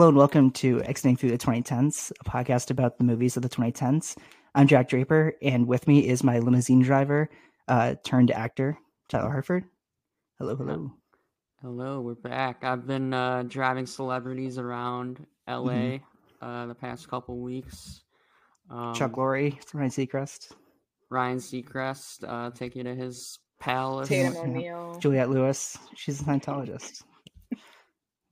Hello and welcome to Exiting Through the 2010s, a podcast about the movies of the 2010s. I'm Jack Draper, and with me is my limousine driver uh, turned actor, Tyler Hartford. Hello, hello. Hello, we're back. I've been uh, driving celebrities around LA Mm-hmm. uh, the past couple weeks. Um, Chuck Lorre, Ryan Seacrest, Ryan Seacrest, uh, take you to his palace. Tatum Yeah. O'Neal. Juliette Lewis. She's a Scientologist.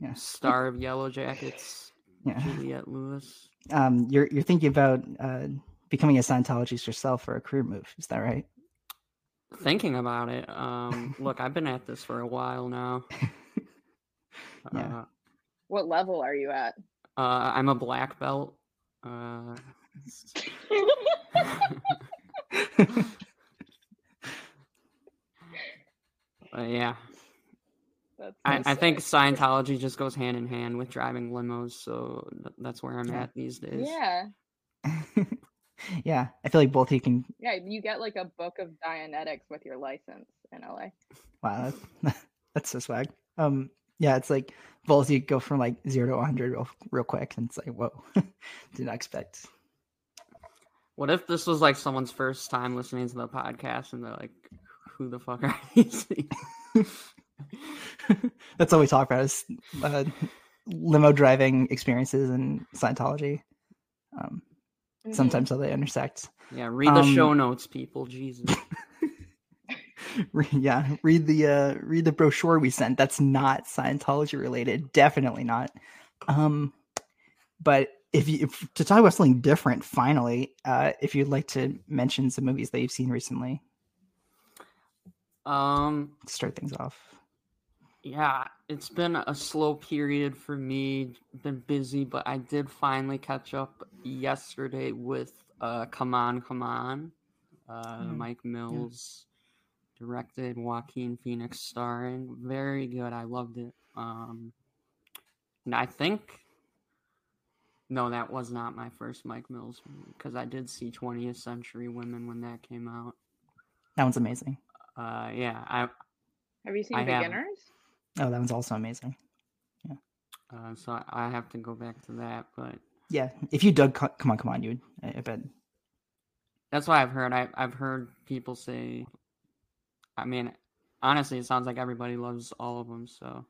Yeah, Star of Yellow Jackets, yeah. Juliette Lewis. Um, you're you're thinking about uh, becoming a Scientologist yourself for a career move. Is that right? Thinking about it. Um, look, I've been at this for a while now. Yeah. Uh, What level are you at? uh, I'm a black belt. Uh, uh, yeah. That's I, I think. Scientology just goes hand in hand with driving limos, so th- that's where I'm Yeah. at these days. Yeah, yeah, I feel like both of you can. yeah. You get like a book of Dianetics with your license in LA. Wow, that, that's so swag. Um, yeah, it's like both of you go from like zero to 100 real, real quick, and it's like whoa, did not expect. What if this was like someone's first time listening to the podcast and they're like, "Who the fuck are these?" Things?" That's all we talk about is uh, limo driving experiences and Scientology. Um, Mhm. sometimes how they intersect. yeah, read the show Um, notes, people. Jesus. Re- yeah, read the uh, read the brochure we sent. That's not Scientology related. Definitely not. Um, but if you if, to talk about something different, finally, uh, if you'd like to mention some movies that you've seen recently, Um, start things off. Yeah, it's been a slow period for me. Been busy, but I did finally catch up yesterday with uh, "Come On, Come On." Uh, Mm, Mike Mills directed, Joaquin Phoenix starring. Very good. I loved it. Um, and I think no, that was not my first Mike Mills because I did see 20th Century Women when that came out. That one's amazing. Uh, yeah, I Have you seen I have. Oh, that one's also amazing. Yeah. Uh, so I- have to go back to that, but Yeah, if you dug, come on, come on, you would. I I bet. that's why I've heard. I, I've heard people say. I mean, honestly, it sounds like everybody loves all of them. So,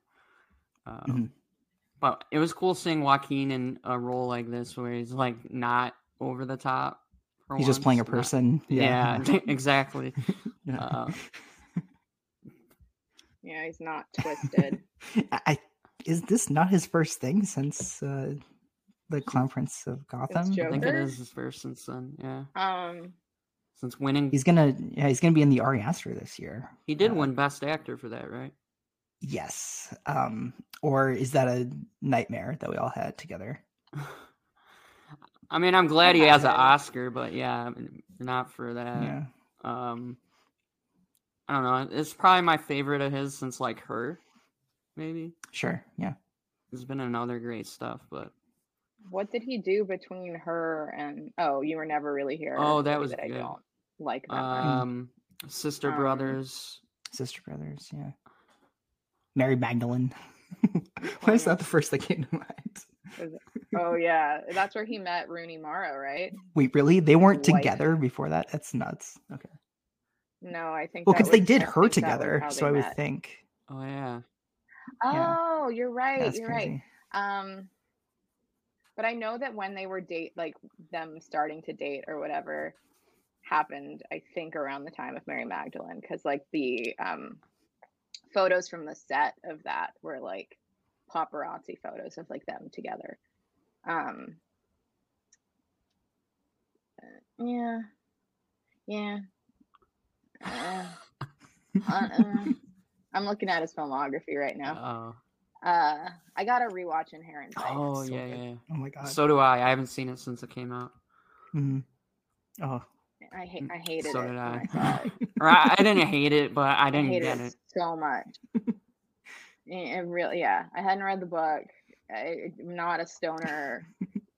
um, Mhm. but it was cool seeing Joaquin in a role like this, where he's like not over the top. He's just playing a once, not- person. Yeah, exactly. Yeah. Uh, Yeah, he's not twisted. I, I is this not his first thing since uh, the Clown Prince of Gotham? I think it Joker? is his first since then. Yeah, um, since winning, He's gonna, yeah, he's gonna be in the Ari Aster this year. he did uh, win Best Actor for that, right? Yes. Um, or is that a nightmare that we all had together? I mean, I'm glad he has an. Oscar, but yeah, not for that. yeah. Um, I don't know. It's probably my favorite of his since like her, maybe. Sure. Yeah. There's been another great stuff, but what did he do between her and? Oh, you were never really here. Oh, that was that I don't like that much. um, Sister Um, Brothers. Sister Brothers. Yeah. Mary Magdalene. Why is that the first that came to mind? Oh yeah, that's where he met Rooney Mara, right? Wait, really? They weren't Wife. together before that? That's nuts. Okay. No, I think. Well, because they did her think that was together, so I would met. think. Oh yeah. Yeah. Oh, you're right. That's you're crazy. right. Um, but I know that when they were date, like them starting to date or whatever, happened. I think around the time of Mary Magdalene, because like the um photos from the set of that were like paparazzi photos of like them together. Um. uh, Yeah. Yeah. Uh, uh, I'm looking at his filmography right now. Oh. Uh, I gotta rewatch Inherent Vice. Oh so yeah, good. yeah. Oh my god. So do I. I haven't seen it since it came out. Mhm. Oh, I hate. I hated So it. did when I. it. Or I, I didn't hate it, but I I didn't hated get it it. so much. it really, yeah. I hadn't read the book. I, I'm not a stoner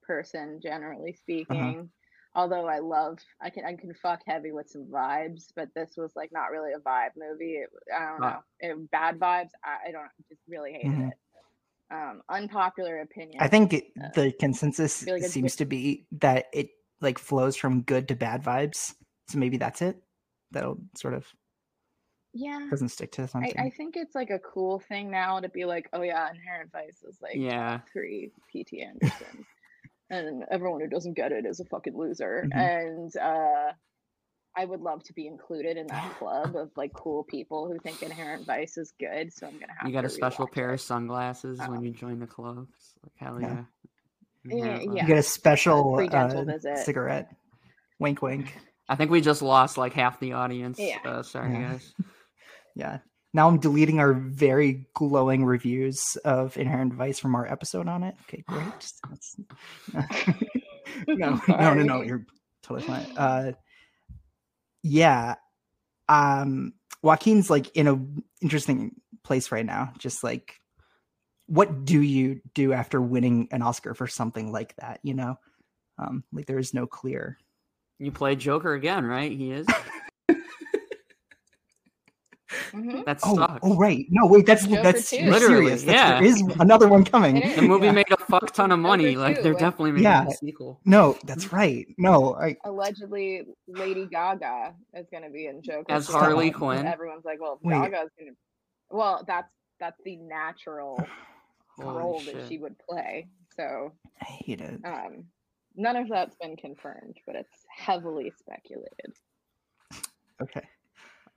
person, generally speaking. Although I love, I can I can fuck heavy with some vibes, but this was like not really a vibe movie. It, I don't know, it, bad vibes. I, I don't just really hated Mhm. it. Um, unpopular opinion. I think it, Uh, the consensus seems to be that it like flows from good to bad vibes. So maybe that's it. That'll sort of yeah. doesn't stick to I, something. I think it's like a cool thing now to be like, oh yeah, Inherent Vice is like Yeah. three PT Anderson, and everyone who doesn't get it is a fucking loser. Mhm. And uh, I would love to be included in that club of like cool people who think Inherent Vice is good. So I'm gonna have You got to a special pair it. of sunglasses when Um, you join the club. It's like hell Yeah. yeah. Yeah, yeah. you get a special uh, visit. cigarette. Wink, wink. I think we just lost like half the audience. Yeah. Uh, sorry Yeah. guys. Yeah. Now I'm deleting our very glowing reviews of Inherent Vice from our episode on it. Okay, great. No, no, no, no. You're totally fine. Uh, yeah. Um, Joaquin's like in a interesting place right now. Just like, what do you do after winning an Oscar for something like that? You know, um, like there is no clear. You play Joker again, right? He is. Mhm. That Oh, sucks. oh, right. No, wait. That's Joker that's two. Literally, serious. That's, yeah. There is another one coming. The movie Yeah. made a fuck ton of money. Joker Like two, they're definitely making Yeah. a sequel. No, that's right. No, I Allegedly, Lady Gaga is gonna be in Joker. As Harley and Quinn? Everyone's like, well, Wait. Gaga's gonna. Well, that's that's the natural role shit. that she would play. So I hate it. um, none of that's been confirmed, but it's heavily speculated. Okay.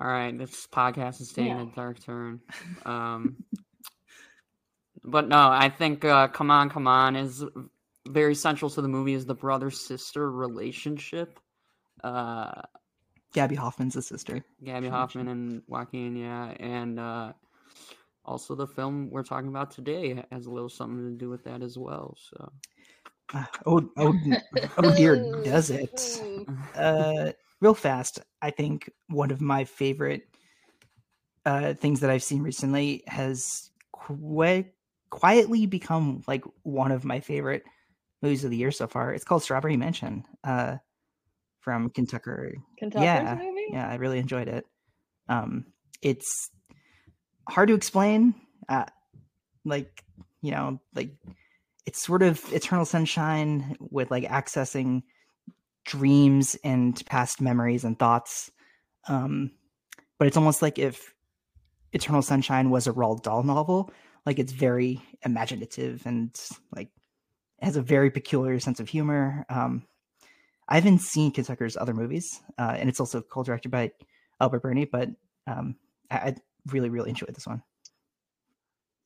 All right, this podcast is taking Yeah. a dark turn. Um, but no, I think uh, "Come On, Come On" is very central to the movie. Is the brother sister relationship? Uh, Gabby Hoffman's the sister. Gabby Hoffman and Joaquin, yeah, and uh, also the film we're talking about today has a little something to do with that as well. So Ah, Oh, oh, oh dear, does it? Uh, real fast. I think one of my favorite uh, things that I've seen recently has qui- quietly become like one of my favorite movies of the year so far. It's called Strawberry Mansion uh, from Kentucker. Kentucker's Yeah, movie? yeah, I really enjoyed it. Um, it's hard to explain. Uh, like you know, like it's sort of Eternal Sunshine with like accessing dreams and past memories and thoughts. Um, but it's almost like if Eternal Sunshine was a Roald Dahl novel. Like it's very imaginative and like has a very peculiar sense of humor. Um, I haven't seen Kentucker's other movies, uh, and it's also co-directed by Albert Birney. But um, I, I really, really enjoyed this one.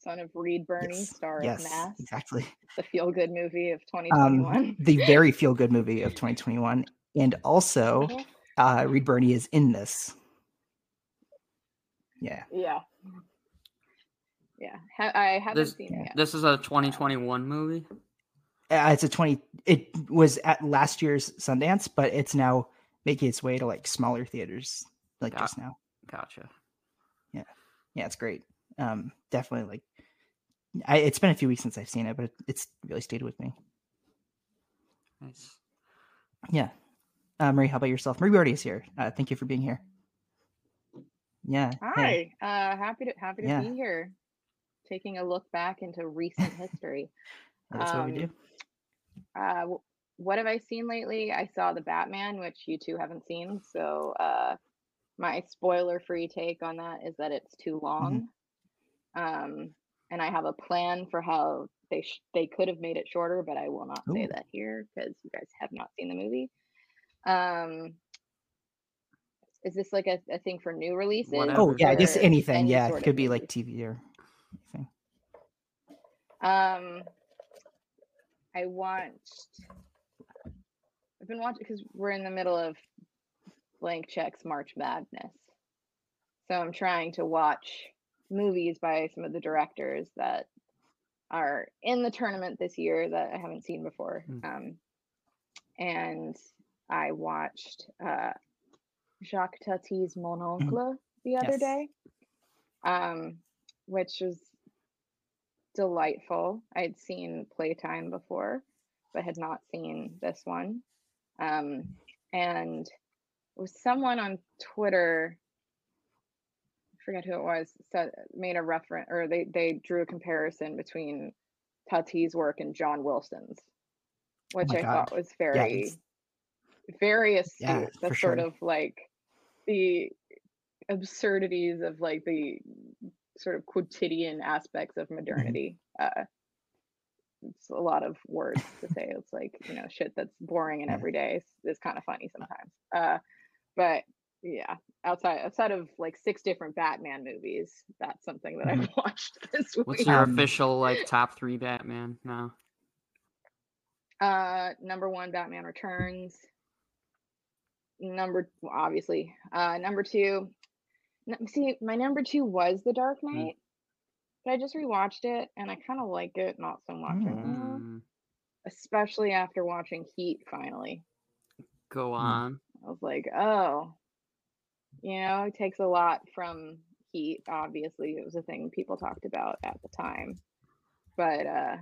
Son of Reed Birney, Yes, star yes, of Mass, exactly. the feel-good movie of Um, 2021. the very feel-good movie of 2021, and also uh, Reed Birney is in this. Yeah, yeah, yeah. Ha- I haven't This- seen it yet. this is a 2021 movie. uh, it's a 20. It was at last year's Sundance, but it's now making its way to like smaller theaters, like Got- just now. Gotcha. Yeah. Yeah, it's great. Um, definitely like, I, it's been a few weeks since I've seen it, but it, it's really stayed with me. Nice. Yeah. Uh, Marie, how about yourself? Marie Bardi is here. Uh, thank you for being here. Yeah. hey. Hi, uh, happy to happy to Yeah. be here, taking a look back into recent history. That's what we Um, do. Uh, what have I seen lately? I saw the Batman, which you two haven't seen. So uh, my spoiler-free take on that is that it's too long. Um, and I have a plan for how they sh- they could have made it shorter, but I will not say that here because you guys have not seen the movie. Um, is this like a, a thing for new releases? Whatever. Oh yeah, just or anything. any Yeah, it could be like? TV or anything. Um, I watched. I've been watching because we're in the middle of blank checks March Madness, so I'm trying to watch movies by some of the directors that are in the tournament this year that I haven't seen before. Mm. Um, and I watched uh, Jacques Tati's Mon Oncle the other Yes. day, um, which was delightful. I'd seen Playtime before, but had not seen this one. Um, and it was someone on Twitter, forget who it was said made a reference or they they drew a comparison between Tati's work and John Wilson's, which Oh I thought was very it's- very astute. Yeah, That's sort of like the absurdities of like the sort of quotidian aspects of modernity. Uh, it's a lot of words to say. It's like you know shit that's boring and everyday is, is kind of funny sometimes. Uh, but yeah, outside outside of like six different Batman movies, that's something that I've watched this week. What's your Um, official like top three Batman now? Uh, number one, Batman Returns. Number obviously, uh, number two. n- See, my number two was The Dark Hmm. Knight, but I just rewatched it and I kind of like it, not so much Mm. anymore. Mm, Especially after watching Heat. Finally, go Mm. on. I was like, oh, you know, it takes a lot from Heat. Obviously, it was a thing people talked about at the time, but uh,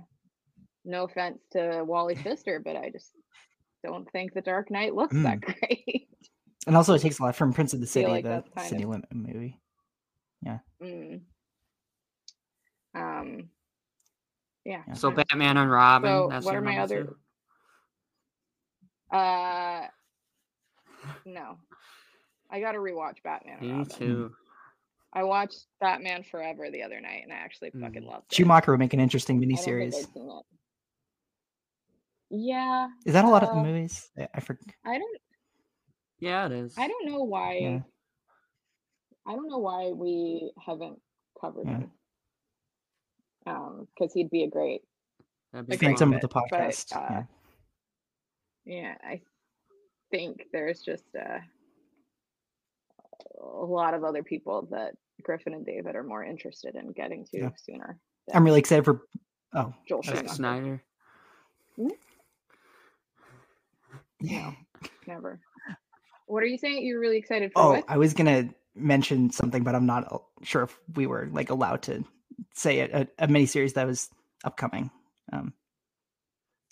no offense to Wally Pfister, but I just don't think The Dark Knight looks that great. And also, it takes a lot from Prince of the City, like the City of- Limit movie. Mm. Um. Yeah. Yeah. So Batman and Robin. So, that's what your are my other- two? Uh. No. I got to rewatch Batman. Me Robin. too. I watched Batman Forever the other night, and I actually fucking Mm. loved it. Schumacher would make an interesting I don't miniseries. I'd seen it. Yeah, Is that a lot of uh, the movies? I, I forget. I don't. Yeah, it is. I don't know why. Yeah. I don't know why we haven't covered Yeah. him. Um, because he'd be a great. Be Okay, Phantom of the but- but, podcast. uh, yeah. Yeah, I think there's just uh, a lot of other people that Griffin and David are more interested in getting to Yeah. sooner. I'm really excited for. Oh, Joel okay. Zack Schumacher. Snyder. yeah. Never. What are you saying? You're really excited for Oh, what? I was gonna mention something, but I'm not sure if we were like allowed to say it. A, a miniseries that was upcoming. Um,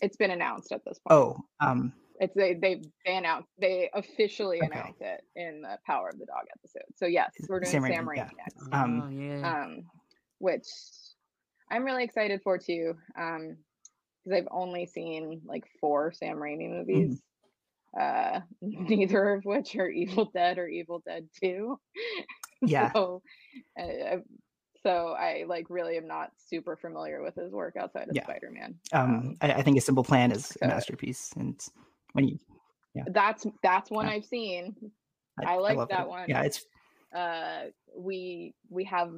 It's been announced at this point. oh, um, It's they they they announced they officially Okay. announced it in the Power of the Dog episode. So yes, we're doing Sam Sam Raimi, Raimi, yeah. next. Um, oh, yeah. Um, which I'm really excited for too. Um, because I've only seen like four Sam Raimi movies. Uh, neither of which are Evil Dead or Evil Dead Two. yeah. so, uh, I- so I like really am not super familiar with his work outside of Yeah. Spider-Man. Um, I, I think a simple plan is a so- masterpiece, and when you, that's that's one Yeah. I've seen. I like love that it. one. Yeah, it's Uh, we we have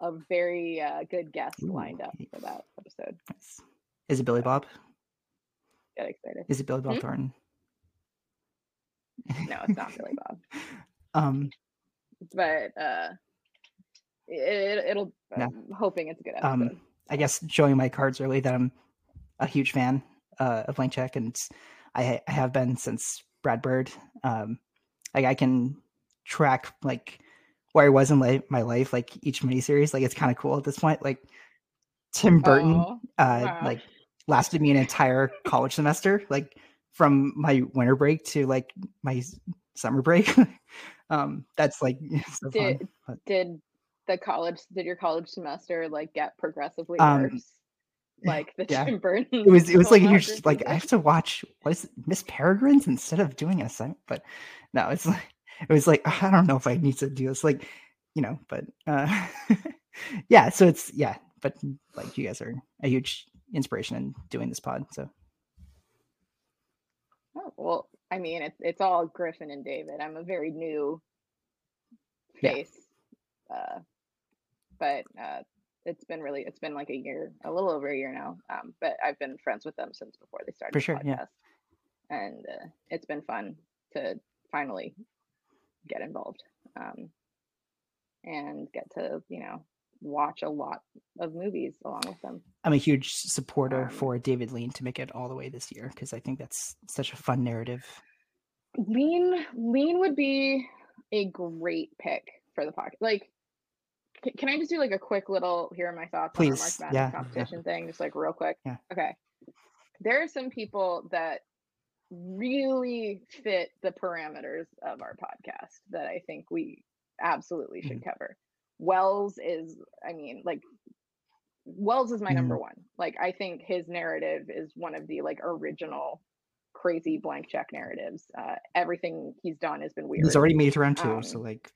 a very uh, good guest Ooh, lined up for that episode. it's- is it Billy Bob? Get excited. Is it Billy Bob Hmm? Thornton? No, it's not Billy Bob, Um, but uh, it, it'll. Yeah. I'm hoping it's a good episode. um, I guess showing my cards early that I'm a huge fan uh, of Blank Check, and I, I have been since Brad Bird. Um, like I can track like where I was in my life, like each miniseries. Like it's kind of cool at this point. Like Tim Burton, Oh, uh, wow. like lasted me an entire college semester, like from my winter break to like my summer break. um, that's like so did did the college did your college semester like get progressively Um, worse? Like the yeah. Tim Burton. it was it was like you're just, like I have to watch what is Miss Peregrine's instead of doing a assignment, but no, it's like it was like I don't know if I need to do this, like you know, but uh, yeah, so it's yeah, but like you guys are a huge inspiration in doing this pod, so Oh, well, I mean, it's it's all Griffin and David. I'm a very new Yeah. face, uh, but uh, it's been really it's been like a year, a little over a year now. Um, but I've been friends with them since before they started For sure, yeah. and uh, it's been fun to finally get involved um, and get to you know watch a lot of movies along with them. I'm a huge supporter Um, for David Lean to make it all the way this year because I think that's such a fun narrative. Lean Lean would be a great pick for the podcast. Like, can I just do like a quick little here are my thoughts on the March Please, Madness yeah, yeah. competition thing, just like real quick? Yeah. Okay. There are some people that really fit the parameters of our podcast that I think we absolutely should Mm-hmm. cover. Wells is, I mean, like Wells is my Mhm. number one. Like I think his narrative is one of the like original crazy blank check narratives. Uh, everything he's done has been weird. He's already made it around two, so Um, like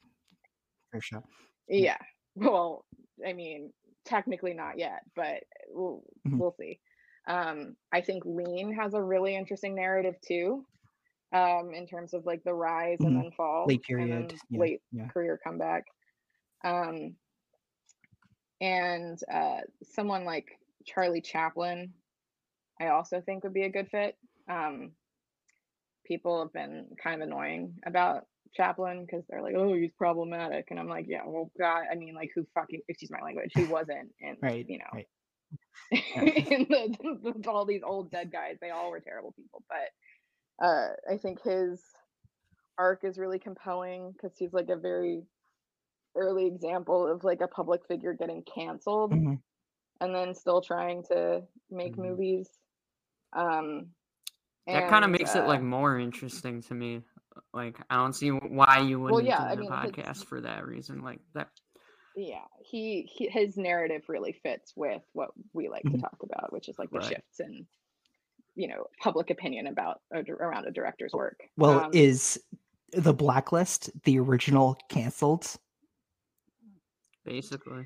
fair shot. Yeah. Well, I mean, technically not yet, but we'll, Mhm. we'll see. Um, I think Lean has a really interesting narrative too, um, in terms of like the rise Mhm. and then fall, Late period. Yeah. late Yeah. career comeback. Um, and uh, someone like Charlie Chaplin, I also think would be a good fit. Um, people have been kind of annoying about Chaplin because they're like, "Oh, he's problematic," and I'm like, "Yeah, well, God, I mean, like, who fucking excuse my language? Who wasn't?" And Right. you know, Right. in the, the, all these old dead guys, they all were terrible people. But uh, I think his arc is really compelling because he's like a very early example of like a public figure getting canceled Mhm. and then still trying to make Mhm. movies. Um, That kind of and, makes it like uh, more interesting to me. Like I don't see why you wouldn't yeah, do I the mean, podcast for that reason. Like that. yeah, he, he his narrative really fits with what we like to Mhm. talk about, which is like the Right. shifts in you know public opinion about around a director's work. Well, Um, is the blacklist the original canceled? Basically,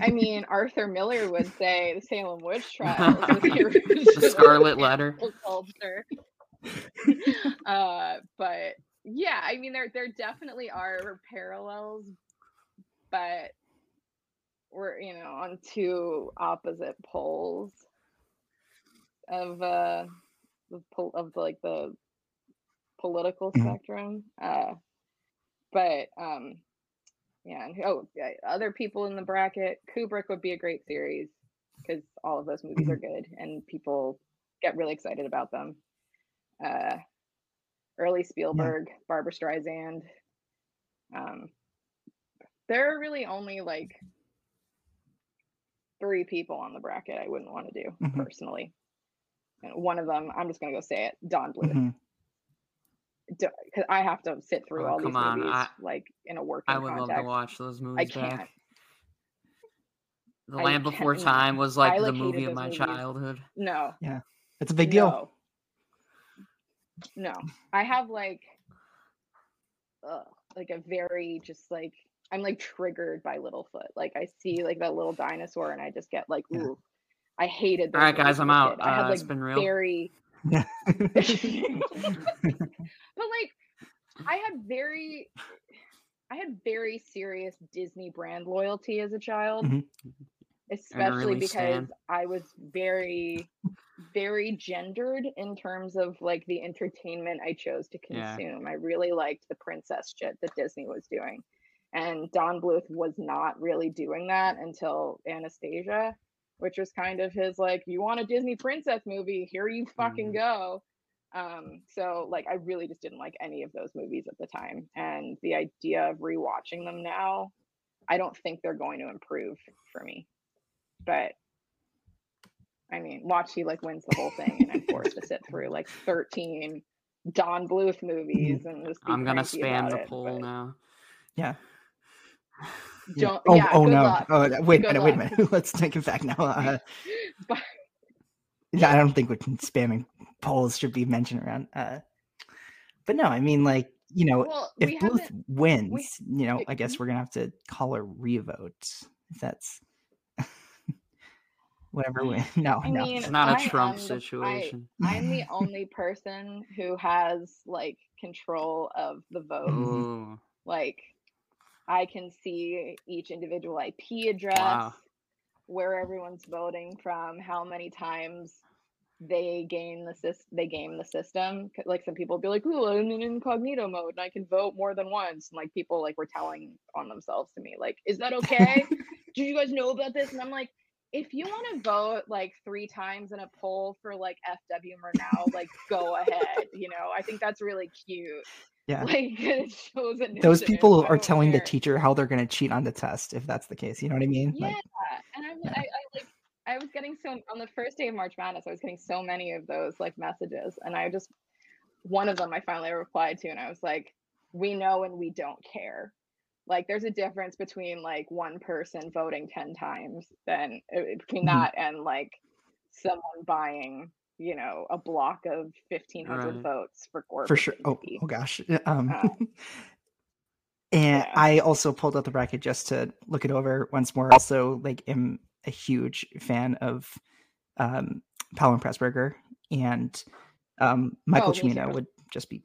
I mean, Arthur Miller would say the Salem witch trial the, the Scarlet Letter. culture. uh, but yeah, I mean, there there definitely are parallels, but we're you know on two opposite poles of uh the pol- of like the political Mhm. spectrum. Uh, but um, yeah, and oh, yeah, other people in the bracket, Kubrick would be a great series because all of those movies are good and people get really excited about them. Uh, early Spielberg, Barbra Streisand. Um, there are really only like three people on the bracket I wouldn't want to do Mhm. personally. And one of them, I'm just gonna go say it, Don Bluth Mhm. because I have to sit through Oh, all these come on, movies I- like in a working I would love to watch those movies. I movies can't. back. The I Land can't- Before. Time was I, like the movie of my movies. childhood. No, Yeah, It's a big deal. no, no. I have like, ugh, like a very just like I'm like triggered by Littlefoot. Like I see like that little dinosaur and I just get like, Yeah. ooh. I hated. That. All right, guys, I'm out. kid. I had Uh, like it's been real. very Yeah. but like I had very I had very serious Disney brand loyalty as a child. Mhm. Especially really because stan. I was very very gendered in terms of like the entertainment I chose to Yeah. consume. I really liked the princess shit that Disney was doing. And Don Bluth was not really doing that until Anastasia, which was kind of his like, you want a Disney princess movie, here you fucking Mhm. go. Um, so like I really just didn't like any of those movies at the time. And the idea of rewatching them now, I don't think they're going to improve for me. But I mean, watch he like wins the whole thing and I'm forced to sit through like 13 Don Bluth movies and just be I'm gonna cranky spam the it, poll but now. Yeah. Don't, oh, yeah, oh good no. luck. Oh, that- wait a Good minute. Wait a minute. Let's take it back now. Uh, But- yeah, I don't think what spamming polls should be mentioned around. Uh, but no, I mean, like you know, well, if we Bluth haven't. wins, you know, we- I guess we're gonna have to call a revote. If that's whatever. Mm. We, no, I no. mean, It's not a I Trump am the- I- situation. I'm the only person who has like control of the vote. Ooh. Like, I can see each individual IP address, Wow. where everyone's voting from, how many times they gain the sys- they game the system. 'Cause, Like some people be like, "Ooh, I'm in incognito mode and I can vote more than once." And like people like were telling on themselves to me, like, "Is that okay? Did you guys know about this?" And I'm like, if you want to vote like three times in a poll for like FW Murnau, like go ahead. You know, I think that's really cute. Yeah. Like it shows Those people are telling the teacher how they're gonna cheat on the test if that's the case. You know what I mean? Yeah, Like, and I'm, Yeah. I, I like I was getting so on the first day of March Madness, I was getting so many of those like messages, and I just one of them I finally replied to, and I was like, "We know and we don't care." Like there's a difference between like one person voting 10 times than uh, between Mhm. that and like someone buying, you know, a block of 1500 Right. votes for Gore for sure. Oh, oh gosh. Um, Uh, and yeah. I also pulled out the bracket just to look it over once more. Also, like, am a huge fan of um, Powell and Pressburger, and um, Michael Oh, Cimino would just be.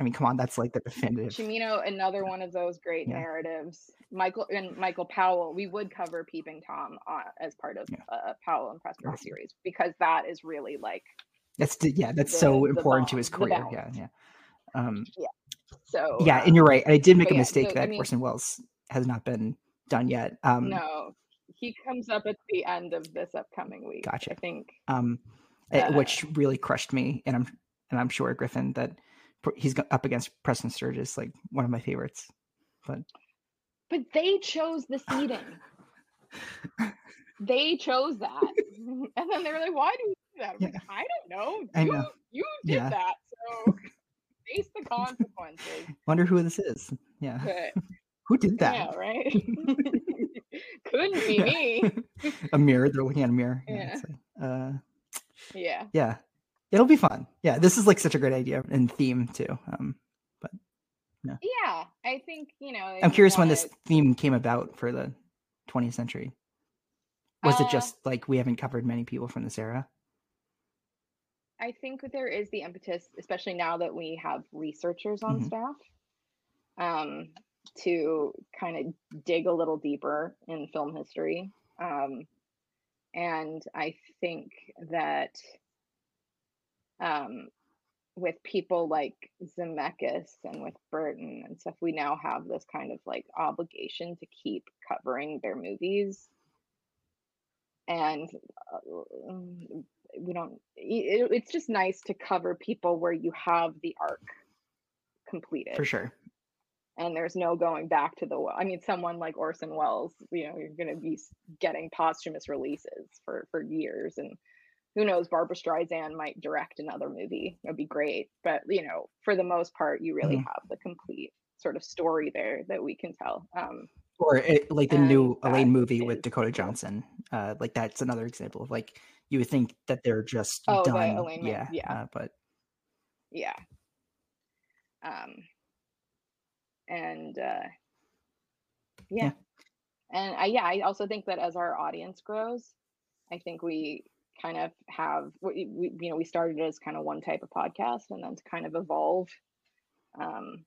I mean, come on, that's like the definitive. Cimino, another one of those great Yeah. narratives. Michael and Michael Powell, we would cover Peeping Tom uh, as part of Yeah. uh, Powell and Pressburger Awesome. series because that is really like That's the, yeah, that's the- so important to his career. Yeah, yeah. Um, so. yeah, um, and you're right. I did make a yeah, mistake so, I that mean- Orson Welles has not been done yet. Um, No, he comes up at the end of this upcoming week. Gotcha. I think. um, uh, Uh, which really crushed me, and I'm and I'm sure Griffin that he's up against Preston Sturges, like one of my favorites. But But they chose the seating. they chose that, and then they were like, "Why do we do that?" I'm like, I don't know. I You, know. you did Yeah. that, so face the consequences. wonder who this is. Yeah, But who did that? yeah, right. Couldn't be Yeah. me. a mirror. They're looking at a mirror. Yeah. Yeah. like, uh, Yeah. yeah, it'll be fun. Yeah, this is like such a great idea and theme too. Um, but no. Yeah, I think you know. I'm curious when this theme came about for the 20th century. Was Uh, it just like we haven't covered many people from this era? I think there is the impetus, especially now that we have researchers on Mhm. staff, um, to kind of dig a little deeper in film history. Um, and I think that um, with people like Zemeckis and with Burton and stuff, we now have this kind of like obligation to keep covering their movies. And uh, we don't, it, it's just nice to cover people where you have the arc completed For sure. and there's no going back to the. I mean, someone like Orson Welles, you know, you're going to be getting posthumous releases for for years, and who knows, Barbra Streisand might direct another movie. That'd be great, but you know, for the most part, you really Mhm. have the complete sort of story there that we can tell. Um, Or it, like the new Elaine movie with Dakota. Johnson. Uh, like that's another example of like you would think that they're just Oh, done. Elaine yeah, yeah. Uh, but yeah. Um, and uh, yeah. Yeah. and I, yeah, I also think that as our audience grows, I think we kind of have we, we you know we started as kind of one type of podcast and then to kind of evolve um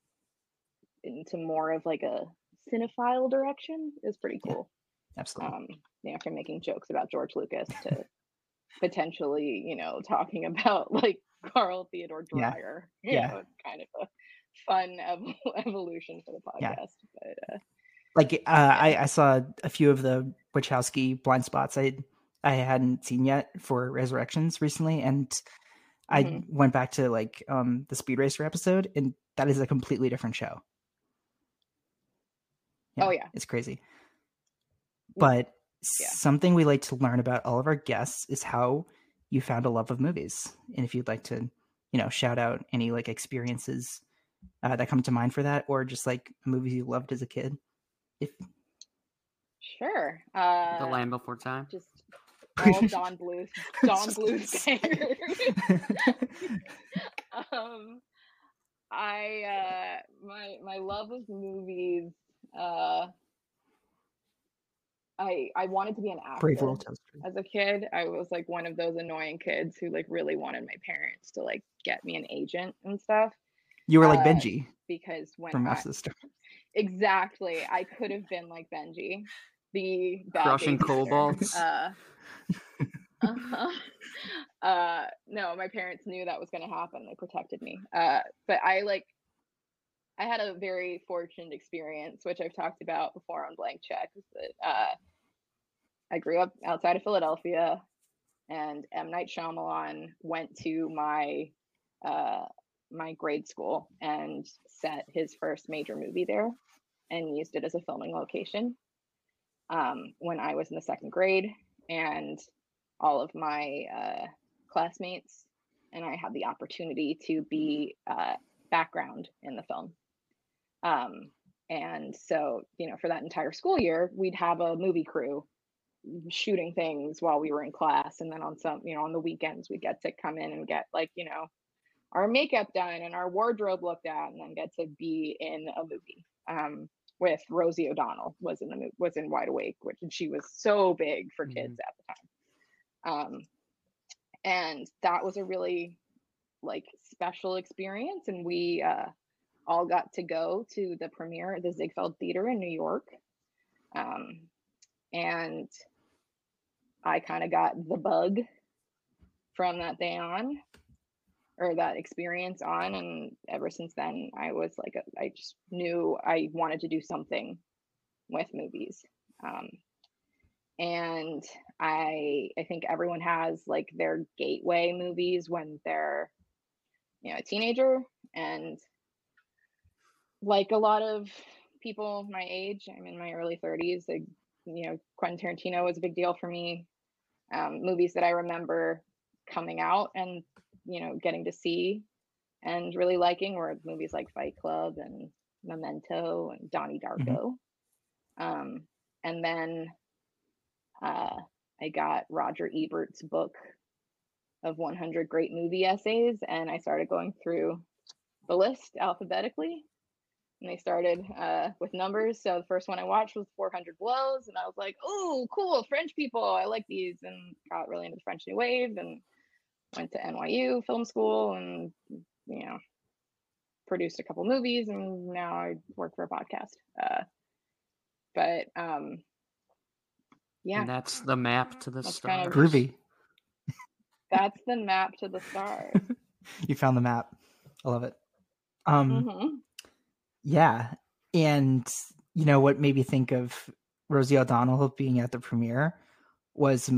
into more of like a cinephile direction is pretty Yeah. cool absolutely. um you know from making jokes about george lucas to potentially you know talking about like carl theodore Yeah. dreyer Yeah. know, it's kind of a fun ev- evolution for the Yeah. podcast but uh like uh, I, I saw a few of the Wachowski blind spots I I hadn't seen yet for Resurrections recently, and I Mhm. went back to like um the Speed Racer episode, and that is a completely different show. Oh, yeah. it's crazy. But Yeah. something we like to learn about all of our guests is how you found a love of movies, and if you'd like to, you know, shout out any like experiences uh, that come to mind for that, or just like movies you loved as a kid. If sure uh The Land Before Time. just all Don Bluth, Don Bluth bangers. um, I uh, my my love of movies. Uh, I I wanted to be an actor Brave Little Toaster. as a kid. I was like one of those annoying kids who like really wanted my parents to like get me an agent and stuff You were like uh, Benji because when from I, Mouse of the Star. exactly I could have been like Benji, the bad Crushing kobolds. Uh, uh-huh. uh, no, my parents knew that was going to happen. They protected me. Uh, but I like, I had a very fortunate experience, which I've talked about before on Blank Check. That uh, I grew up outside of Philadelphia, and M Night Shyamalan went to my uh, my grade school and set his first major movie there, and used it as a filming location. Um, when I was in the second grade, and all of my uh, classmates and I had the opportunity to be uh, background in the film. Um, and so you know for that entire school year we'd have a movie crew shooting things while we were in class and then on some you know on the weekends we'd get to come in and get like you know our makeup done and our wardrobe looked at and then get to be in a movie um, with rosie o'donnell was in the was in wide awake which and she was so big for kids mm-hmm. at the time. Um, and that was a really like special experience and we uh, all got to go to the premiere at the ziegfeld theater in new york. Um, and I kind of got the bug from that day on or that experience on and ever since then i was like I just knew i wanted to do something with movies um, and i i think everyone has like their gateway movies when they're you know a teenager and like a lot of people my age i'm in my early 30s like you know quentin tarantino was a big deal for me um, movies that I remember coming out and you know getting to see and really liking were movies like Fight Club and Memento and Donnie mm-hmm. Darko. Mm-hmm. Um, and then uh, I got Roger Ebert's book of 100 great movie essays, and I started going through the list alphabetically and they started uh, with numbers. So the first one I watched was 400 Blows, and I was like, "Oh, cool, French people! I like these," and got really into the French New Wave, and went to NYU Film School, and you know, produced a couple movies, and now I work for a podcast. Uh, but um, yeah, and that's the map to the that's stars. Kind of, Groovy. That's the map to the stars. you found the map. I love it. Um, mm-hmm. Yeah. And you know what made me think of Rosie O'Donnell being at the premiere was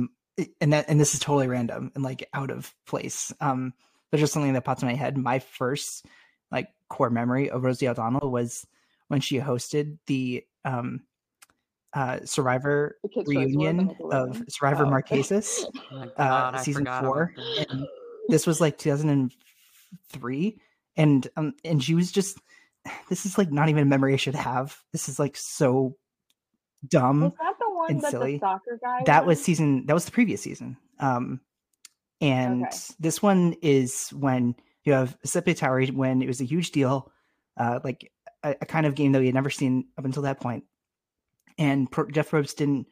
and that and this is totally random and like out of place. Um but just something that popped in my head. My first like core memory of Rosie O'Donnell was when she hosted the um uh Survivor reunion of Survivor oh. Marquesas oh uh season four. And this was like 2003 and um and she was just this is like not even a memory I should have. This is like so dumb. Was that one and silly. the soccer guy? That was season. That was the previous season. Um, and okay. this one is when you have Sepetari when it was a huge deal, uh, like a, a, kind of game that we had never seen up until that point. And Pro- Jeff Probst didn't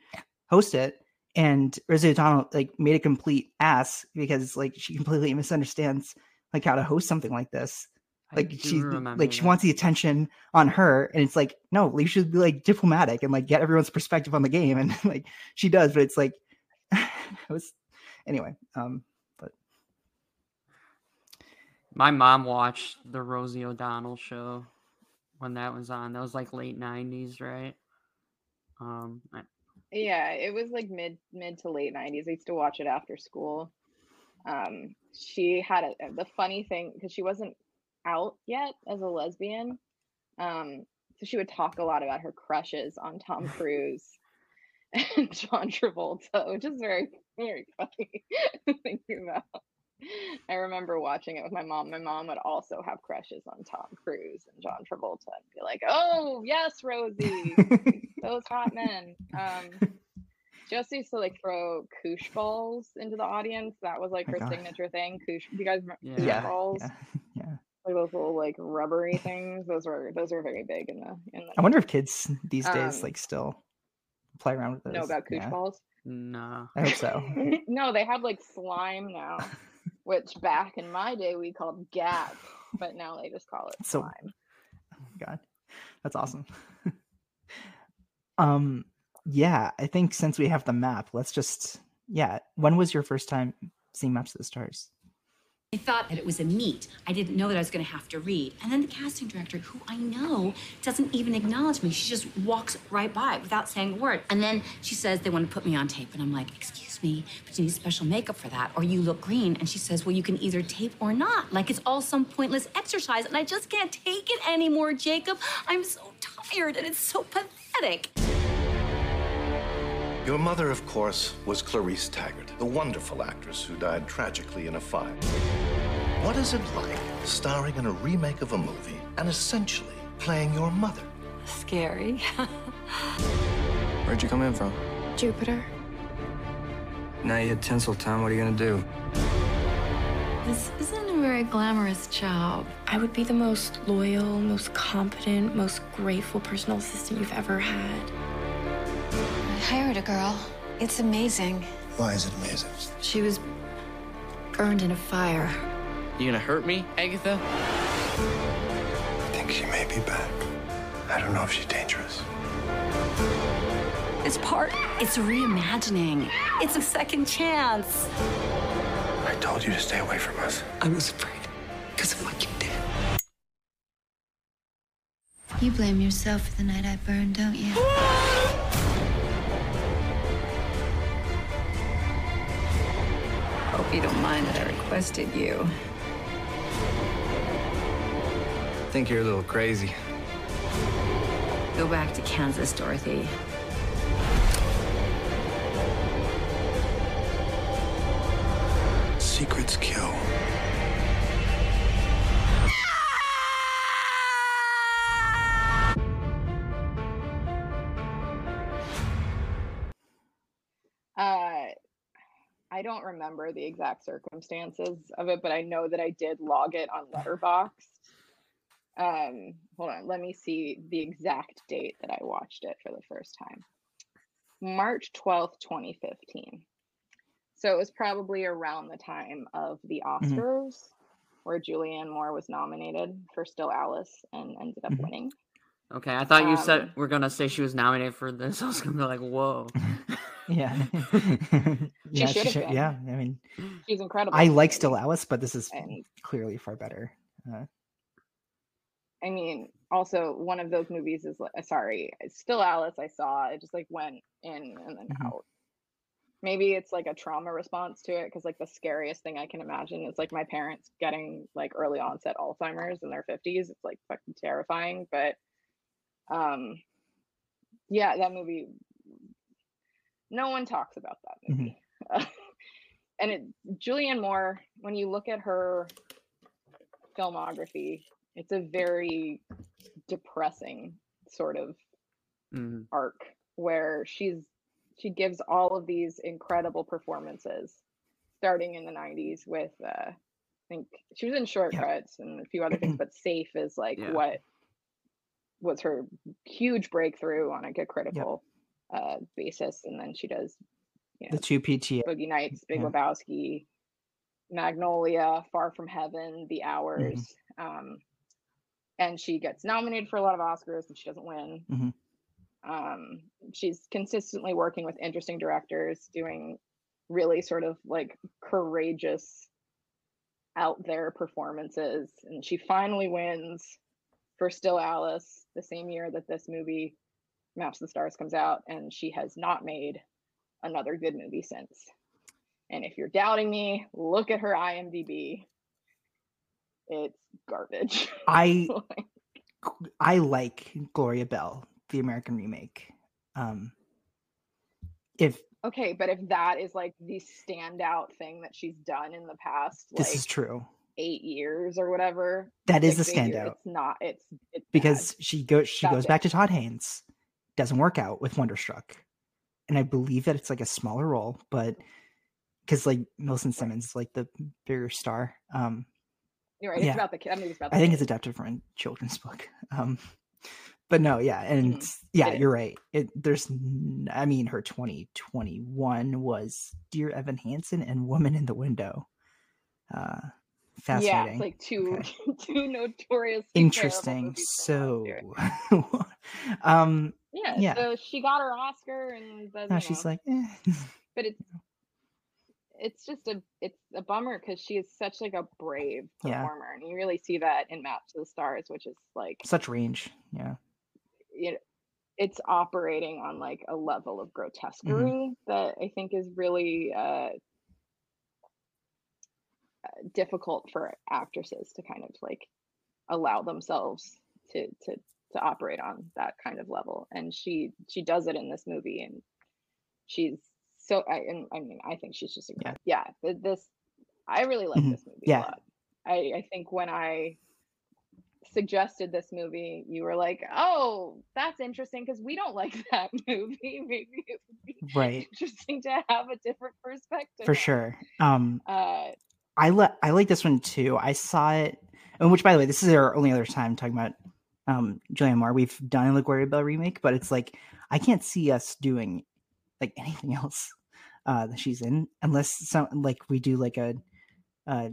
host it, and Rosie O'Donnell like made a complete ass because like she completely misunderstands like how to host something like this like she like she wants the attention on her and it's like no you should be like diplomatic and like get everyone's perspective on the game and like she does but it's like it was anyway um but my mom watched the rosie o'donnell show when that was on. That was like late 90s right? Um I... yeah it was like mid mid to late 90s i used to watch it after school. Um she had a the funny thing because she wasn't out yet as a lesbian. Um, so she would talk a lot about her crushes on Tom Cruise and John Travolta, which is very, very funny thinking about. I remember watching it with my mom. My mom would also have crushes on Tom Cruise and John Travolta and be like, "Oh yes, Rosie, those hot men." Um, used to like throw koosh balls into the audience. That was like oh her signature thing. Koosh, you guys remember yeah. koosh yeah. balls? Yeah. Yeah like those little like rubbery things. Those were those are very big in the in the. I wonder if kids these days um, like still play around with those. Know about koosh yeah. balls? No, I hope so. no, they have like slime now, which back in my day we called gak, but now they just call it so, slime. Oh God, that's awesome. um, yeah, I think since we have the map, let's just yeah. When was your first time seeing Maps of the Stars? I thought that it was a meet. I didn't know that I was going to have to read. And then the casting director, who I know doesn't even acknowledge me, she just walks right by without saying a word. And then she says they want to put me on tape. And I'm like, excuse me, but you need special makeup for that, or you look green. And she says, well, you can either tape or not. Like it's all some pointless exercise. And I just can't take it anymore, Jacob. I'm so tired and it's so pathetic. Your mother, of course, was Clarice Taggart, the wonderful actress who died tragically in a fire. What is it like starring in a remake of a movie and essentially playing your mother? scary. Where'd you come in from? Jupiter. Now you had tinsel time. What are you gonna do? this isn't a very glamorous job. I would be the most loyal, most competent, most grateful personal assistant you've ever had. I hired a girl. It's amazing. Why is it amazing? She was burned in a fire. You gonna hurt me, Agatha? I think she may be back. I don't know if she's dangerous. It's part, it's reimagining. It's a second chance. I told you to stay away from us. I was afraid because of what you did. You blame yourself for the night I burned, don't you? Hope you don't mind that I requested you. I think you're a little crazy. Go back to Kansas, Dorothy. Secrets kill. I don't remember the exact circumstances of it, but I know that I did log it on Letterboxd. Um, hold on, let me see the exact date that I watched it for the first time. March 12th, 2015. So it was probably around the time of the Oscars where Julianne Moore was nominated for Still Alice and ended up Mhm. winning. Okay, I thought you said Um, we're gonna say she was nominated for this. I was gonna be like, whoa. Yeah. yeah, should have been. yeah. I mean, She's incredible. I like Still. Alice, but this is And clearly far better. Uh, I mean, also one of those movies is like, sorry, still Alice. I saw it just like went in and then Mhm. out. Maybe it's like a trauma response to it because like the scariest thing I can imagine is like my parents getting like early onset Alzheimer's in their fifties. It's like fucking terrifying. But um, yeah, that movie. No one talks about that Mhm. movie. and it Julianne Moore, when you look at her filmography, it's a very depressing sort of Mhm. arc where she's she gives all of these incredible performances starting in the 90s with uh I think she was in Short Cuts and a few other things but safe is like Yeah. what was her huge breakthrough on like a critical uh basis and then she does you know the two PTA. Boogie Nights, Big Yeah. Lebowski, Magnolia, Far From Heaven, The Hours. Um, and she gets nominated for a lot of Oscars and she doesn't win. Mhm. Um, she's consistently working with interesting directors, doing really sort of like courageous, out there performances. And she finally wins for Still Alice the same year that this movie, Maps of the Stars, comes out. And she has not made another good movie since. And if you're doubting me, look at her IMDb. It's garbage. I Like, I like Gloria Bell, the American remake. Um, if okay, but if that is like the standout thing that she's done in the past this like is true, eight years or whatever, that is the six, eight years, standout It's not. It's it's bad. because she goes she That's goes it. back to Todd Haynes, doesn't work out with Wonderstruck, and I believe that it's like a smaller role, but because like Millicent Simmonds is like the bigger star. Um, you're right. yeah. It's about the kid. That movie's about. I think kid. it's adapted from a children's book. Um, but no, yeah, and Mhm. yeah, It is. you're right. It there's, I mean, her 2021 was Dear Evan Hansen and Woman in the Window. Uh, Yeah, fascinating. it's like two Okay. two notorious interesting. So, um, yeah, yeah. so she got her Oscar, and now she's know, like, eh. but it's it's just a it's a bummer because she is such like a brave Yeah. performer, and you really see that in Maps to the Stars, which is like such range. Yeah, you know, it's operating on like a level of grotesquerie Mm-hmm. that I think is really uh, uh, difficult for actresses to kind of like allow themselves to to to operate on that kind of level, and she she does it in this movie, and she's so I and I mean I think she's just Yeah. incredible. Yeah, th- this I really like Mhm. this movie Yeah. a lot. I I think when I suggested this movie, you were like, "Oh, that's interesting because we don't like that movie. Maybe it would be Right. interesting to have a different perspective." For sure. Um, Uh, I like I like this one too. I saw it, and which by the way, this is our only other time talking about um Julianne Moore. We've done a Gloria Bell remake, but it's like I can't see us doing like anything else uh that she's in unless some like we do like a uh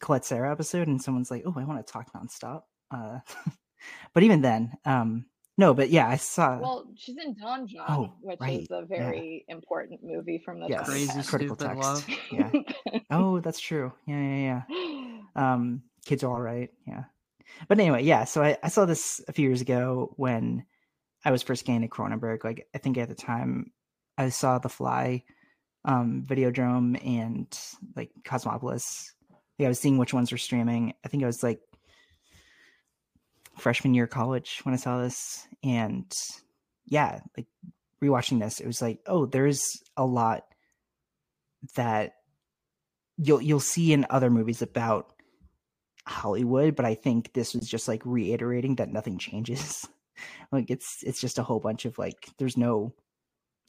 Colette Sarah episode and someone's like, "Oh, I want to talk nonstop." Uh, but even then, um, no. But yeah, I saw. well, she's in Don Jon, Oh, which right, is a very important movie from the yes, Crazy critical Stupid text. Love. Yeah. oh, that's true. Yeah, yeah, yeah. um kids are all right yeah but anyway yeah so I, I saw this a few years ago when i was first getting to cronenberg like i think at the time i saw the fly um videodrome and like cosmopolis. Like i was seeing which ones were streaming. I think i was like freshman year of college when i saw this. And yeah like rewatching this it was like oh there's a lot that you'll you'll see in other movies about Hollywood, but I think this was just like reiterating that nothing changes. like it's it's just a whole bunch of like there's no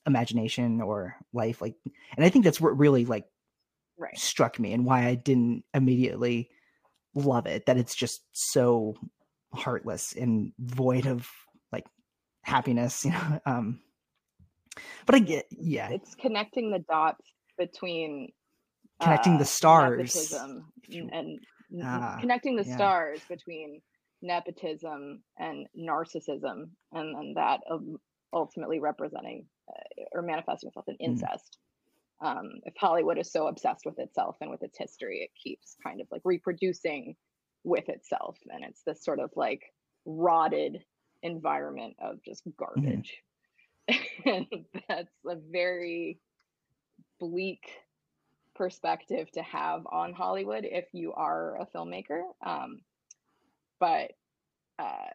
imagination or life like and I think that's what really like right. struck me and why I didn't immediately love it that it's just so heartless and void of like happiness, you know. Um but I get yeah, It's connecting the dots between Connecting the uh, stars, if you- and Ah, connecting the yeah. stars between nepotism and narcissism, and then that um, ultimately representing uh, or manifesting itself in Mm. incest. Um, if Hollywood is so obsessed with itself and with its history, it keeps kind of like reproducing with itself, and it's this sort of like rotted environment of just garbage. and that's a very bleak perspective to have on Hollywood if you are a filmmaker. Um, but uh,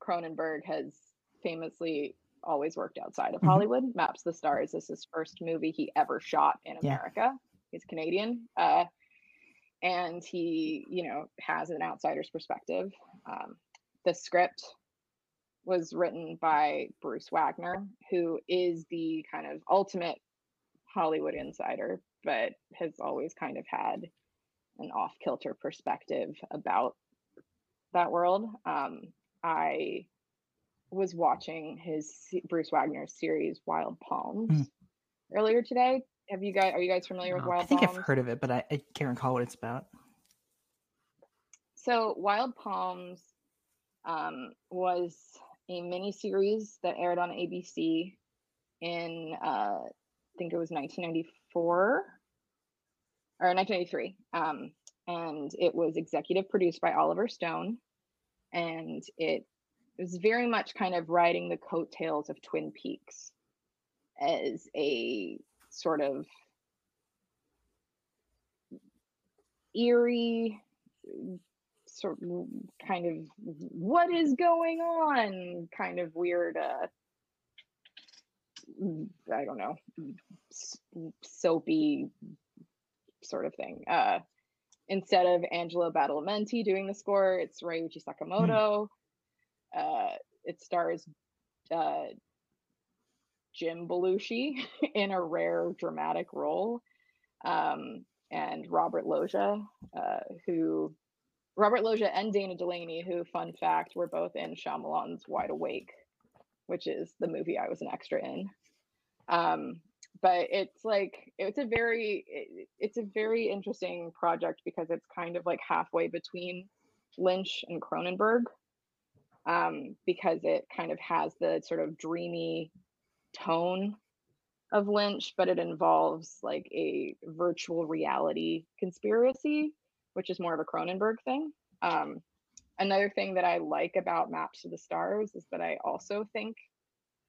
Cronenberg has famously always worked outside of Mhm. Hollywood. Maps the Stars is his first movie he ever shot in Yeah. America. He's Canadian. Uh, and he, you know, has an outsider's perspective. Um, the script was written by Bruce Wagner, who is the kind of ultimate Hollywood insider, but has always kind of had an off kilter perspective about that world. Um, I was watching his Bruce Wagner's series Wild Palms Mm. earlier today. Have you guys are you guys familiar with No. Wild I think Palms? I've heard of it, but I, I can't recall what it's about. So Wild Palms um, was a mini series that aired on ABC in uh, think it was 1994 or 1993, um, and it was executive produced by Oliver Stone, and it was very much kind of riding the coattails of Twin Peaks as a sort of eerie sort of kind of what is going on? kind of weird uh i don't know soapy sort of thing. Uh instead of angelo badalamenti doing the score it's ryuichi sakamoto. Uh it stars uh jim belushi in a rare dramatic role. Um and robert loggia uh who Robert Loggia and Dana Delany, who, fun fact, were both in Shyamalan's Wide Awake, which is the movie I was an extra in. Um, but it's like it's a very it- it's a very interesting project because it's kind of like halfway between Lynch and Cronenberg, um, because it kind of has the sort of dreamy tone of Lynch, but it involves like a virtual reality conspiracy which is more of a Cronenberg thing. Um, another thing that I like about Maps to the Stars is that I also think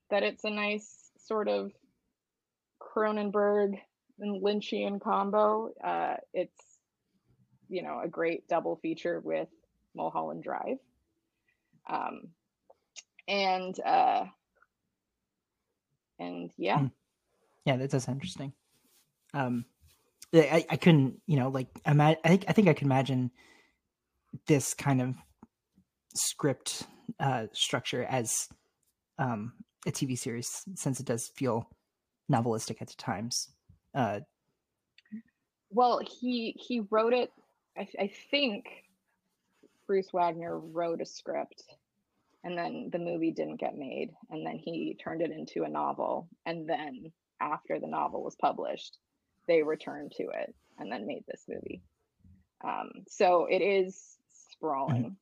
that it's a nice sort of Cronenberg and Lynchian combo. Uh, it's you know a great double feature with Mulholland Drive, um, and uh, and yeah, Mm. Yeah, that does interesting. Um, I, I couldn't, you know, like ima- I think I think I could imagine this kind of script uh, structure as um, a TV series, since it does feel novelistic at times. Uh, well, he he wrote it. I, I think Bruce Wagner wrote a script, and then the movie didn't get made, and then he turned it into a novel, and then after the novel was published, they returned to it and then made this movie. Um, so it is sprawling,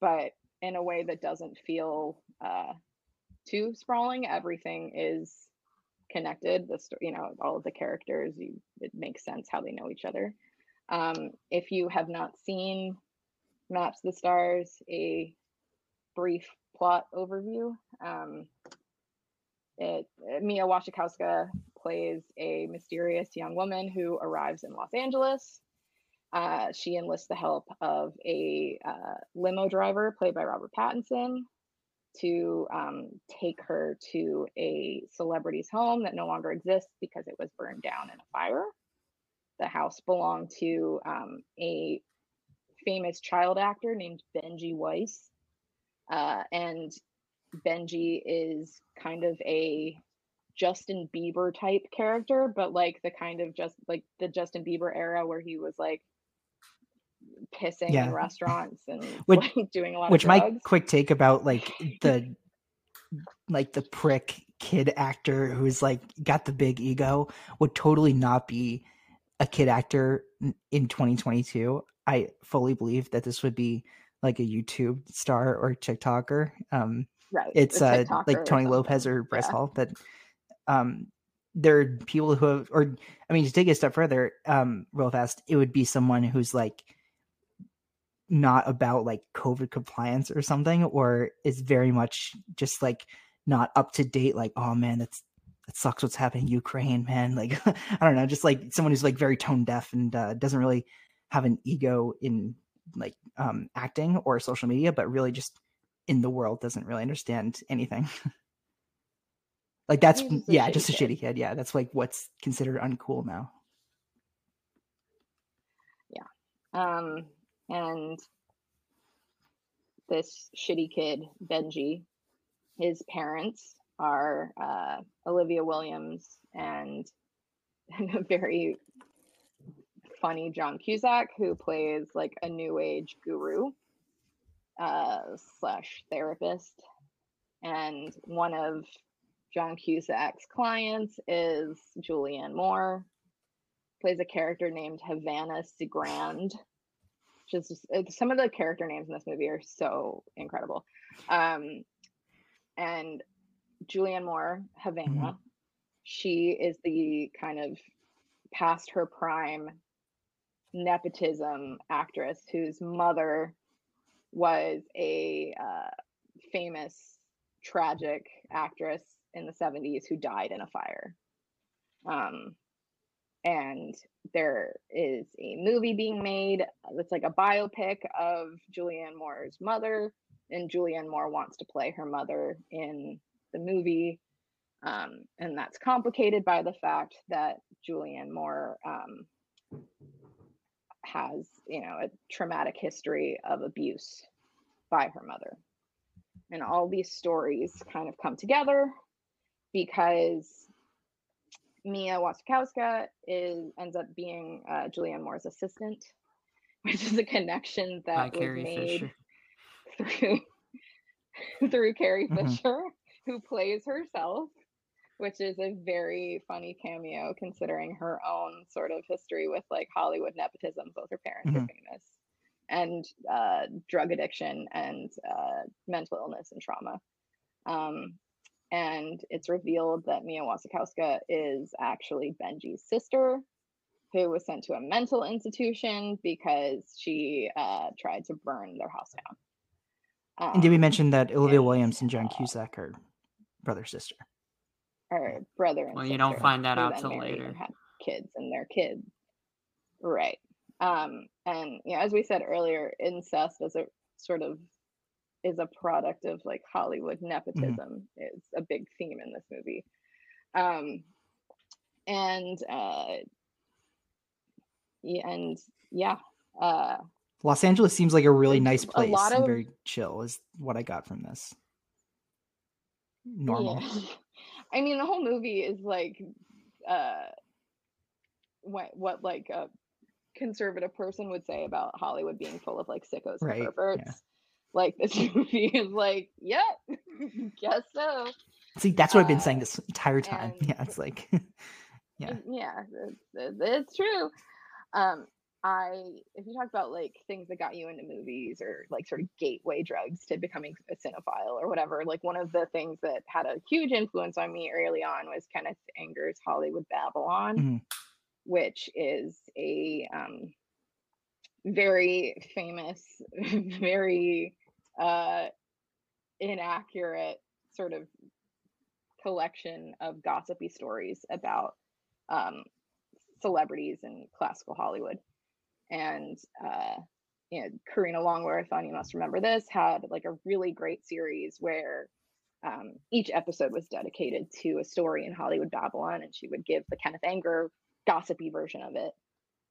but in a way that doesn't feel uh, too sprawling. Everything is connected. The story, you know, all of the characters, you, it makes sense how they know each other. Um, if you have not seen Maps the Stars, a brief plot overview. Um, it, Mia Wasikowska plays a mysterious young woman who arrives in Los Angeles. Uh, she enlists the help of a uh, limo driver played by Robert Pattinson to um, take her to a celebrity's home that no longer exists because it was burned down in a fire. The house belonged to um, a famous child actor named Benji Weiss. Uh, and Benji is kind of a Justin Bieber type character, but like the kind of just like the Justin Bieber era where he was like pissing yeah. in restaurants and which, like, doing a lot which of drugs. Which my quick take about like the like the prick kid actor who's like got the big ego would totally not be a kid actor in 2022 i fully believe that this would be like a youtube star or tiktoker um right it's uh like tony lopez or bryce yeah. hall that um there are people who have or i mean to take it a step further um real fast it would be someone who's like not about like covid compliance or something or is very much just like not up to date like oh man that's that sucks what's happening in ukraine man. Like i don't know just like someone who's like very tone deaf and uh, doesn't really have an ego in like um acting or social media but really just in the world doesn't really understand anything. Like that's yeah just a kid. shitty kid yeah that's like what's considered uncool now. Yeah um and this shitty kid, Benji, his parents are uh, Olivia Williams and a very funny John Cusack, who plays like a new age guru uh, slash therapist. And one of John Cusack's clients is Julianne Moore, plays a character named Havana Segrand just some of the character names in this movie are so incredible. Um, and Julianne Moore, Havana, mm-hmm. she is the kind of past her prime nepotism actress whose mother was a uh, famous tragic actress in the 70s who died in a fire. Um, and there is a movie being made that's like a biopic of Julianne Moore's mother, and Julianne Moore wants to play her mother in the movie. Um, and that's complicated by the fact that Julianne Moore um, has, you know, a traumatic history of abuse by her mother. And all these stories kind of come together because Mia Wasikowska is ends up being uh, Julianne Moore's assistant, which is a connection that By was made through through Carrie mm-hmm. Fisher, who plays herself, which is a very funny cameo considering her own sort of history with like Hollywood nepotism. Both her parents mm-hmm. are famous, and uh, drug addiction and uh, mental illness and trauma. Um, and it's revealed that Mia Wasikowska is actually Benji's sister, who was sent to a mental institution because she uh, tried to burn their house down. Um, and did we um, mention that Olivia and, Williams and John uh, Cusack are brother sister? Or brother and well, sister. you don't find that out till later. Had kids and their kids, right? Um, and you know, as we said earlier, incest as a sort of is a product of like Hollywood mm-hmm. nepotism mm-hmm. is a big theme in this movie. Um, and uh, yeah, and yeah, uh, Los Angeles seems like a really nice place and of- very chill. Is what I got from this. Normal. Yeah. I mean, the whole movie is like, uh, what what like a conservative person would say about Hollywood being full of like sickos Right, and yeah. Like this movie is like, yep, guess so. See, that's what I've been saying Uh, this entire time. and- Yeah, it's like, yeah, yeah, it's, it's, true. Um, I if you talk about like things that got you into movies or like sort of gateway drugs to becoming a cinephile or whatever, like one of the things that had a huge influence on me early on was Kenneth Anger's Hollywood Babylon, Mhm. which is a um, very famous, very uh, inaccurate sort of collection of gossipy stories about um, celebrities in classical Hollywood. And uh, you know, Karina Longworth on You Must Remember This had like a really great series where um, each episode was dedicated to a story in Hollywood Babylon, and she would give the Kenneth Anger gossipy version of it,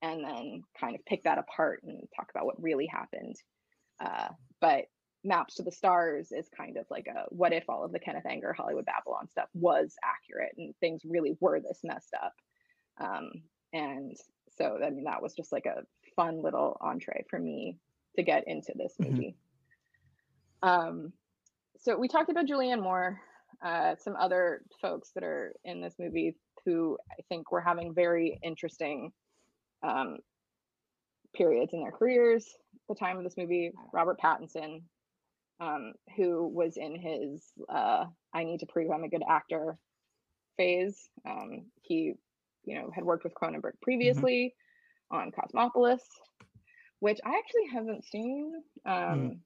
and then kind of pick that apart and talk about what really happened. Uh, but Maps to the Stars is kind of like a what if all of the Kenneth Anger Hollywood Babylon stuff was accurate and things really were this messed up. Um, and so I mean that was just like a fun little entree for me to get into this Mhm. movie. Um, so we talked about Julianne Moore, uh, some other folks that are in this movie who I think were having very interesting um, periods in their careers. at The time of this movie, Robert Pattinson, um, who was in his uh, "I need to prove I'm a good actor" phase. Um, he, you know, had worked with Cronenberg previously on Cosmopolis, which I actually haven't seen. Um,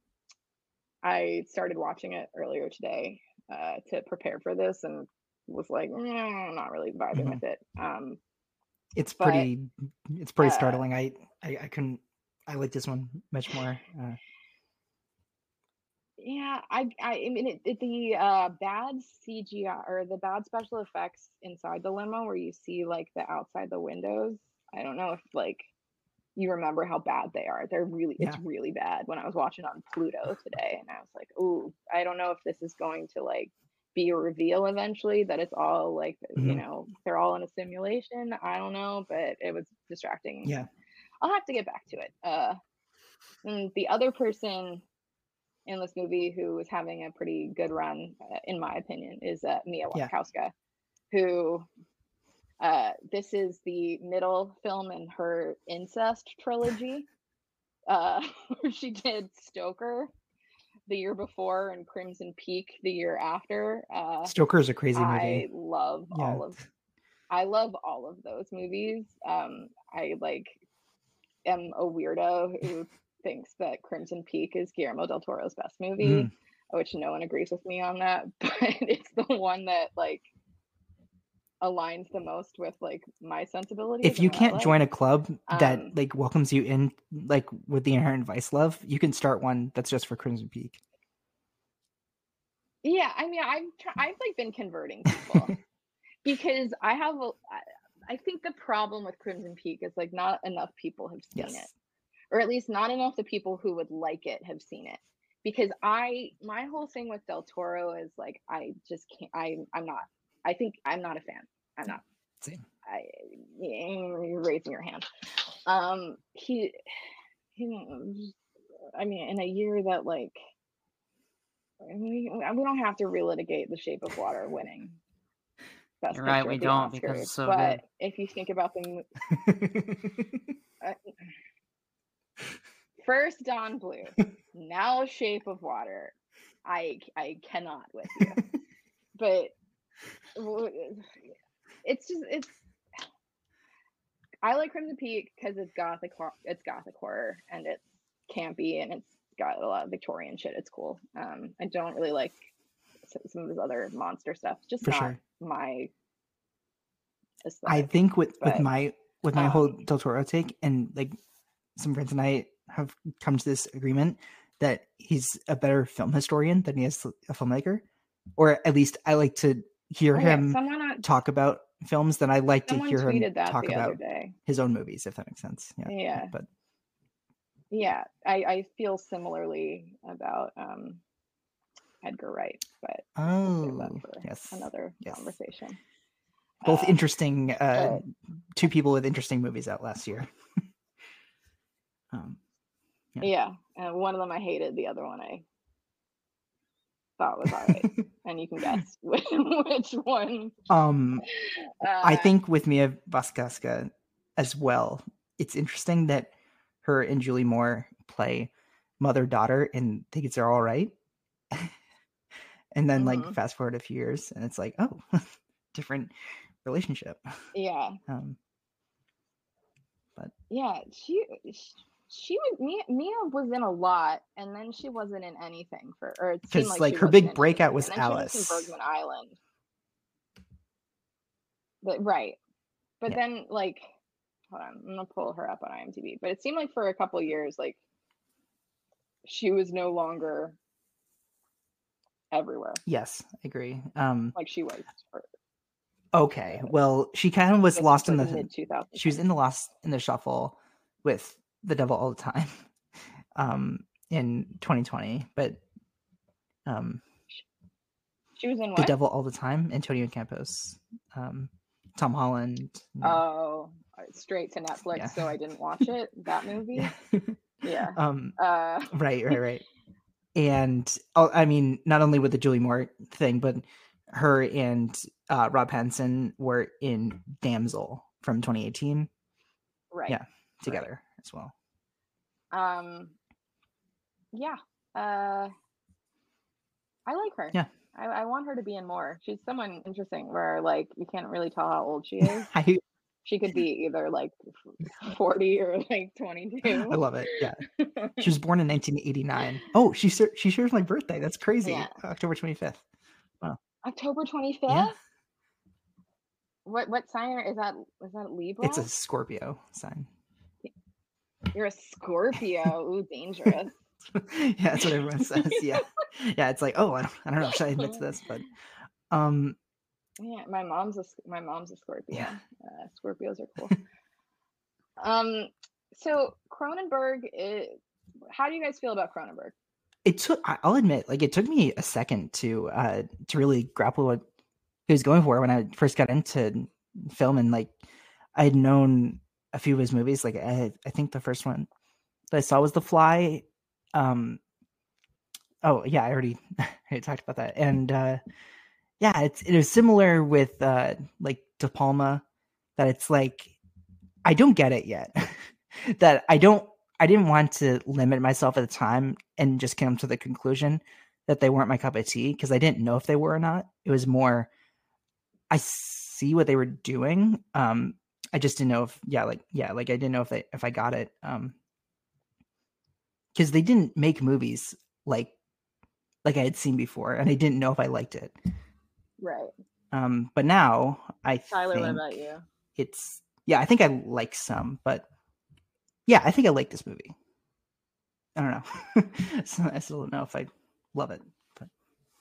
I started watching it earlier today uh, to prepare for this, and was like, "Mm, I'm not really vibing Mhm. with it. Um, it's but, pretty, it's pretty uh, startling. I, I, I couldn't, I like this one much more. Uh, Yeah, I I, I mean it, it, the uh bad CGI or the bad special effects inside the limo where you see like the outside the windows. I don't know if like you remember how bad they are. They're really it's really bad. When I was watching on Pluto today and I was like, "Ooh, I don't know if this is going to like be a reveal eventually that it's all like, you Mhm. know, they're all in a simulation. I don't know, but it was distracting. yeah, I'll have to get back to it. Uh, and the other person in this movie who is having a pretty good run, uh, in my opinion, is uh, Mia Yeah. Wasikowska, who uh, this is the middle film in her incest trilogy. Uh, she did Stoker the year before and Crimson Peak the year after. Uh, Stoker is a crazy movie. I love Yeah. all of I love all of those movies. Um I like am a weirdo who thinks that Crimson Peak is Guillermo del Toro's best movie, Mm. which no one agrees with me on that, but it's the one that like aligns the most with like my sensibilities. If you and what I can't join a club that Um, like welcomes you in, like with the inherent vice love, you can start one that's just for Crimson Peak. Yeah, I mean, I've tr- I've like been converting people because I have a, I- think the problem with Crimson Peak is like not enough people have seen it, Yes. Or at least not enough the people who would like it have seen it. Because I my whole thing with Del Toro is like I just can't. I I'm not. I think I'm not a fan. I'm not. Same. I you're raising your hand. Um, he he. I mean, in a year that like we, we don't have to relitigate the shape of water winning best You're right, we don't, because it's so but good. if you think about the uh, first Don Blue, now Shape of Water, I I cannot with you, but it's just it's. I like Crimson Peak because it's gothic. It's gothic horror and it's campy and it's got a lot of Victorian shit. It's cool. Um, I don't really like some of his other monster stuff. It's just For not sure. my. I think with with my with my whole um, Del Toro take, and like some friends and I have come to this agreement that he's a better film historian than he is a filmmaker, or at least I like to hear Oh, him talk about films than I like to hear him talk about day. his own movies, if that makes sense. Yeah, Yeah. but yeah, I, I feel similarly about um, Edgar Wright, but we'll save that Oh, yes. another yes. conversation. Both Uh, interesting. Uh, but- two people with interesting movies out last year. um, Yeah, and one of them I hated, the other one I thought was all right, and you can guess which, which one. um, I Uh, think with Mia Wasikowska as well, it's interesting that her and Julie Moore play mother daughter and think it's all right. and then like Mhm. fast forward a few years and it's like, oh, different relationship. Yeah, Um, but yeah, she she, she was Mia, Mia was in a lot, and then she wasn't in anything for, or it seemed 'Cause, like, like, her big breakout was Alice. in Bergman Island. But right, but Yeah. then like, hold on, I'm gonna pull her up on IMDb. But it seemed like for a couple years, like she was no longer everywhere yes, I agree. Um, like she was. For, okay, well, she kind of was lost in the mid 2000s. she was in the lost in the shuffle with the devil all the time um in 2020 but um She was in the devil all the time antonio campos um tom holland. Oh, uh, straight to Netflix, Yeah. so I didn't watch it. That movie. yeah. Yeah. um Uh, right right right and oh, i mean not only with the julie moore thing but her and uh rob Pattinson were in damsel from 2018 right. Yeah. together as well Um. Yeah. Uh. I like her. Yeah. I, I want her to be in more. She's someone interesting where like you can't really tell how old she is. I, she could be either like 40 or like 22. I love it yeah She was born in 1989. Oh, she she shares my birthday. That's crazy. Yeah. October 25th. Wow. October 25th? Yeah. What what sign is that? Is that Libra? It's a Scorpio sign. You're a Scorpio. Ooh, dangerous. yeah, that's what everyone says. Yeah, yeah. It's like, oh, I don't, I don't know. Should I admit to this? But, um, Yeah, my mom's a my mom's a Scorpio. Yeah. Uh, Scorpios are cool. um, so Cronenberg, is, how do you guys feel about Cronenberg? it took. I'll admit, like, it took me a second to uh to really grapple what he was going for when I first got into film, and like, I had known a few of his movies. Like, I, I think the first one that I saw was The Fly. Um, oh yeah, I already, I already talked about that, and uh, yeah, it's it is similar with uh like De Palma, that it's like I don't get it yet. that I don't I didn't want to limit myself at the time and just come to the conclusion that they weren't my cup of tea because I didn't know if they were or not. It was more I see what they were doing. Um I just didn't know if yeah, like yeah, like I didn't know if they if I got it. Um because they didn't make movies like like I had seen before and I didn't know if I liked it. Right, Um but now I Tyler. What about you? it's yeah, I think I like some, but yeah, I think I like this movie. I don't know. so I still don't know if I love it. But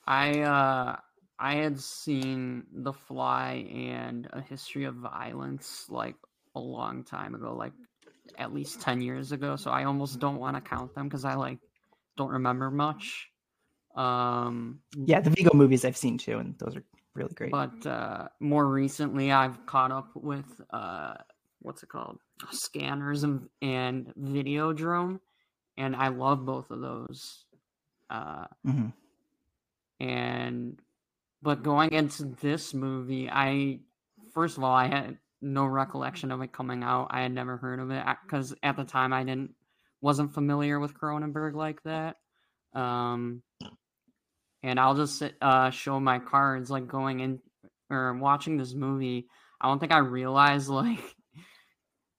I uh I had seen The Fly and A History of Violence like a long time ago, like at least 10 years ago, so I almost don't want to count them cuz I like don't remember much. Um yeah, the Viggo movies I've seen too, and those are really great. but uh more recently I've caught up with uh what's it called? Scanners and and Videodrome and I love both of those. Uh hmm and but going into this movie i first of all i had no recollection of it coming out i had never heard of it because at the time i didn't wasn't familiar with cronenberg like that um and i'll just uh show my cards like going in or watching this movie i don't think i realized like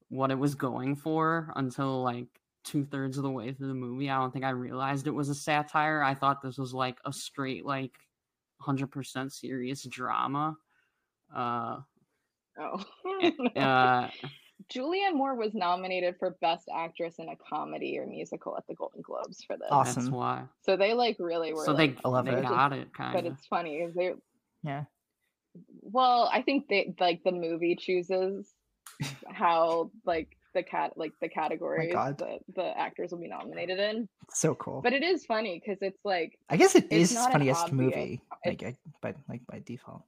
what it was going for until like two thirds of the way through the movie. I don't think I realized it was a satire. I thought this was like a straight, like, hundred percent serious drama. Uh, Oh, uh, Julianne Moore was nominated for Best Actress in a Comedy or Musical at the Golden Globes for this. Awesome. that's why. So they like really were. So they like, I love they it. got it kind but it's funny. is They Yeah. well, I think they like the movie chooses how like the cat like the categories God. that the actors will be nominated in. So cool. But it is funny because it's like I guess it's is not an funniest obvious- movie, like I, by like by default.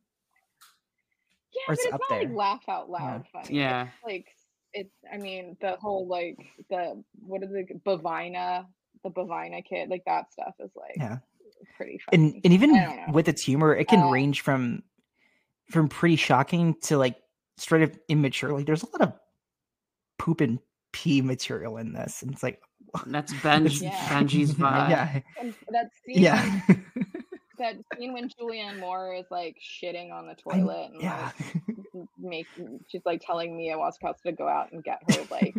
yeah, or but it's it's up not like there. laugh out loud funny. Yeah. It's like it's I mean the whole like the what is it Bovina the Bovina kid like that stuff is like Yeah. pretty funny. and and even I don't know. with its humor, it can Uh, range from from pretty shocking to like straight up immature. Like there's a lot of poop and pee material in this, and it's like That's Benj, Yeah. Benji's vibe. yeah, And that scene yeah, that scene when Julianne Moore is like shitting on the I'm- toilet and yeah. like making she's like telling Mia Wasikowska to go out and get her like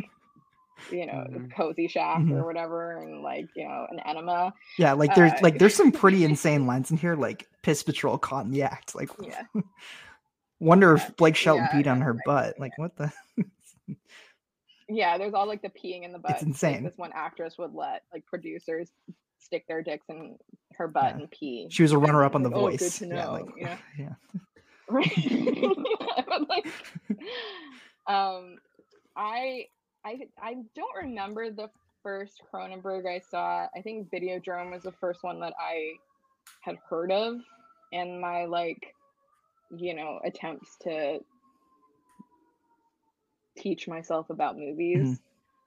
you know Mhm. Kozy Shack Mhm. or whatever and like you know an enema yeah. Like there's Uh, like there's some pretty insane lines in here, like piss patrol caught in the act. Like yeah wonder Yeah, if Blake Shelton yeah, peed on her right, butt. yeah. Like what the? Yeah there's all like the peeing in the butt like, insane. this one actress would let like producers stick their dicks in her butt Yeah. and pee She was a runner up on The like, oh, good Voice. to Yeah, know, like you know? yeah. Right. but like, um, I I I don't remember the first Cronenberg I saw. I think Videodrome was the first one that I had heard of, and my like, you know, attempts to teach myself about movies.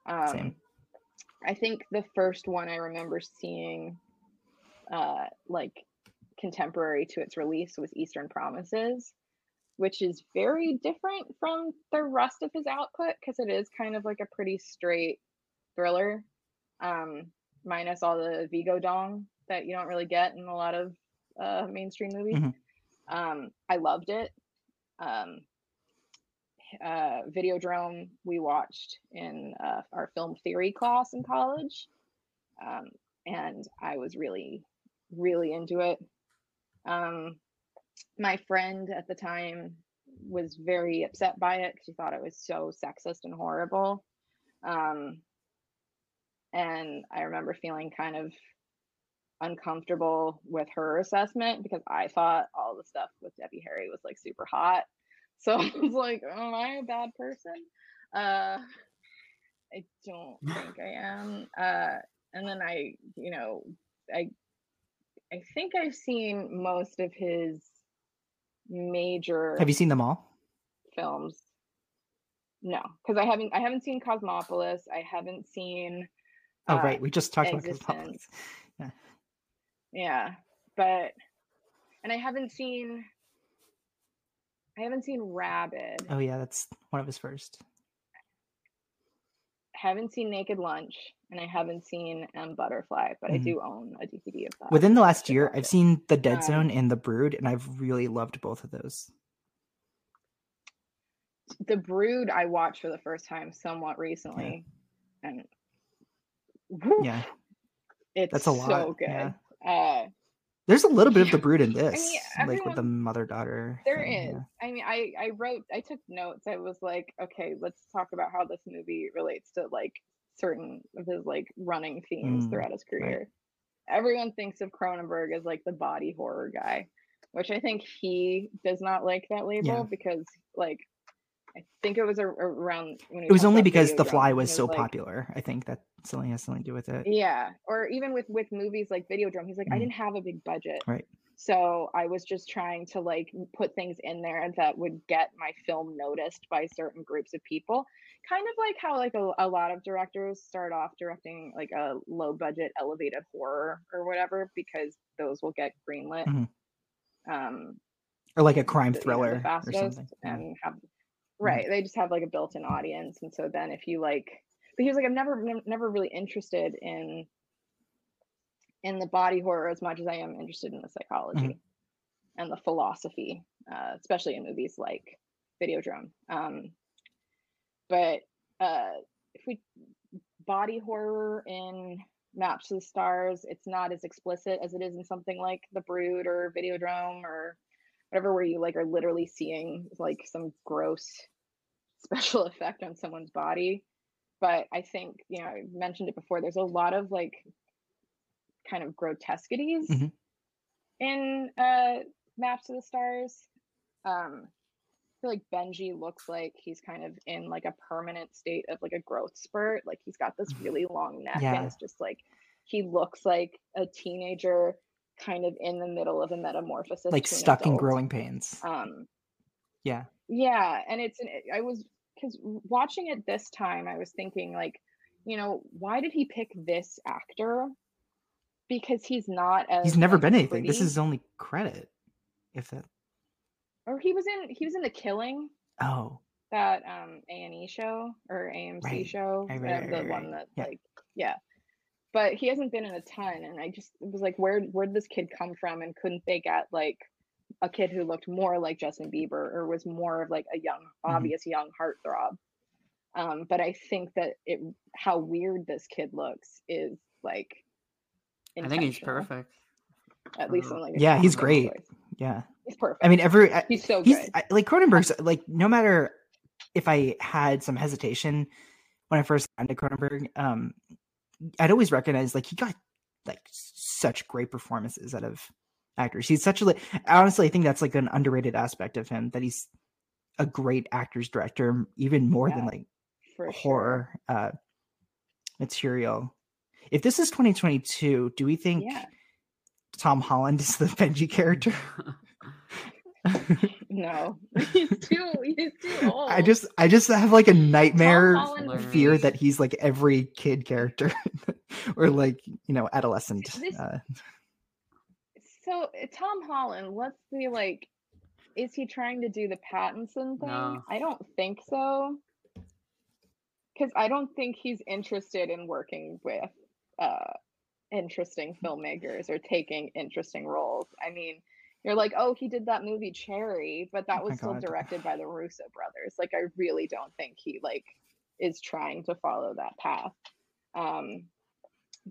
Um, Same. I think the first one I remember seeing, uh, like contemporary to its release was Eastern Promises, which is very different from the rest of his output because it is kind of like a pretty straight thriller, um, minus all the Viggo Dong that you don't really get in a lot of uh, mainstream movies. Mhm. Um, I loved it. Um, uh, Videodrome we watched in uh, our film theory class in college, um, and I was really, really into it. Um, my friend at the time was very upset by it she thought it was so sexist and horrible. Um, and I remember feeling kind of uncomfortable with her assessment because I thought all the stuff with Debbie Harry was like super hot. So I was like, am I a bad person? Uh, I don't think I am. Uh, and then I, you know, I, I think I've seen most of his major Have you seen them all? films. No, because I haven't. I haven't seen Cosmopolis. I haven't seen. Oh uh, right, we just talked about eXistenZ. Cosmopolis. Yeah, but and I haven't seen. I haven't seen Rabid. Oh yeah, that's one of his first. Haven't seen Naked Lunch, and I haven't seen M Butterfly, but I Mhm. do own a DVD of that. Within the last year, I've seen The Dead Um, Zone and The Brood, and I've really loved both of those. The Brood I watched for the first time somewhat recently, and whew, Yeah, it's that's a so lot, good. yeah. Uh, there's a little bit of The Brood in mean, this, like with the mother daughter. There is. yeah. I mean, I I wrote, I took notes. I was like, okay, let's talk about how this movie relates to like certain of his like running themes Mm, throughout his career. Everyone thinks of Cronenberg as like the body horror guy, which I think he does not like that label Yeah. because like I think it was a, around when It was only because The Fly he was so like, popular. I think that something has something to do with it. yeah, or even with with movies like Video Videodrome, he's like, I Mhm. didn't have a big budget, Right. so I was just trying to like put things in there that would get my film noticed by certain groups of people. Kind of like how like a, a lot of directors start off directing like a low budget elevated horror or whatever because those will get greenlit. Mhm. Um, Or like a crime the- you know, the thriller or something. yeah. and have right they just have like a built-in audience and so then if you like but he was like i'm never nev- never really interested in in the body horror as much as i am interested in the psychology and the philosophy uh, especially in movies like videodrome um but uh if we body horror in maps to the stars it's not as explicit as it is in something like the brood or videodrome or whatever where you like are literally seeing like some gross special effect on someone's body but i think you know i mentioned it before there's a lot of like kind of grotesquities Mhm. in uh maps to the stars um I feel like Benji looks like he's kind of in like a permanent state of like a growth spurt. Like he's got this really long neck Yeah. and it's just like he looks like a teenager kind of in the middle of a metamorphosis. like stuck in growing pains. Um Yeah. yeah, and it's an I was because watching it this time, I was thinking like, you know, why did he pick this actor? Because he's not as He's never like, been anything. This is his only credit. If that or he was in he was in the Killing oh. that um A and E show or AMC Right. show, Right, right, the one that Yeah. like yeah. But he hasn't been in a ton, and I just was like, where where did this kid come from? And couldn't they get like a kid who looked more like Justin Bieber or was more of like a young, Mhm. obvious young heartthrob? Um, but I think that it how weird this kid looks is like. I think he's perfect. At least in like Yeah, he's great. choice. Yeah. He's perfect. I mean, every I- he's so he's good. I, like Cronenberg's like no matter if I had some hesitation when I first got into Cronenberg, um, I'd always recognize like he got like such great performances out of actors. He's such a like honestly, I think that's like an underrated aspect of him that he's a great actor's director, even more than like for sure. horror uh material. If this is 2022, do we think Yeah. Tom Holland is the Benji character? No, he's too he's too old. I just I just have like a nightmare fear that he's like every kid character or like, you know, adolescent. This- Uh, So uh, Tom Holland, let's be like, is he trying to do the Pattinson thing? No. I don't think so. Because I don't think he's interested in working with uh, interesting filmmakers or taking interesting roles. I mean, you're like, oh, he did that movie Cherry, but that Oh was still God. directed by the Russo brothers. Like, I really don't think he like is trying to follow that path. Um,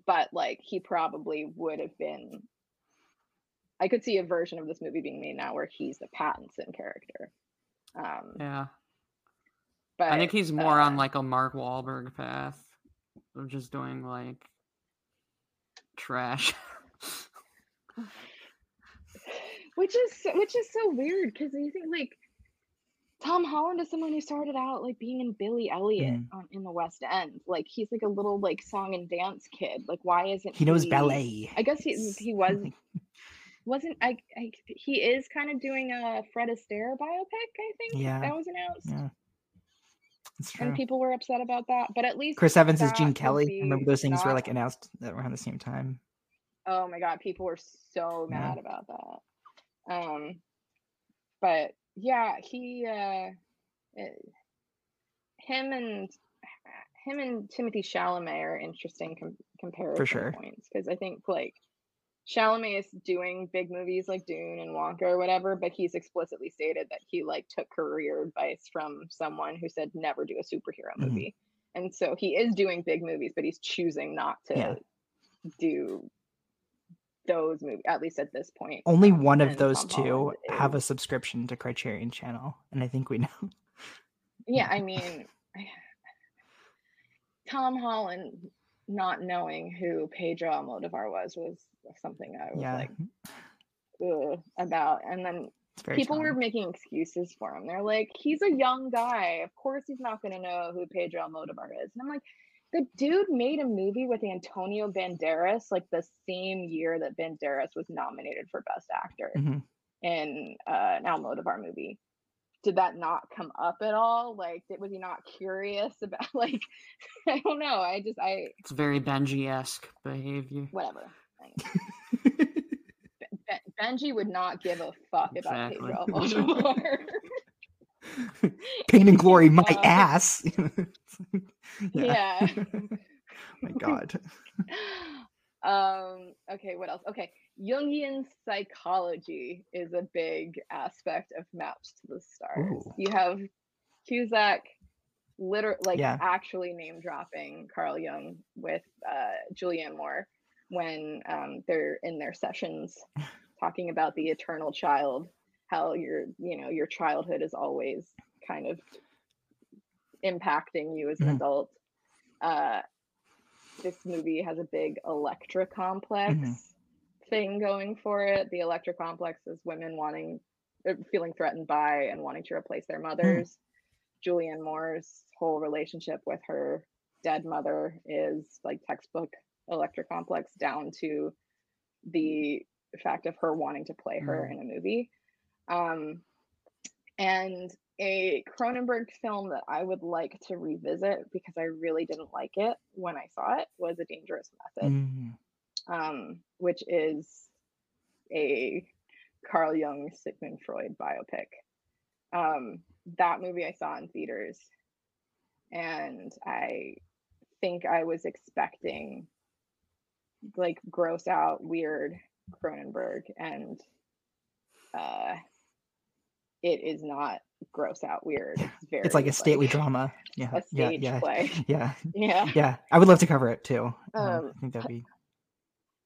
but like, he probably would have been I could see a version of this movie being made now where he's the Pattinson character. Um, Yeah. but I think he's more on uh, like a Mark Wahlberg path of just doing like trash. which is so- which is so weird because you think like Tom Holland is someone who started out like being in Billy Elliot Mhm. on, in the West End. Like he's like a little like song and dance kid. Like why isn't he knows ballet. I guess he he was wasn't I, I he is kind of doing a Fred Astaire biopic. I think Yeah. that was announced. Yeah. And people were upset about that, but at least Chris Evans is Gene Kelly. I remember those things were like announced that around the same time. Oh my god, people were so Yeah. mad about that. Um, but yeah, he, uh, eh, him and him and Timothée Chalamet are interesting com- comparison sure. points because I think like Chalamet is doing big movies like Dune and Wonka or whatever, but he's explicitly stated that he like took career advice from someone who said never do a superhero Mhm. movie. And so he is doing big movies, but he's choosing not to Yeah. do those movies at least at this point. Only um, one of those two have a subscription to Criterion Channel, and I think we know. Yeah, I mean, Tom Holland not knowing who Pedro Almodovar was was something I was Yeah, like ugh, about. And then people were making excuses for him. They're like, he's a young guy. Of course, he's not going to know who Pedro Almodovar is. And I'm like, the dude made a movie with Antonio Banderas like the same year that Banderas was nominated for Best Actor Mhm. in uh, an Almodovar movie. Did that not come up at all? Like, did, was he not curious about? Like, I don't know. I just, I it's very Benji esque behavior. whatever. Ben- Benji would not give a fuck about Exactly. Pedro Almodovar. Pain and Glory, my Uh, ass. yeah. my God. um okay what else okay jungian psychology is a big aspect of maps to the stars Ooh. you have cusack liter like Yeah. actually name dropping carl jung with uh julianne moore when um they're in their sessions talking about the eternal child how your you know your childhood is always kind of impacting you as an Mhm. adult uh this movie has a big Electra complex Mhm. thing going for it. The Electra complex is women wanting uh, feeling threatened by and wanting to replace their mothers. Julianne Moore's whole relationship with her dead mother is like textbook Electra complex down to the fact of her wanting to play her Mm. in a movie. Um, and a Cronenberg film that I would like to revisit because I really didn't like it when I saw it was A Dangerous Method, Mm. um, which is a Carl Jung Sigmund Freud biopic. Um, that movie I saw in theaters, and I think I was expecting like gross out, weird Cronenberg, and uh, it is not gross out weird. It's very It's like a stately like, drama. Yeah. a yeah, stage yeah, play. Yeah. Yeah. Yeah. I would love to cover it too. Um, Um, I think that'd be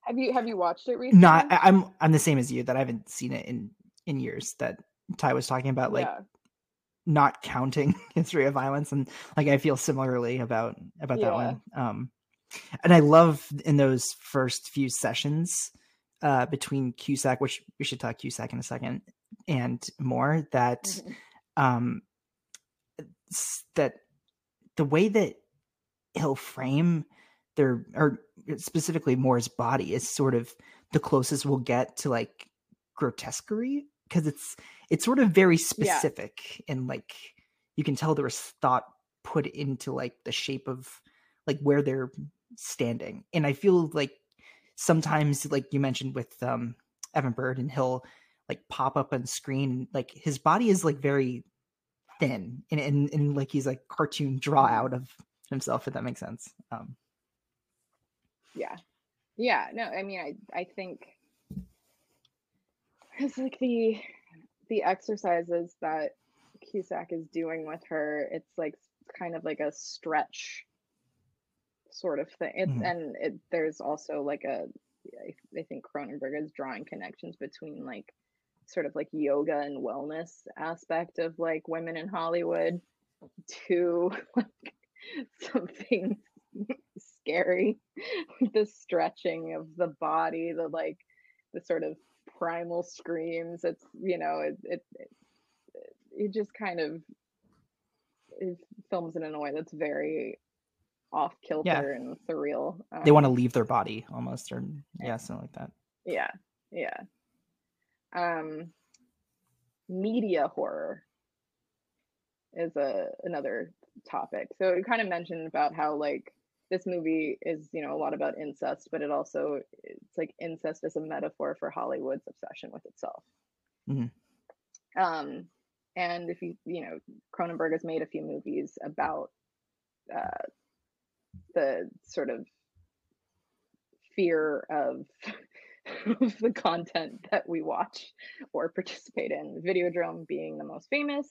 Have you have you watched it recently? no. I, I'm I'm the same as you that I haven't seen it in in years. That Ty was talking about, like yeah. not counting history of violence, and like I feel similarly about about that one. Um, and I love in those first few sessions uh between Cusack, which we should talk Cusack in a second, and more that Mhm. um that the way that he'll frame their or specifically Moore's body is sort of the closest we'll get to like grotesquerie because it's it's sort of very Yeah. specific and like you can tell there was thought put into like the shape of like where they're standing and i feel like sometimes like you mentioned with um evan bird and he'll like pop up on screen like his body is like very thin and and, and like he's like cartoon draw out of himself if that makes sense um. Yeah. Yeah no i mean i i think it's like the the exercises that cusack is doing with her it's like kind of like a stretch sort of thing it's Mhm. and it, there's also like a I, I think cronenberg is drawing connections between like sort of like yoga and wellness aspect of like women in hollywood to like something scary the stretching of the body the like the sort of primal screams it's you know it it, it, it just kind of it films it in a way that's very off kilter and surreal they want to um, leave their body almost or yeah something like that. Yeah yeah um media horror is a another topic so you kind of mentioned about how like this movie is you know a lot about incest but it also it's like incest as a metaphor for hollywood's obsession with itself Mhm. um and if you you know cronenberg has made a few movies about uh the sort of fear of of the content that we watch or participate in. Videodrome being the most famous.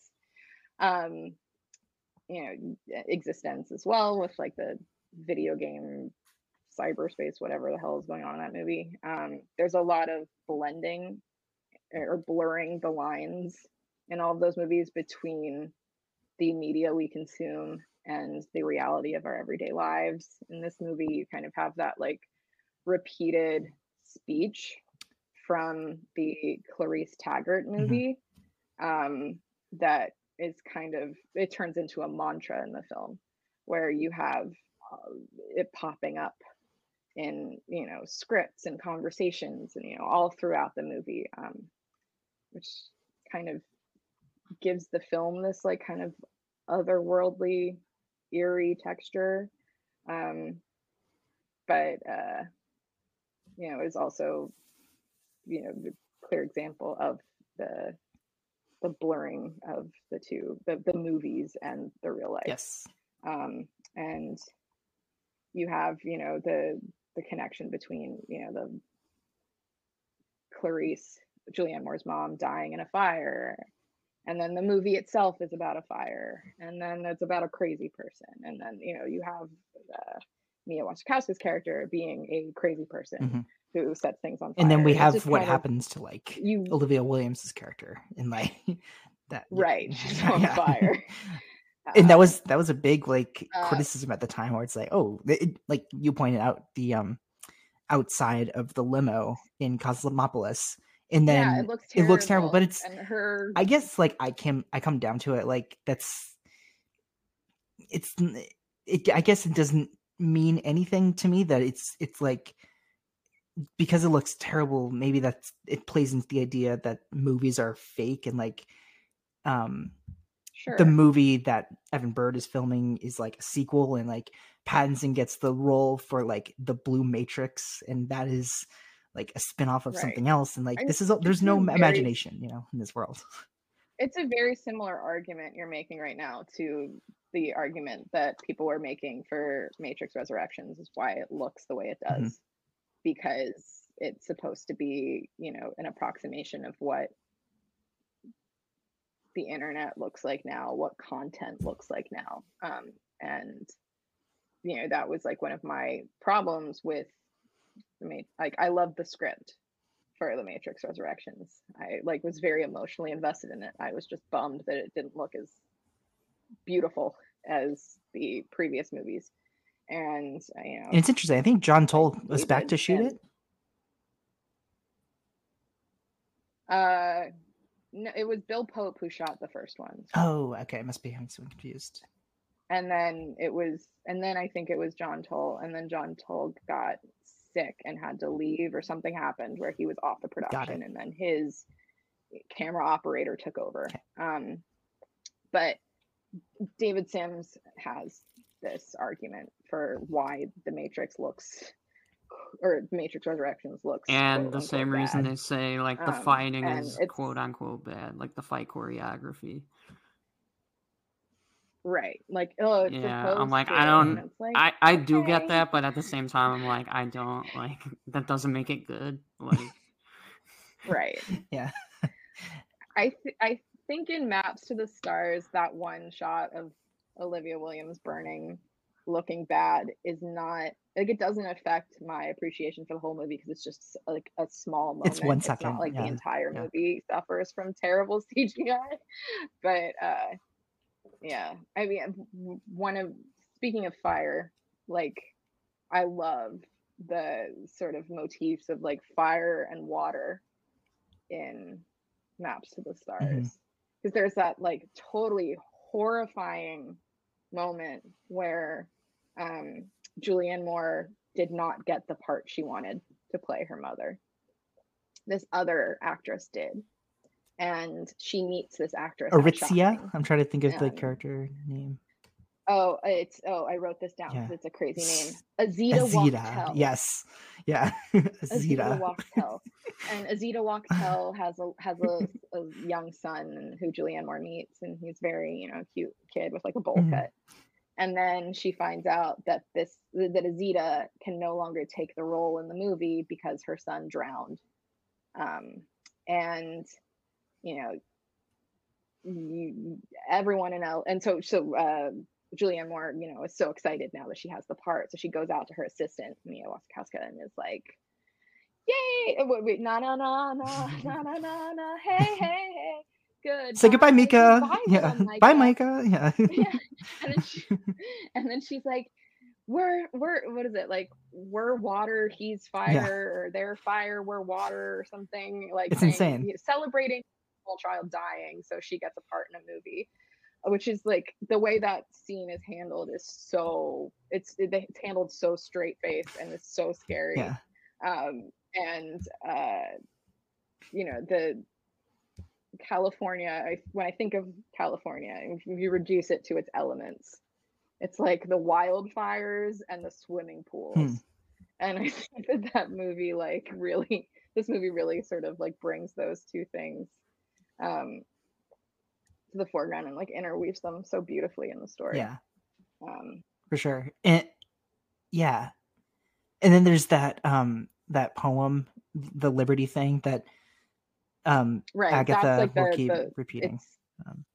Um, you know, eXistenZ as well with like the video game cyberspace, whatever the hell is going on in that movie. Um, there's a lot of blending or blurring the lines in all of those movies between the media we consume and the reality of our everyday lives. In this movie, you kind of have that like repeated speech from the Clarice Taggart movie um, that is kind of it turns into a mantra in the film where you have uh, it popping up in you know scripts and conversations and you know all throughout the movie um, which kind of gives the film this like kind of otherworldly eerie texture. Um but uh you know is also you know the clear example of the the blurring of the two the, the movies and the real life. Yes. Um and you have you know the the connection between you know the clarice julianne moore's mom dying in a fire and then the movie itself is about a fire and then it's about a crazy person and then you know you have uh, mia wasikowska's character being a crazy person Mhm. who sets things on fire and then we have what kind of- happens to like you olivia williams's character in like that right she's on Yeah. fire and that was that was a big like uh, criticism at the time where it's like oh it, like you pointed out the um outside of the limo in cosmopolis and then yeah, it looks it looks terrible, but it's and her I guess like I can I come down to it like that's it's it I guess it doesn't mean anything to me that it's it's like because it looks terrible maybe that's it plays into the idea that movies are fake and like um sure the movie that Evan Bird is filming is like a sequel and like Pattinson gets the role for like the Blue Matrix and that is like a spin-off of Right. something else and like And this is there's no very- imagination you know in this world it's a very similar argument you're making right now to the argument that people were making for Matrix Resurrections is why it looks the way it does Mhm. because it's supposed to be, you know, an approximation of what the internet looks like now, what content looks like now. Um, and you know, that was like one of my problems with the Ma- like I love the script for the Matrix Resurrections. I like was very emotionally invested in it. I was just bummed that it didn't look as beautiful as the previous movies. And uh, you know, and it's interesting I think John Toll was back to shoot and- it uh no, it was Bill Pope who shot the first one. oh okay I must be having something confused And then it was and then I think it was John Toll and then John Toll got sick and had to leave or something happened where he was off the production and then his camera operator took over. Um but David Sims has this argument for why the Matrix looks or Matrix Resurrections looks And the same unquote, reason bad. they say like the Um, fighting is quote unquote bad, like the fight choreography. right like oh it's yeah, I'm like I don't like, I I do okay. get that, but at the same time I'm like I don't like that doesn't make it good. Like right yeah I th- I think in Maps to the Stars, that one shot of Olivia Williams burning, looking bad, is not like it doesn't affect my appreciation for the whole movie because it's just like a small moment. It's one second. It's not like yeah, the entire yeah. movie suffers from terrible CGI, but uh, yeah. I mean, one of speaking of fire, like I love the sort of motifs of like fire and water in maps to the stars because there's that like totally horrifying moment where um Julianne Moore did not get the part she wanted to play her mother. This other actress did. And she meets this actress. Aritzia. I'm trying to think of the character name Oh, it's oh, I wrote this down because Yeah. it's a crazy name. Azita Azita Wachtel. yes yeah Azita Azita Wachtel. and Azita Wachtel has a has a, a young son who Julianne Moore meets, and he's very you know cute kid with like a bowl Mhm. cut. And then she finds out that this that Azita can no longer take the role in the movie because her son drowned. Um, and you know, you, everyone in L and so so uh, Julianne Moore, you know, is so excited now that she has the part. So she goes out to her assistant, Mia Wasikowska, and is like, Yay! Wait, wait, na na na na na na na na. Hey, hey, hey. Good. say goodbye Micah Goodbye, yeah little bye Micah." Micah yeah yeah. And then she, and then she's like, we're we're what is it like we're water he's fire or they're fire we're water or something like It's saying- insane. celebrating a small child dying so she gets a part in a movie which is like the way that scene is handled is so it's it's handled so straight face and it's so scary yeah um, and uh, you know the California. I, when I think of California, if you reduce it to its elements, it's like the wildfires and the swimming pools. Hmm. And I think that that movie, like, really, this movie really sort of like brings those two things um, to the foreground and like interweaves them so beautifully in the story. yeah. Um, for sure. And yeah. And then there's that um that poem the liberty thing that um right. agatha like will the, keep the repeating. Um,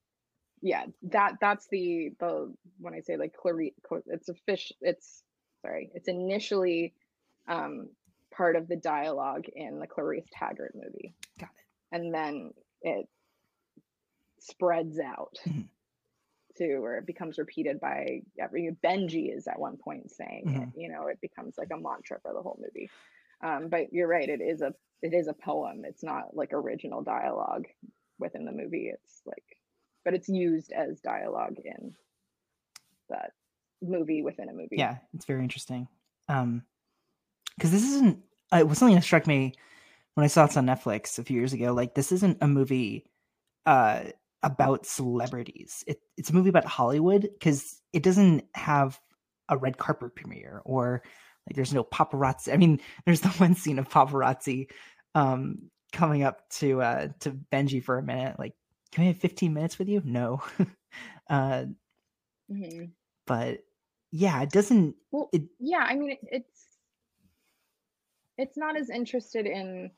yeah. That that's the the when i say like clarice it's a fish it's sorry it's initially um part of the dialogue in the clarice taggart movie. Got it. And then it spreads out Mhm. to where it becomes repeated by every benji is at one point saying Mhm. it you know it becomes like a mantra for the whole movie Um, but you're right, it is a it is a poem. It's not like original dialogue within the movie. It's like but it's used as dialogue in that movie within a movie. Yeah, it's very interesting. Um, because this isn't. Uh, it was something that struck me when I saw this on Netflix a few years ago. Like, this isn't a movie uh about celebrities. It, it's a movie about Hollywood because it doesn't have a red carpet premiere or like there's no paparazzi. I mean, there's the one scene of paparazzi um coming up to uh to Benji for a minute, like can we have 15 minutes with you? No. uh, mm-hmm. But yeah, it doesn't. Well, it, yeah, I mean, it, it's it's not as interested in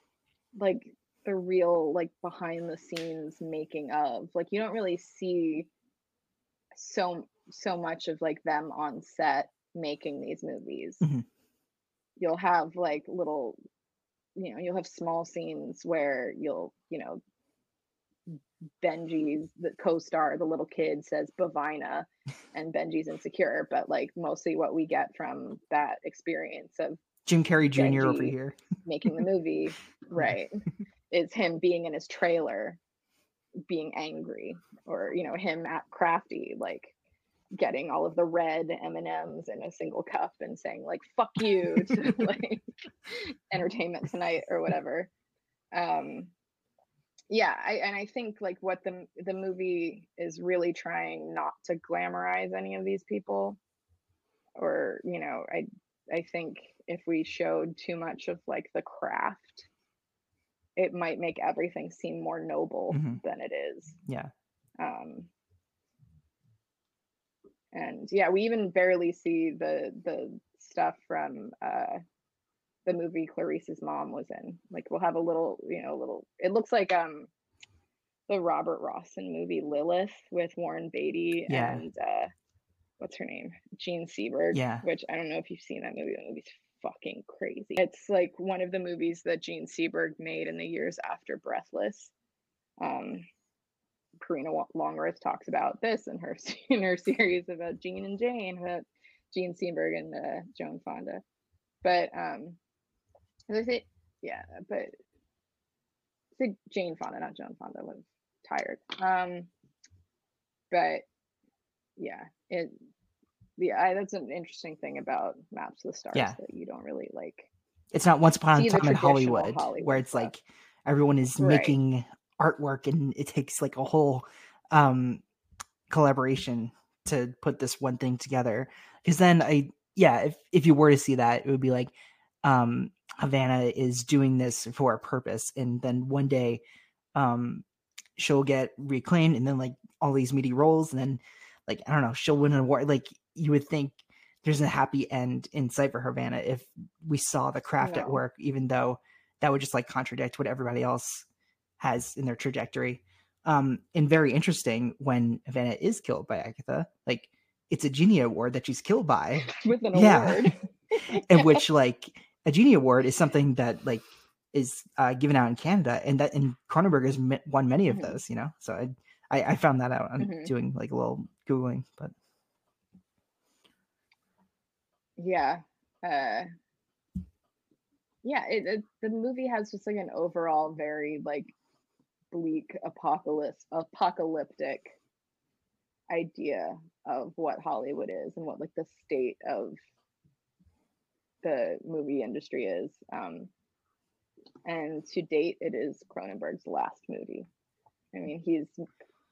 like the real like behind the scenes making of like you don't really see so so much of like them on set making these movies mm-hmm. you'll have like little you know you'll have small scenes where you'll you know Benji's the co-star, the little kid says Bavina and Benji's insecure, but like mostly what we get from that experience of Jim Carrey Jr. Benji over here making the movie, right, is him being in his trailer being angry or you know him at crafty like getting all of the red M&Ms in a single cup and saying like fuck you to like entertainment tonight or whatever. Um yeah I, and i think like what the the movie is really trying not to glamorize any of these people or you know i i think if we showed too much of like the craft it might make everything seem more noble mm-hmm. than it is yeah um and yeah we even barely see the the stuff from uh the movie Clarice's mom was in. Like we'll have a little, you know, a little it looks like um the Robert Rossen movie Lilith with Warren Beatty yeah. and uh what's her name? Jean Seberg. Yeah. Which I don't know if you've seen that movie. The movie's fucking crazy. It's like one of the movies that Jean Seberg made in the years after Breathless. Um Karina Longworth talks about this in her in her series about Jean and Jane about Jean Seberg and uh, Joan Fonda. But um I think, yeah, but it's Jane Fonda, not Joan Fonda. Was tired. Um, but yeah, it. Yeah, I, that's an interesting thing about Maps of the Stars yeah. that you don't really like. It's not once upon a time in Hollywood, Hollywood, where it's stuff. like everyone is right. making artwork and it takes like a whole um collaboration to put this one thing together. Because then I yeah, if if you were to see that, it would be like um Havana is doing this for a purpose, and then one day, um, she'll get reclaimed, and then like all these meaty roles, and then like I don't know, she'll win an award. Like you would think there's a happy end in sight for Havana if we saw the craft no. at work, even though that would just like contradict what everybody else has in their trajectory. Um, and very interesting when Havana is killed by Agatha, like it's a Genie Award that she's killed by with an yeah. award, in which like a genie award is something that like is uh, given out in Canada, and that and Cronenberg has won many of mm-hmm. those. You know, so I, I, I found that out on mm-hmm. doing like a little googling, but yeah, uh, yeah. It, it the movie has just like an overall very like bleak apocalypse apocalyptic idea of what Hollywood is and what like the state of the movie industry is. Um, and to date, it is Cronenberg's last movie. I mean, he's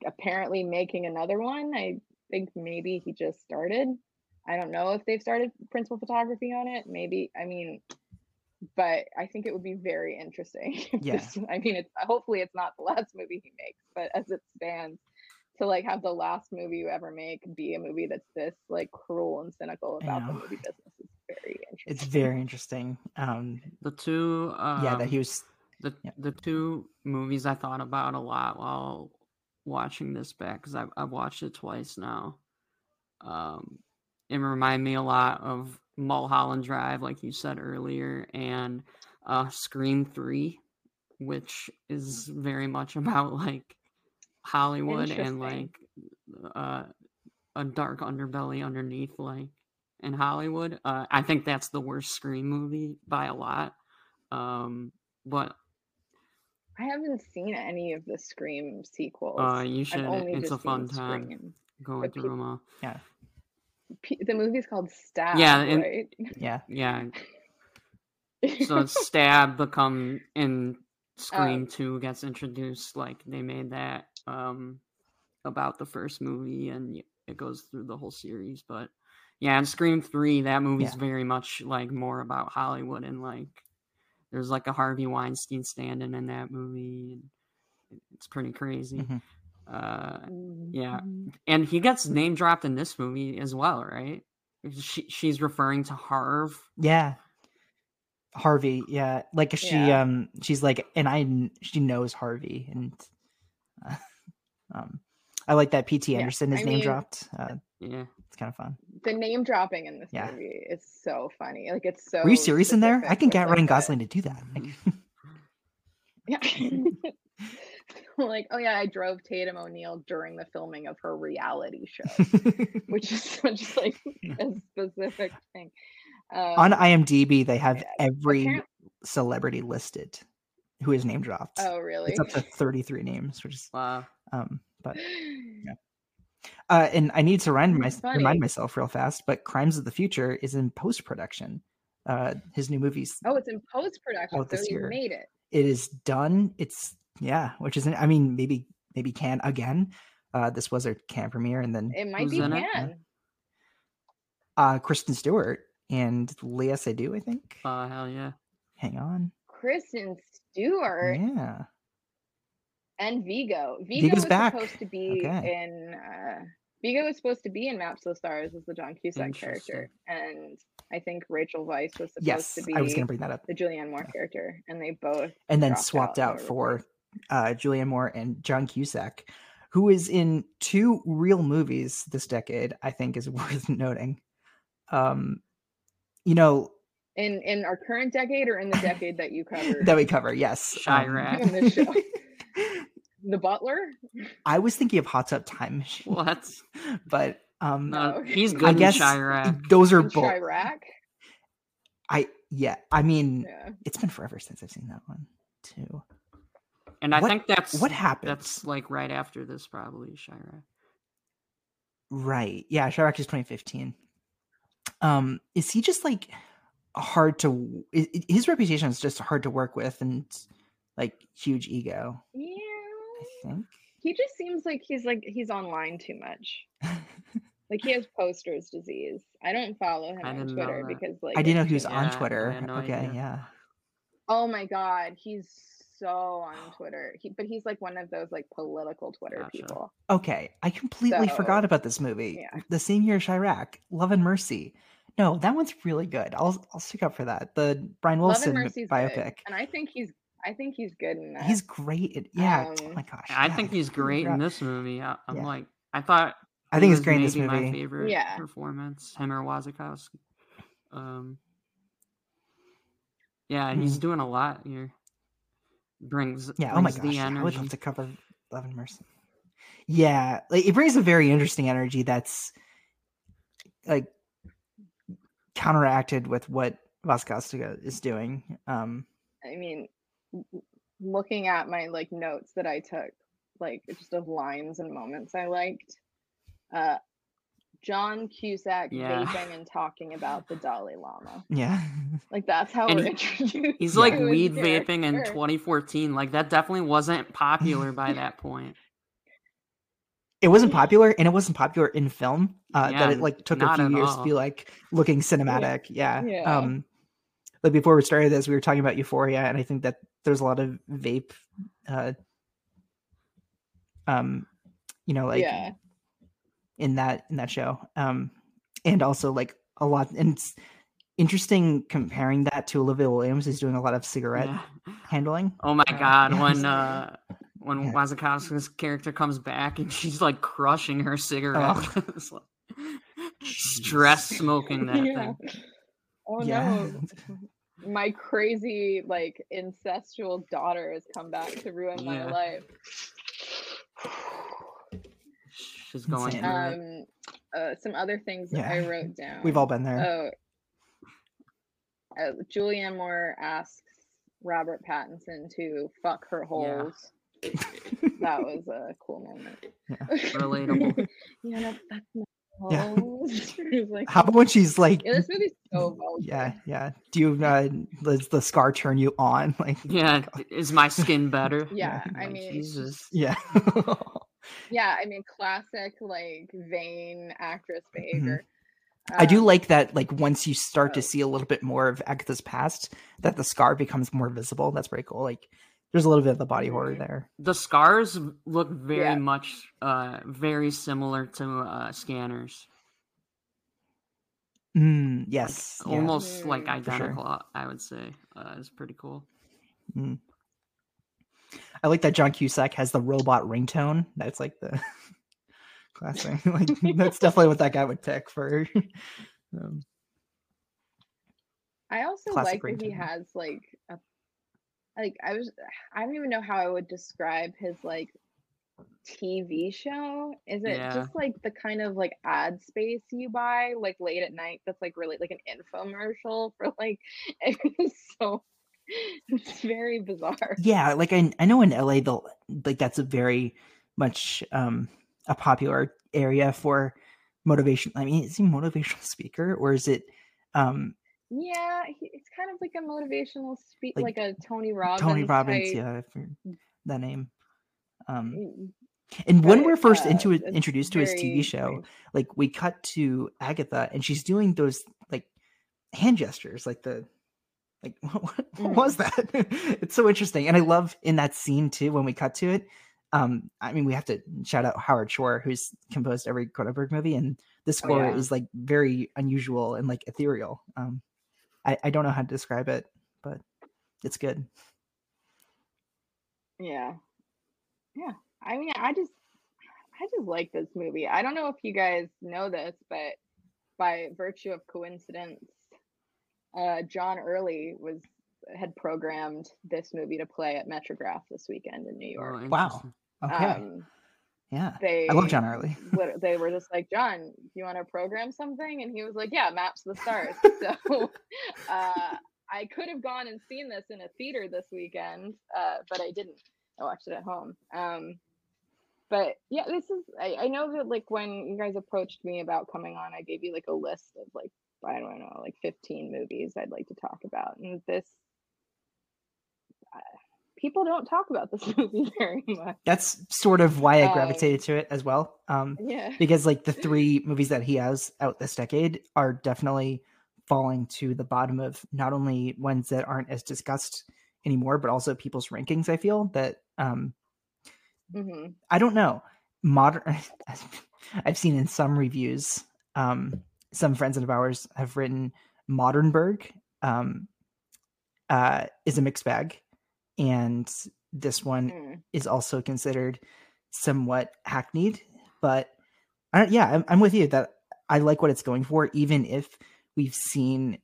apparently making another one. I think maybe he just started. I don't know if they've started principal photography on it. Maybe, I mean, but I think it would be very interesting. Yeah. This, I mean, it's hopefully it's not the last movie he makes, but as it stands, to like have the last movie you ever make be a movie that's this like cruel and cynical about the movie business is very interesting. It's very interesting. Um, the two, um, yeah, that um, he was the yeah. the two movies I thought about a lot while watching this back because I've I've watched it twice now. Um, it reminded me a lot of Mulholland Drive, like you said earlier, and uh, Scream Three, which is very much about like Hollywood and like uh, a dark underbelly underneath, like in Hollywood. Uh, I think that's the worst Scream movie by a lot. Um, but I haven't seen any of the Scream sequels. uh, you should. It's a fun time Scream. going but through them all. Yeah. P- the movie's called Stab. Yeah, and- right? Yeah. Yeah. So Stab become in Scream Um, Two gets introduced. Like they made that um about the first movie, and it goes through the whole series. But yeah, in Scream Three, that movie's Yeah. very much like more about Hollywood and like there's like a Harvey Weinstein standing in that movie, and it's pretty crazy. Mhm. Uh, Mm-hmm. yeah, and he gets name dropped in this movie as well, right? She, she's referring to Harv. Yeah. Harvey, yeah. Like she Yeah. um she's like and I she knows Harvey and uh, um I like that PT Yeah, Anderson is I name mean- dropped. Uh Yeah. it's kind of fun. the name dropping in this Yeah. movie is so funny. Like it's so. Were you serious in there? I can get Ryan Gosling to do that. Yeah. like, oh yeah, I drove Tatum O'Neal during the filming of her reality show, which is such like a specific thing. Um, on IMDb they have yeah, every celebrity listed who is name dropped. oh really? It's up to 33 names, which is Wow. um but uh and I need to remind, my, remind myself real fast, but Crimes of the Future is in post production. Uh his new movies oh, it's in post production, out so this he year. made it. it is done. It's yeah, which isn't. I mean maybe maybe Cannes again. Uh this was a Cannes premiere and then It might be in it? Cannes. uh Kristen Stewart and Léa Seydoux, I think. Uh, hell yeah. Hang on. Kristen Stewart Yeah. and Viggo. Viggo Viggo's was back. supposed to be Okay. in. Uh, Viggo was supposed to be in Maps to the Stars as the John Cusack character, and I think Rachel Weisz was supposed Yes, to be I was gonna bring that up. the Julianne Moore character, and they both And then swapped out out for replaced- uh Julianne Moore and John Cusack, who is in two real movies this decade, I think is worth noting. Um you know, in in our current decade or in the decade that you covered that we cover, yes. um, Chi-Raq. in the Butler. I was thinking of Hot Tub Time Machine. What? But um No, okay. he's good in guess Chi-Raq. those are in both Chi-Raq. I yeah, I mean Yeah. it's been forever since I've seen that one too. And I What- think that's what happened? That's like right after this, probably Chi-Raq. Right. Yeah, Chi-Raq is 2015. Um, is he just like hard to? i- i- His reputation is just hard to work with, and like huge ego. Yeah. I think. He just seems like he's like he's online too much. Like he has posters disease. I don't follow him I on Twitter because like I didn't know he was just- on Twitter. no okay, idea. yeah. Oh my god, he's so on Twitter. He, but he's like one of those like political Twitter Gotcha. people. Okay, I completely forgot about this movie. yeah. The same year as Chi-Raq, Love and Mercy. No, that one's really good. I'll I'll stick up for that. The Brian Love Wilson biopic. good, and I think he's I think he's good in that. He's great. in- yeah. oh Um, my gosh. I yeah, think he's completely great in this movie. I, I'm Yeah. like, I thought. I think he's great in this maybe My favorite Yeah. performance, him or Wazikowski. Um, yeah, he's doing a lot here. Brings Yeah. Oh my gosh. the yeah, I would love to cover Love and Mercy. Yeah, like it brings a very interesting energy that's like counteracted with what Wasikowska is doing. Um, I mean, w- w- looking at my like notes that I took, like just of lines and moments I liked. Uh, John Cusack Yeah. vaping and talking about the Dalai Lama. yeah. Like that's how And we're he- introduced. He's to like his weed vaping in 2014. Like that definitely wasn't popular by that point. It wasn't popular, and it wasn't popular in film. Uh, Yeah, that it like took a few at years to be like looking cinematic. Yeah. Yeah. Um, but before we started this, we were talking about Euphoria, and I think that there's a lot of vape. Uh, um, you know, like yeah, in that in that show um and also like a lot and it's interesting comparing that to olivia williams who's doing a lot of cigarette Yeah. handling Oh my Uh, god, yeah, when uh when Yeah. Wazakowski's character comes back and she's like crushing her cigarette. It's like, stress smoking that yeah. thing. Oh yeah no, my crazy like incestual daughter has come back to ruin my life. She's going Insane. through. Um, uh, some other things that I wrote down. we've all been there Oh, uh, Julianne Moore asks Robert Pattinson to fuck her holes. that was a cool moment. Relatable. you know, fuck my Yeah. holes. It like, How about when she's like, yeah, this movie's so well. yeah, yeah. Do you uh, does the scar turn you on? Like, Yeah, is my skin better? Yeah, I mean, Jesus. yeah. Yeah, I mean, classic like vain actress behavior. Mm-hmm. I do Um, like that. Like once you start to oh. see a little bit more of Agatha's past, that the scar becomes more visible. That's pretty cool. Like there's a little bit of the body horror there. The scars look very Yeah. much, uh, very similar to uh, scanners. Mm, yes. yeah. Almost like Mm. For sure. identical. I would say. Uh, it's pretty cool. Mm. I like that John Cusack has the robot ringtone. That's like the classic. like that's definitely what that guy would pick for. um, I also like that he has like a like I was I don't even know how I would describe his like TV show. Is it Yeah. just like the kind of like ad space you buy like late at night that's like really like an infomercial for like it's so it's very bizarre. yeah, like I I know in LA they'll like that's a very much um a popular area for motivation. I mean, is he a motivational speaker or is it um Yeah, he, it's kind of like a motivational speak Like like, a Tony Robbins. Tony Robbins? Yeah, forget that name. Um, Mm, and when we're first uh, into introduced to his TV show, like we cut to Agatha and she's doing those like hand gestures, like the like what, what, what was that? it's so interesting, and I love in that scene too when we cut to it. Um, I mean, we have to shout out Howard Shore, who's composed every Cronenberg movie, and the score yeah. is like very unusual and like ethereal. Um, I I don't know how to describe it, but it's good. Yeah. Yeah. I mean, I just I just like this movie. I don't know if you guys know this, but by virtue of coincidence, uh John Early was had programmed this movie to play at Metrograph this weekend in New Oh, York. Wow. Okay, Um yeah, they I love John Early. they were just like, John, you want to program something? And he was like, Yeah, Maps of the Stars. so uh, I could have gone and seen this in a theater this weekend, uh, but I didn't. I watched it at home. Um, but yeah, this is. I, I know that like when you guys approached me about coming on, I gave you like a list of like I don't know, like 15 movies I'd like to talk about, and this. Uh, people don't talk about this movie very much. That's sort of why I Um, gravitated to it as well. Um, Yeah. because like the three movies that he has out this decade are definitely falling to the bottom of not only ones that aren't as discussed anymore, but also people's rankings. I feel that um, hmm I don't know modern. I've seen in some reviews, um, some friends of ours have written Modernberg um, uh, is a mixed bag, and this one Mm. is also considered somewhat hackneyed. But I don't, yeah, I'm, I'm with you that I like what it's going for, even if we've seen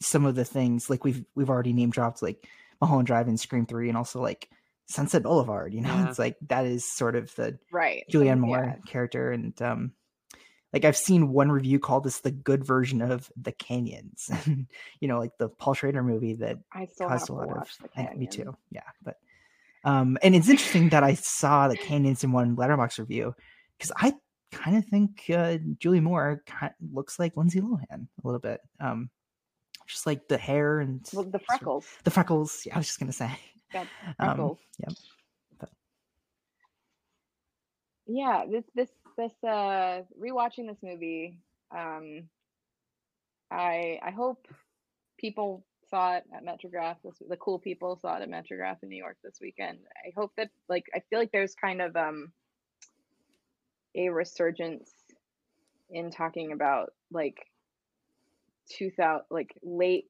some of the things like we've we've already name dropped like Mulholland Drive and Scream Three, and also like Sunset Boulevard. You know, Yeah. it's like that is sort of the Right. Julianne Moore character, and um, like I've seen one review call this the good version of the Canyons, you know, like the Paul Schrader movie that I still caused to a lot of watch the I- Canyon. me too. Yeah but um and it's interesting that i saw the canyons in one Letterboxd review because i kind of think uh julie moore kind looks like lindsay lohan a little bit. Um just like the hair and Well, the freckles. the freckles. Yeah i was just gonna say. Got um yep. But yeah this this this uh rewatching this movie um i i hope people saw it at metrograph this the cool people saw it at metrograph in new york this weekend i hope that like i feel like there's kind of um a resurgence in talking about like 2000 like late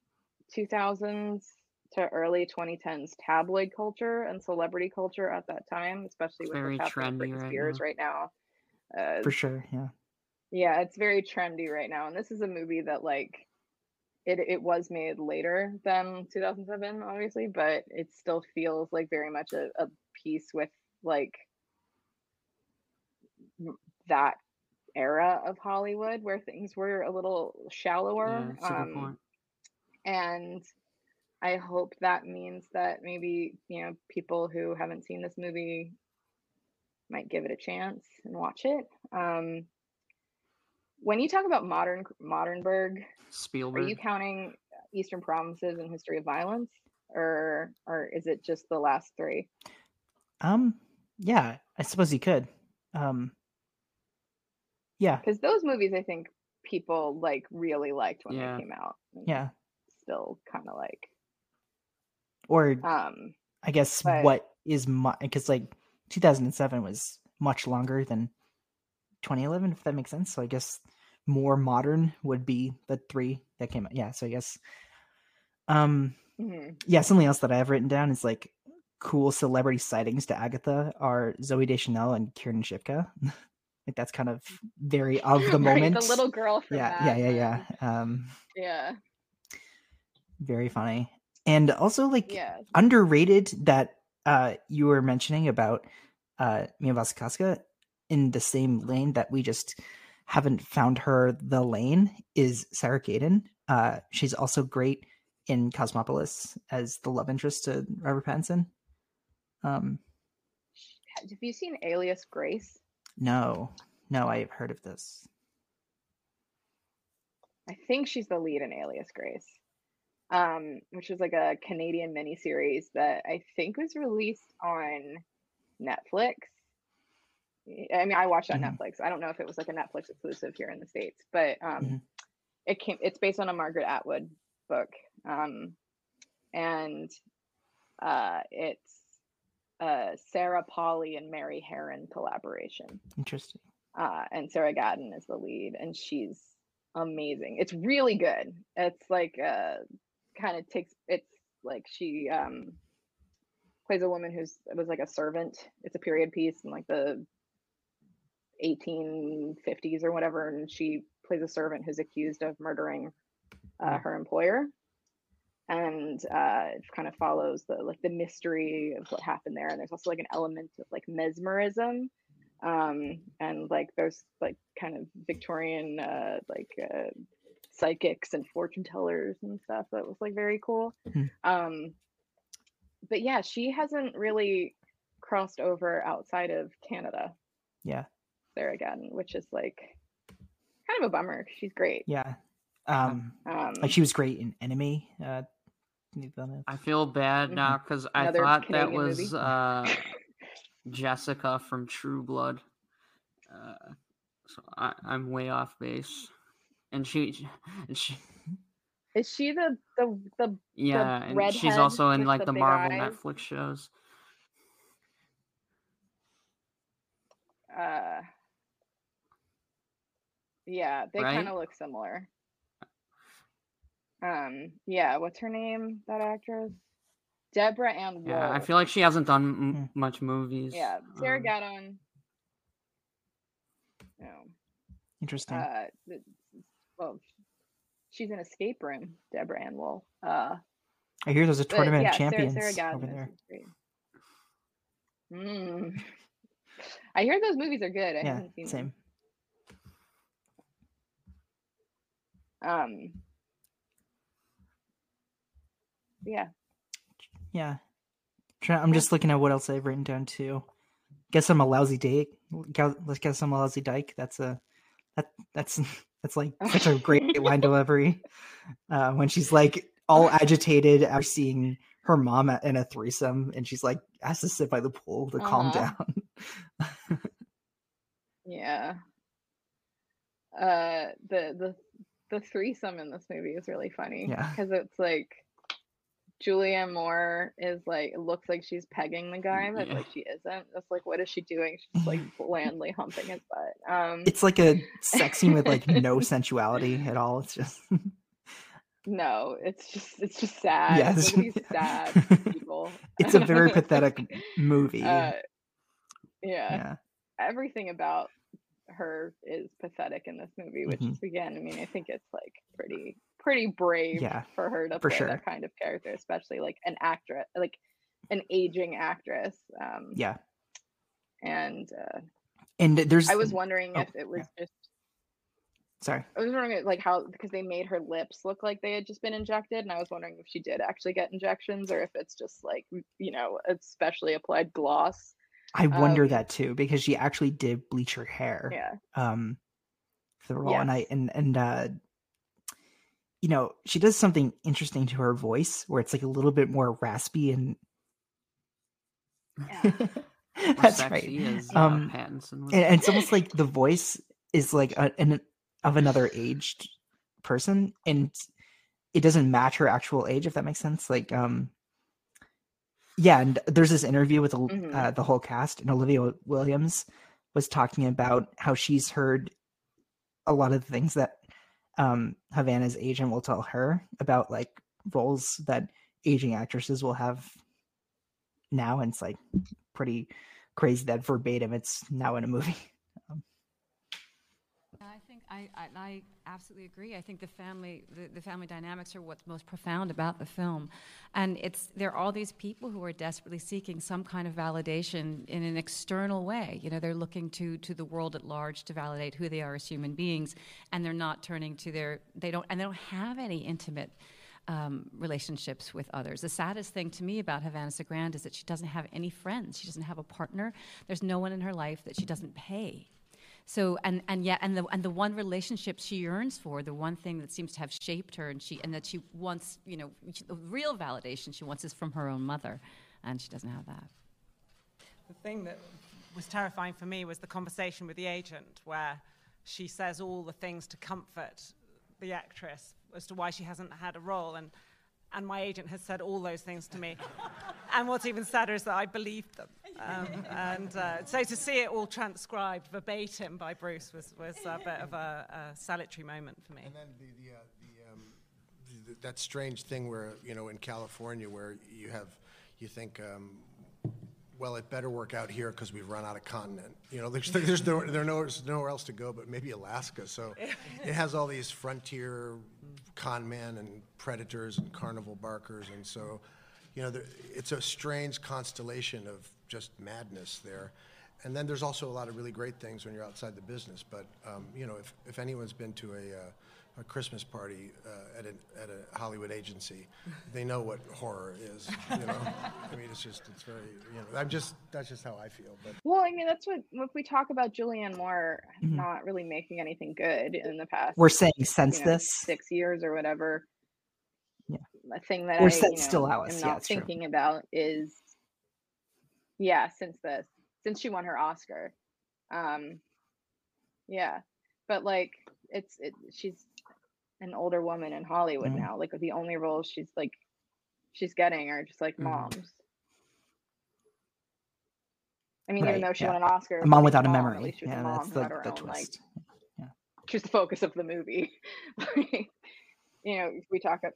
2000s to early 2010s tabloid culture and celebrity culture at that time especially with very what's happening with Britney right Spears now. right now uh, for sure yeah. yeah it's very trendy right now and this is a movie that like it, it was made later than 2007 obviously but it still feels like very much a, a piece with like that era of hollywood where things were a little Yeah, shallower good um, and I hope that means that maybe, you know, people who haven't seen this movie might give it a chance and watch it. Um, when you talk about modern Modernberg, Spielberg. are you counting Eastern Promises and History of Violence, or or is it just the last three? Um, yeah, I suppose you could. Um, yeah, Because those movies, I think people like really liked when Yeah. they came out. yeah. Still kind of like, Or um, I guess but- what is my because like 2007 was much longer than 2011, if that makes sense. So I guess more modern would be the three that came out. Yeah, so I guess. Um, mhm. yeah, something else that I have written down is like cool celebrity sightings to Agatha are Zooey Deschanel and Kiernan Shipka. like that's kind of very of the Right, moment. the little girl yeah, Mad yeah, yeah, yeah. Um, yeah, very funny, and also like yeah. underrated that uh you were mentioning about uh Mia Wasikowska in the same lane that we just haven't found her the lane is Sarah Gadon. Uh she's also great in Cosmopolis as the love interest to Robert Pattinson. Um Have you seen Alias Grace? no. No, I've heard of this. I think she's the lead in Alias Grace, um, which is like a Canadian miniseries that I think was released on Netflix. I mean, I watched on Mhm. Netflix. I don't know if it was like a Netflix exclusive here in the states, but um, Mhm. it came. It's based on a Margaret Atwood book, um, and uh, it's a Sarah Polley and Mary Harron collaboration Interesting. uh, and Sarah Gadon is the lead, and she's amazing. It's really good. It's like uh, kind of takes it's like she um, plays a woman who's was like a servant. It's a period piece in like the 1850s or whatever, and she plays a servant who's accused of murdering uh, her employer. And uh, it kind of follows the like the mystery of what happened there, and there's also like an element of like mesmerism um and like there's like kind of victorian uh like uh psychics and fortune tellers and stuff that was like very cool Mhm. um but yeah she hasn't really crossed over outside of canada Yeah. there again which is like kind of a bummer. she's great Yeah. Um um like she was great in Enemy. Uh I feel bad Mhm. now because I Another thought that was movie. uh, Jessica from True Blood. Uh, so I, I'm way off base. And she, and she, is she the the the yeah, and she's also in like the the Marvel eyes? Netflix shows. uh yeah they Right? kind of look similar um yeah what's her name that actress deborah ann Yeah, I feel like she hasn't done m- Hmm. much movies. yeah sarah um, Gadon. no Interesting. uh th- well she's in escape room deborah ann Woll. uh I hear there's a tournament yeah of champions sarah, sarah over there. mm. i hear those movies are good i Yeah, haven't seen them. same. um yeah Yeah. I'm just looking at what else I've written down too. Guess I'm a lousy date. Let's guess I'm a lousy dyke. That's a that that's that's like such a great line delivery. Uh, when she's like all agitated after seeing her mom at, in a threesome, and she's like has to sit by the pool to calm Uh-huh. down. Yeah. Uh the the the threesome in this movie is really funny. Yeah. Because it's like Julianne Moore is like looks like she's pegging the guy, but Yeah. like she isn't. It's like what is she doing? She's like blandly humping his butt. Um it's like a sex scene with like no sensuality at all. It's just no, it's just it's just sad. Yeah, it's- these sad people. it's a very pathetic movie. Uh, yeah. yeah. everything about her is pathetic in this movie, which Mhm. is again, I mean, I think it's like pretty pretty brave Yeah, for her to for play sure. that kind of character, especially like an actress, like an aging actress. Um, Yeah. and uh, And there's I was wondering oh, if it was just Sorry. I was wondering like how because they made her lips look like they had just been injected, and I was wondering if she did actually get injections or if it's just like you know, especially applied gloss. I wonder Um, that too because she actually did bleach her hair. Yeah. Um, for the role, and I and and uh, you know, she does something interesting to her voice where it's like a little bit more raspy and. Yeah. That's right. sexy as uh, Um, Pattinson was. and, and it's almost like the voice is like a, an of another aged person and it doesn't match her actual age if that makes sense like um yeah and there's this interview with the, Mhm. uh, the whole cast and olivia williams was talking about how she's heard a lot of the things that um havana's agent will tell her about like roles that aging actresses will have now and it's like pretty crazy that verbatim it's now in a movie I I, I, absolutely agree. I think the family the, the family dynamics are what's most profound about the film, and it's there are all these people who are desperately seeking some kind of validation in an external way. You know, they're looking to to the world at large to validate who they are as human beings, and they're not turning to their they don't and they don't have any intimate. Um, relationships with others. The saddest thing to me about Havana Segrand is that she doesn't have any friends. She doesn't have a partner. There's no one in her life that she doesn't pay. So and and yet and the and the one relationship she yearns for, the one thing that seems to have shaped her, and she and that she wants, you know, the real validation she wants is from her own mother, and she doesn't have that. The thing that was terrifying for me was the conversation with the agent, where she says all the things to comfort the actress as to why she hasn't had a role, and and my agent has said all those things to me. and what's even sadder is that I believed them. Um, and uh, so to see it all transcribed verbatim by Bruce was, was a bit of a, a salutary moment for me. And then the, the, uh, the, um, th- that strange thing where, you know, in California where you have, you think, um, well, it better work out here because we've run out of continent. You know, there's, there's, no, there no, there's nowhere else to go but maybe Alaska. So it has all these frontier con men and predators and carnival barkers. And so, you know, there, it's a strange constellation of just madness there. And then there's also a lot of really great things when you're outside the business. But, um, you know, if, if anyone's been to a, uh, a Christmas party uh, at, an, at a Hollywood agency, they know what horror is. You know, I mean, it's just, it's very, you know, I'm just, that's just how I feel. But Well, I mean, that's what if we talk about Julianne Moore Mhm. not really making anything good in the past. We're saying you since know, this? six years or whatever. Yeah. A thing that Or I since you know, Still Alice, am yeah, not it's true. thinking about is, yeah, since this, since she won her Oscar, um, yeah, but like it's it she's an older woman in Hollywood Mhm. now. Like the only roles she's like she's getting are just like Mhm. moms. I mean, even though she yeah. won an Oscar, a mom without a memory least she was a yeah mom that's the, the own, like, twist she was the focus of the movie. You know, we talk, ab-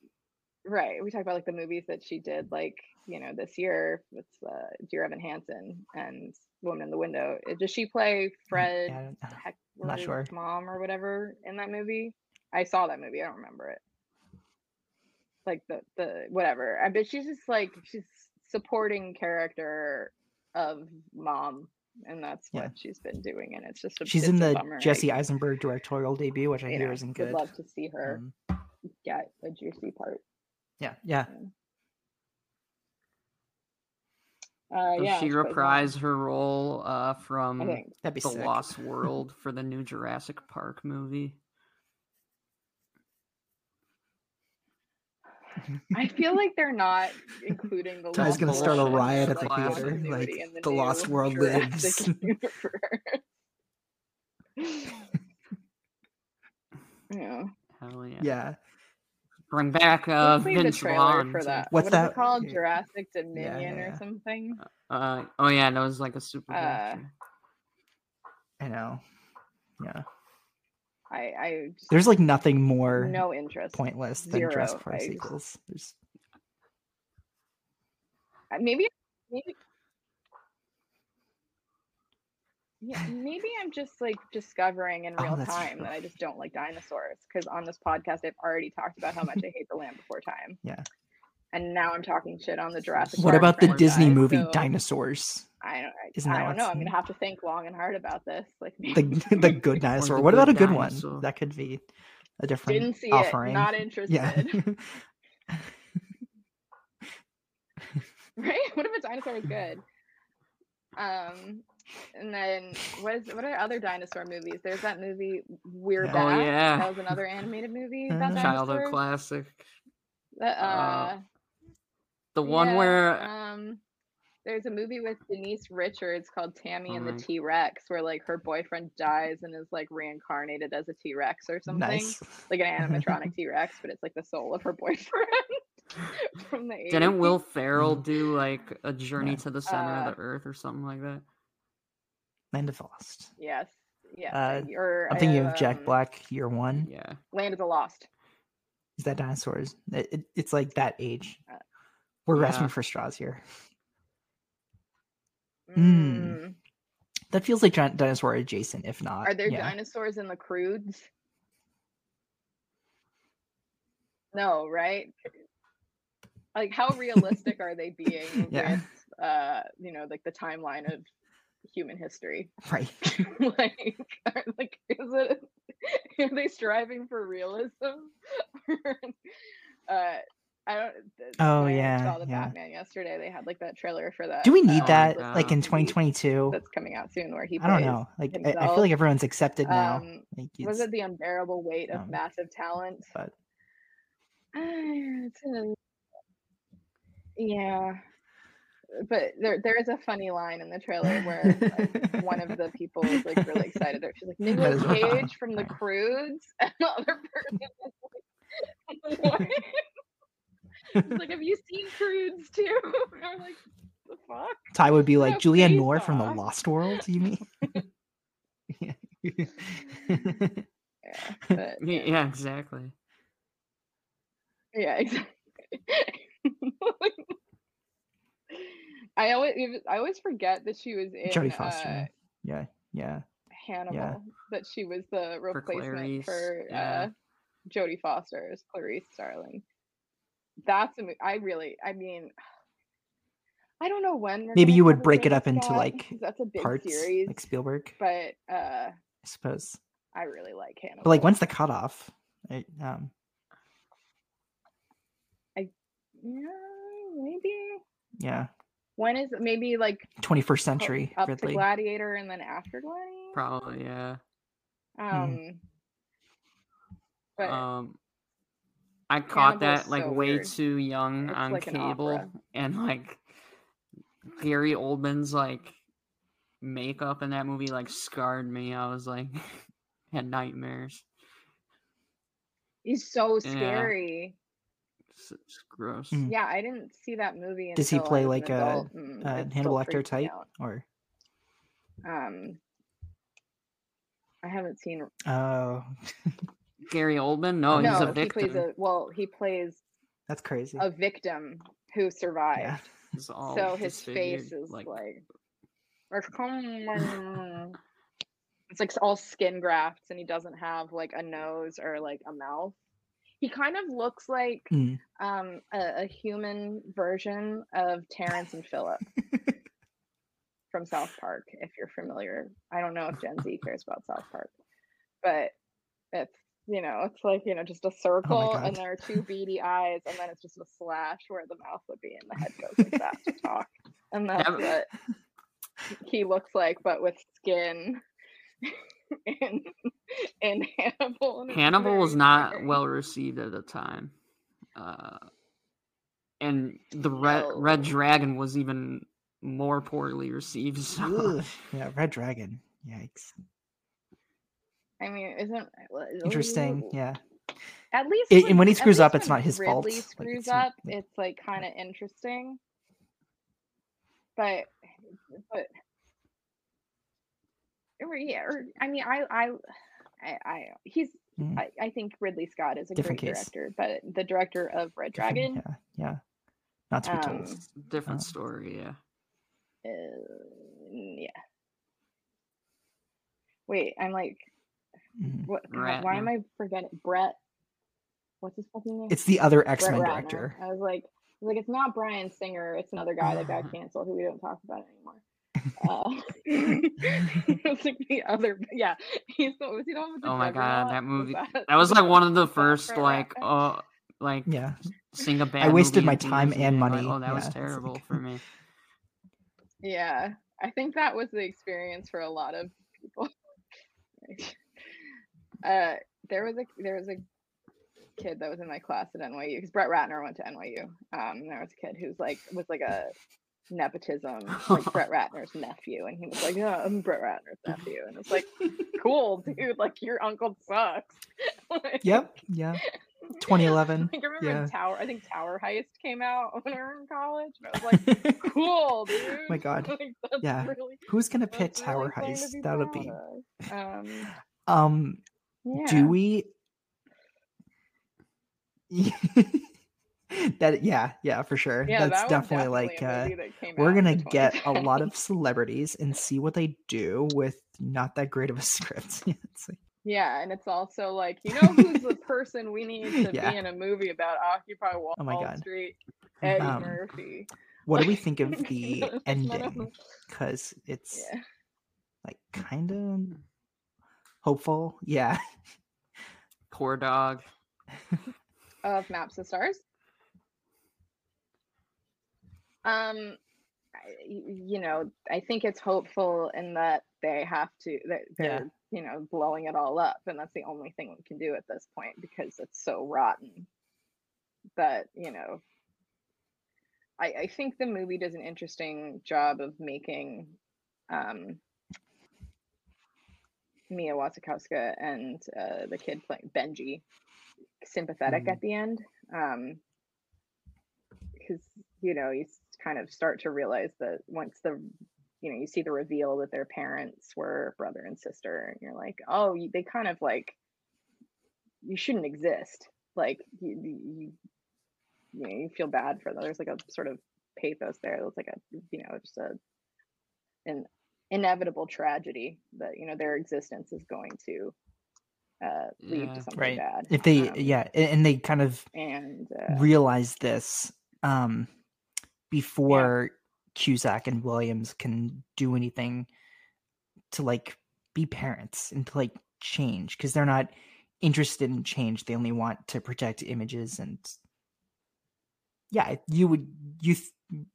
right? We talk about like the movies that she did, like you know, this year with uh, Dear Evan Hansen and Woman in the Window. Uh, Does she play Fred yeah, I don't- sure. mom or whatever in that movie? I saw that movie. I don't remember it. Like the the whatever. I bet she's just like she's supporting character of mom, and that's Yeah. what she's been doing. And it's just a, she's it's in the bummer. Jesse eisenberg directorial debut which i hear know, isn't would good love to see her Um, get a juicy part. yeah yeah Uh, Does yeah, she I suppose reprise her role uh, from think. That'd be The sick. Lost World for the new Jurassic Park movie? I feel like they're not including the. Ty's Lost gonna start a riot at the like, theater, like, in The Lost World Jurassic lives. yeah. Hell yeah. yeah Bring back Who uh, played the Vince trailer Vaughn. for that? What's what is that? it called? Yeah. Jurassic yeah, Dominion yeah. or something? Uh, oh yeah, that was like a super. Uh, i know yeah I I just there's like nothing more no interest. pointless than Zero. Jurassic Park sequels. There's Uh, Maybe maybe. Yeah, maybe I'm just like discovering in Oh, real that's time true. that I just don't like dinosaurs because on this podcast I've already talked about how much I hate the Land Before Time. Yeah. and now I'm talking shit on the Jurassic. What Park about the franchise, Disney movie so Dinosaurs? I don't. I, Isn't I don't know. I'm gonna have to think long and hard about this. Like The the good dinosaur. the What about a good good dinosaur. one? That could be a different didn't see offering. it. Not Yeah. right? What if a dinosaur was good? Um, and then what is what are other dinosaur movies? There's that movie We're Oh, Back. yeah. That was another animated movie about Uh, Childhood dinosaurs. classic. That, uh, Uh, The one yeah, where um there's a movie with Denise Richards called Tammy Oh and the T Rex where like her boyfriend dies and is like reincarnated as a T Rex or something. Nice. Like an animatronic T Rex, but it's like the soul of her boyfriend from the 80s. didn't Will Ferrell do like a journey Yeah. to the center Uh, of the earth or something like that? Land of the Lost. Yes. Yeah. Uh, or I'm thinking of Jack um, Black Year One. Yeah. Land of the Lost. Is that dinosaurs? It, it- it's like that age. Uh, We're yeah. grasping for straws here. Mm. Mm. That feels like gi- dinosaur adjacent, if not. Are there yeah. dinosaurs in the Croods? No, right? Like how realistic are they being Yeah. with uh you know like the timeline of human history? Right. like are, like is it are they striving for realism? uh I don't Oh, when I yeah, saw the yeah. Batman yesterday. They had like that trailer for that. Do we need uh, that like in 2022? That's coming out soon, where he. I don't know. Like I, I feel like everyone's accepted now. Um, like was it the unbearable weight of um, massive talent? but It's a- yeah, but there there is a funny line in the trailer where like, one of the people is like really excited. There, she's like That Nicolas. Cage from The Croods, and the other person is like, what? She's like, have you seen Croods too? And I'm like, the fuck? Ty would be like No, Julianne face Moore from The. Lost World. You mean? Yeah. Yeah, but Yeah, yeah, exactly. Yeah, exactly. I always I always forget that she was in Jodie uh, Foster. yeah, yeah. Hannibal. That she was the replacement Clarice, for, yeah. uh, Jodie Foster as Clarice Starling. That's a mo- I really I mean I don't know when we're Maybe you would break it up into Scott, like 'cause that's a big parts, series, like Spielberg, but uh I suppose. I really like Hannibal. But like, when's the cutoff? Right, um, I yeah maybe yeah, when is maybe like 21st century up Ridley. to Gladiator and then after Gladiator. Probably, yeah. Um, but Um, I caught Hannibal is that like so way weird. too young It's on like cable, opera. and like Gary Oldman's like makeup in that movie like scarred me. I was like had nightmares. he's so Yeah. scary. It's, it's gross. Mm. Yeah, I didn't see that movie. Does he play like a, adult, and a Hannibal Lecter type, out. or Um, I haven't seen. oh, Gary Oldman? No, he's a he victim. plays a well. He plays that's crazy. a victim who survived. Yeah. All so his face is like, it's come- it's like all skin grafts, and he doesn't have like a nose or like a mouth. He kind of looks like Mm. um, a, a human version of Terrence and Philip from South Park. If you're familiar, I don't know if Gen Z cares about South Park, but it's you know it's like you know just a circle and there are two beady eyes and then it's just a slash where the mouth would be and the head goes like that to talk and that's what he looks like but with skin and and Hannibal. Hannibal was not well received at the time. Uh, and the Red Red Dragon was even more poorly received. So Ugh, yeah, Red Dragon. Yikes. I mean, isn't Interesting. Yeah. At least, It- when- and when he screws up, it's not his fault, Ridley like, screws it's him- up, it's like kind of interesting. But, but, or, yeah, or, I mean, I, I, I, I he's, Mm. I, I think Ridley Scott is a Different great case. director, but the director of Red Different- Dragon, Yeah. Yeah. Not to be told. um, different Uh, story, yeah. uh, yeah. Wait, I'm like, Mhm. what? God, why am I forgetting Brett? What's his fucking name? It's the other X Men director. I was like, like, it's not Bryan Singer. It's another guy that got canceled who we don't talk about anymore. Uh, like the other, yeah. He's the, was he the one with the Oh my juggernaut? god, that Was movie. that- That was like one of the first like Ratner? uh like Yeah. sing a band. I wasted my time theaters and being like, money. oh, that was Yeah, it's terrible like- for me. Yeah, I think that was the experience for a lot of people. uh, there was a there was a kid that was in my class at NYU because Brett Ratner went to NYU. Um, there was a kid who's like was like a nepotism, like Brett Ratner's nephew, and he was like, "Yeah, I'm Brett Ratner's nephew," and it's like, "Cool, dude! Like your uncle sucks." Like- Yep. Yeah. 2011. Like, I remember Yeah. Tower, I think Tower Heist came out when we were in college. And I was like, cool, dude. my God. Like, Yeah. really, Who's gonna pick Tower really to Heist? be That would be. of. Um, Um. yeah. Do we? that yeah yeah for sure. Yeah, That's that definitely, definitely like uh, movie that came we're gonna get a lot of celebrities and see what they do with not that great of a script. It's like- Yeah, and it's also like, you know, who's the person we need to Yeah. be in a movie about Occupy Wall Oh my God. Street? Eddie Um, Murphy. what do we think of the ending? Because it's Yeah. like kind of hopeful. Yeah. Poor dog. of Maps of Stars. Um, you know, I think it's hopeful in that they have to that they're you know blowing it all up, and that's the only thing we can do at this point because it's so rotten. But you know, I I think the movie does an interesting job of making um Mia Wasikowska and uh, the kid playing Benji sympathetic Mhm. at the end um because you know you s- kind of start to realize that once the you know you see the reveal that their parents were brother and sister and you're like oh you, they kind of like you shouldn't exist like you you, you know you feel bad for them there's like a sort of pathos there there's like a you know just a an inevitable tragedy that you know their existence is going to uh lead Yeah. to something Right. bad If they Um, yeah, and they kind of and uh, realize this um before Cusack and Williams can do anything to like be parents and to like change because they're not interested in change. They only want to protect images and yeah, you would you th-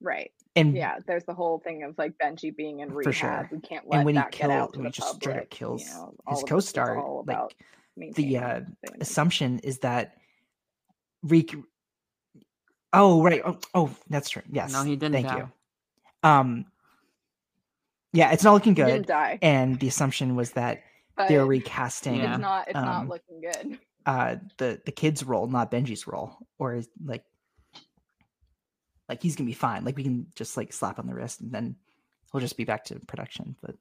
Right. And- yeah, there's the whole thing of like Benji being in for rehab. sure. We can't let and when that he get out to when the he just straight up kills you know, his of this is co-star, like the uh, assumption is that Reek. Oh right. Oh, oh, that's true. Yes. No, he didn't Thank die. you. Um. Yeah, it's not looking He good. didn't die. And the assumption was that But they're recasting. It's not. It's not um, looking good. uh the the kid's role, not Benji's role, or like like he's gonna be fine. Like we can just like slap on the wrist and then he'll just be back to production. But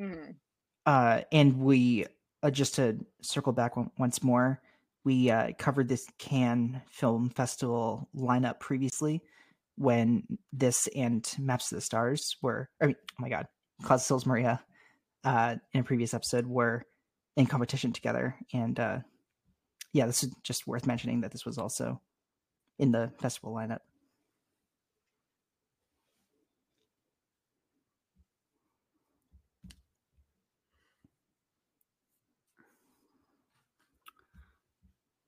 Mhm. uh and we uh, just to circle back one, once more we uh covered this Cannes Film Festival lineup previously when this and Maps of the Stars were I mean oh my god Cause Sils Maria uh in a previous episode were in competition together. And uh yeah this is just worth mentioning that this was also in the festival lineup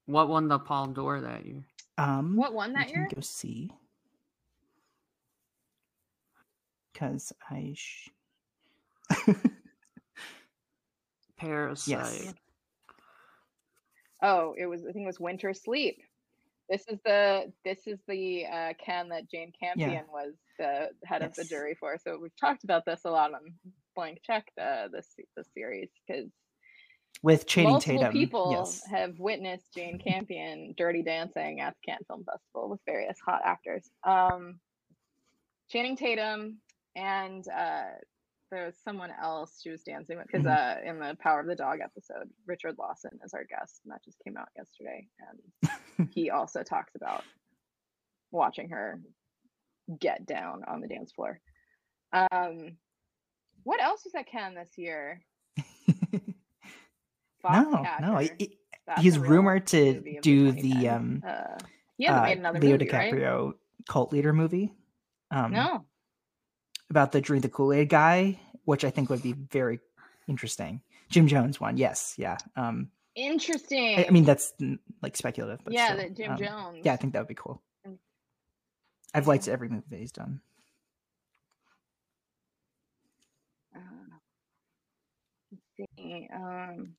What won the Palme d'Or that year? um What won that year? go see because I sh- Parasite. Yes. Oh, it was. I think it was Winter Sleep. This is the this is the uh, Cannes that Jane Campion was the head of the jury for. So we've talked about this a lot on Blank Check the this this series because with Channing multiple Tatum. people yes. have witnessed Jane Campion dirty dancing at the Cannes Film Festival with various hot actors. Um, Channing Tatum and uh, there was someone else she was dancing with because Mhm. uh, in the Power of the Dog episode, Richard Lawson is our guest, and that just came out yesterday, and he also talks about watching her get down on the dance floor. Um, what else was at Cannes this year? no, no, it, That's he's rumored to movie of the do the um Uh, hasn't uh, made another Leo movie, right? DiCaprio cult leader movie. Um, No. about the drink the Kool Aid guy, which I think would be very interesting. Jim Jones one, yes, yeah. Um, Interesting. I, I mean that's like speculative, but Yeah, still, that Jim um, Jones. Yeah, I think that would be cool. Mm. I've liked every movie that he's done. Let's see. Um,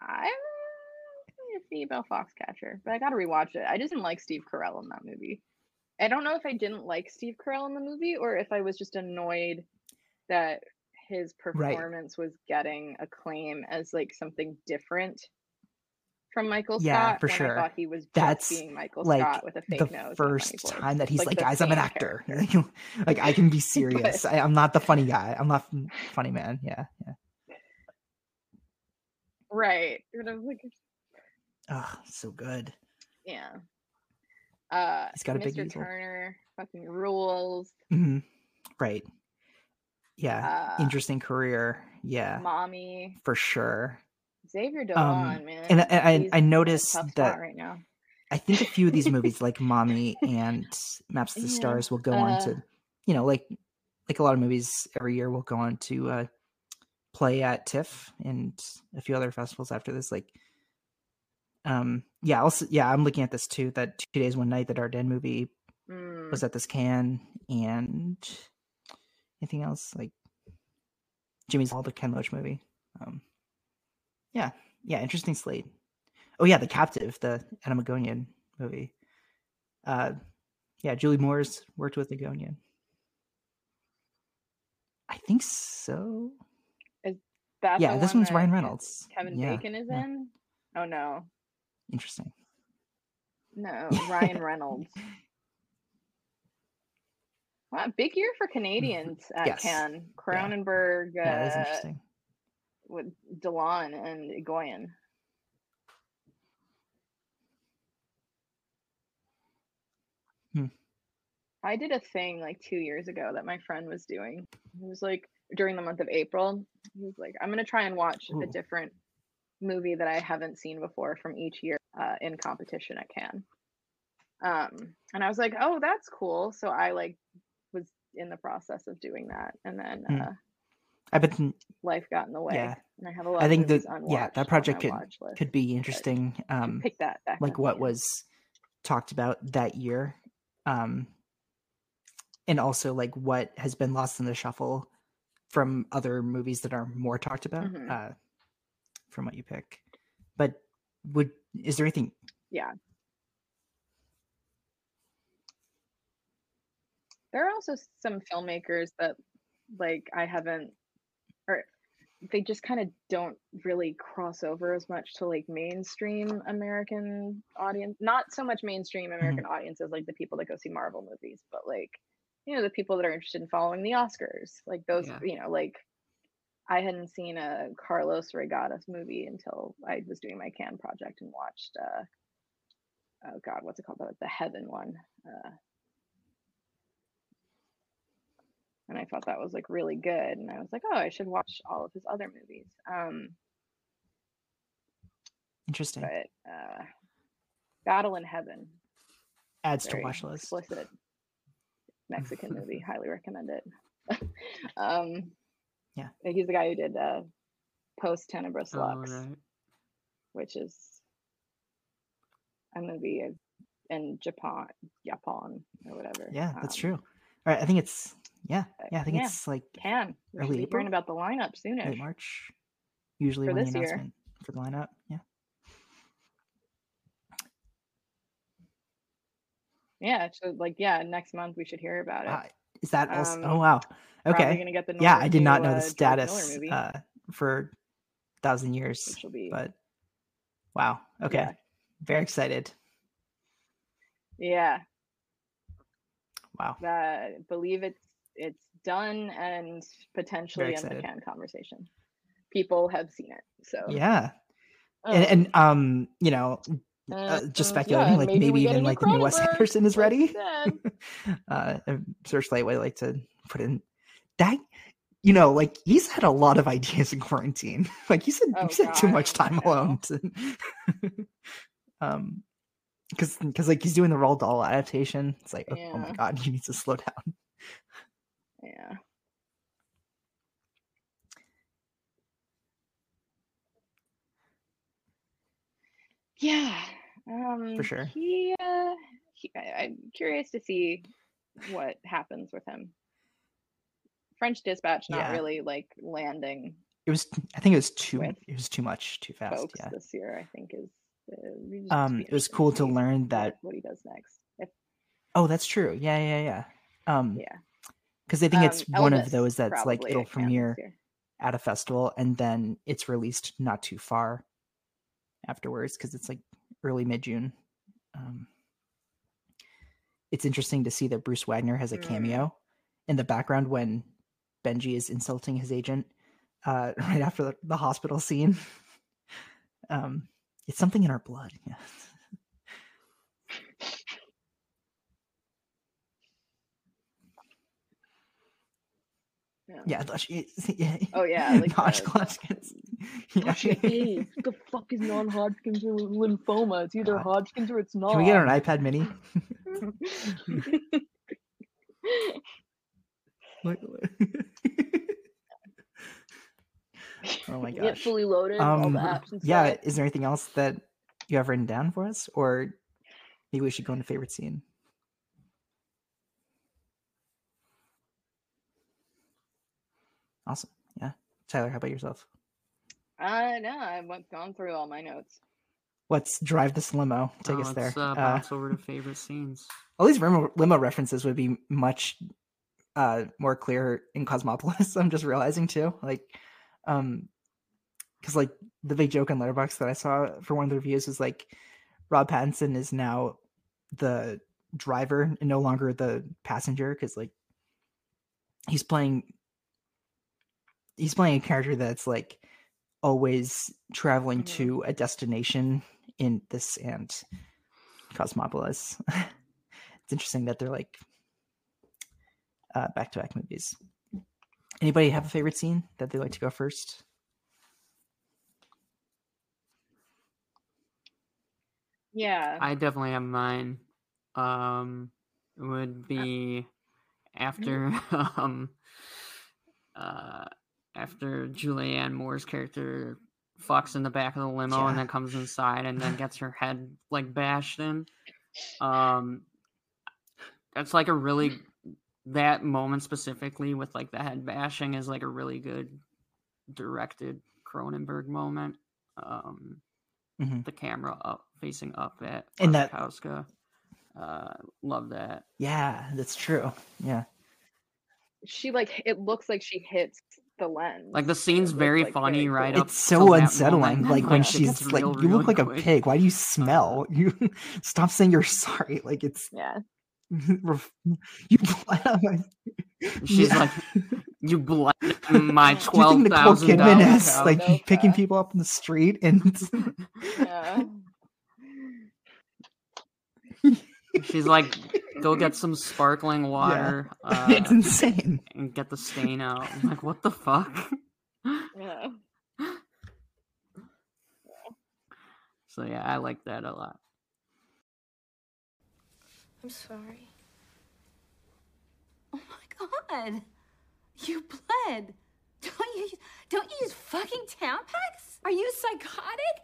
I'm iffy about Foxcatcher, but I got to rewatch it. I just didn't like Steve Carell in that movie. I don't know if I didn't like Steve Carell in the movie or if I was just annoyed that his Right. performance was getting acclaim as like something different from Michael Yeah, Scott. for sure. I thought he was just That's being Michael like Scott with a fake the nose. first time that he's like, the "Guys, I'm an actor. like I can be serious. But- I, I'm not the funny guy. I'm not funny man. Yeah, yeah. Right. And I was like, Oh, so good. Yeah. Uh, He's got a big Mr. easel. Turner fucking rules. hmm Right. Yeah. Uh, Interesting career. Yeah, Mommy. for sure. Xavier Um, Dolan, man. and I, I, I noticed that right now. I think a few of these movies, like Mommy and Maps to the Yeah, Stars, will go on uh, to, you know, like like a lot of movies every year will go on to uh, play at TIFF and a few other festivals after this. Like, um, yeah, also, yeah, I'm looking at this too. That two days, one night, that Dardennes movie Mm, was at this Cannes, and anything else like Jimmy's Hall the Ken Loach movie. Um, yeah, yeah, interesting slate. Oh yeah, The Captive, the Atom Egoyan movie. Uh, yeah, Julie Moore's worked with Egoyan. I think so. That's yeah, this one one's Ryan Reynolds. Kevin yeah, Bacon is yeah. in. Oh no, Interesting. no, Ryan Reynolds. Wow, big year for Canadians at Yes. Cannes. Cronenberg, Yeah, that is uh, interesting. with Dolan and Egoyan. Hmm. I did a thing like two years ago that my friend was doing. He was like during the month of April. He was like, "I'm gonna try and watch a different movie that I haven't seen before from each year uh, in competition at Cannes." Um, and I was like, "Oh, that's cool." So I like was in the process of doing that, and then Hmm. uh, I've been life got in the way. Yeah. and I have a lot. I of think that yeah, that project could could be interesting. Um, pick that back like what was talked about that year, um, and also like what has been lost in the shuffle from other movies that are more talked about Mhm. uh, from what you pick. But would is there anything? Yeah. There are also some filmmakers that like I haven't or they just kind of don't really cross over as much to like mainstream American audience. Not so much mainstream American audiences like the people that go see Marvel movies, but like you know the people that are interested in following the Oscars. Like those, Yeah. you know, like I hadn't seen a Carlos Reygadas movie until I was doing my Cannes project and watched uh oh god, what's it called? The, the Heaven one. Uh, and I thought that was like really good, and I was like, oh, I should watch all of his other movies. Um, Interesting. but uh, Battle in Heaven Adds to watch list. explicit Mexican movie. Highly recommend it. um, Yeah. he's the guy who did uh, Post Tenebras Oh, Lux, right. which is a movie in Japan, Japan or whatever. Yeah, that's Um, true. All right, I think it's yeah, yeah. I think yeah, it's like Can we should early April, hearing about the lineup soon. March. Usually for when this the year. announcement for the lineup. Yeah. Yeah, so like yeah, next month we should hear about it. Wow, Is that also? Um, oh wow. Okay. gonna get the yeah, I did not know uh, the George status uh, for thousand years, Which will be- but wow. Okay. Yeah. Very excited. Yeah, Wow. uh, believe it's it's done and potentially in the Cannes conversation. People have seen it, so Yeah. um, and, and um, you know, uh, uh, just speculating, yeah, like maybe maybe, we get a even like the new Wes Anderson is ready. uh, Searchlight would like to put in that you know, like he's had a lot of ideas in quarantine. like he said, Oh, he said too much time alone. To, um, because because like he's doing the Roald Dahl adaptation. It's like, oh, oh my god, he needs to slow down. Yeah. Yeah. Um, for sure. He, uh, he, I, I'm curious to see what happens with him. French Dispatch not Yeah. really like landing It was, I think it was too, it was too much, too fast. Yeah. this year. I think is. Uh, Um, it was cool to learn that. what he does next. If, Oh, that's true. Yeah, yeah, yeah. Um, yeah. because I think it's Um, one of those that's like it'll at Cannes this premiere at a festival and then it's released not too far afterwards because it's like early mid June. Um, it's interesting to see that Bruce Wagner has a Mm. cameo in the background when Benji is insulting his agent uh, right after the, the hospital scene. um, it's something in our blood. Yeah. Yeah. Yeah, Lush- yeah. Oh yeah, like Hodgkins. Yeah. Hey, what the fuck is non-Hodgkin's or lymphoma? It's either Hodgkin's or it's not. Can we get an iPad mini? Oh my Get gosh. fully loaded, all Um, the apps and yeah, is there anything else that you have written down for us? Or maybe we should go into favorite scene? Awesome. Yeah. Tyler, how about yourself? Uh, no, I went gone through all my notes. Let's drive this limo. Take Oh, us there. let's, uh, Uh, bounce over to favorite scenes. all these limo, limo references would be much uh more clear in Cosmopolis. I'm just realizing too, like, um, because like the big joke on Letterboxd that I saw for one of the reviews was like, Rob Pattinson is now the driver and no longer the passenger because like he's playing he's playing a character that's like always traveling to a destination in this and Cosmopolis. it's interesting that they're like uh, back-to-back movies. Anybody have a favorite scene that they like to go first? Yeah. I definitely have mine. Um, it would be after um, uh, after Julianne Moore's character fucks in the back of the limo and then comes inside and then gets her head like bashed in. Um, that's like a really that moment specifically with like the head bashing is like a really good directed Cronenberg moment. Um, Mhm. the camera up facing up at And that- Wasikowska. Uh, love that. Yeah, that's true. Yeah. She like it looks like she hits the lens. Like the scene's It very like, funny very right cool. up. It's till so unsettling. moment, Like when it she's gets like, real, "You look really like a quick. pig. Why do you smell? You stop saying you're sorry." Like it's yeah. you. bled on my- She's Yeah. like, "You bled my Do you twelve think Nicole thousand Kidman dollars." is like picking people up in the street and Yeah. She's like, "Go get some sparkling water." Uh, it's insane. and get the stain out. I'm like, what the fuck? Yeah. So yeah, I like that a lot. I'm sorry. Oh my god. You bled. Don't you don't you use fucking Tampax? Are you psychotic?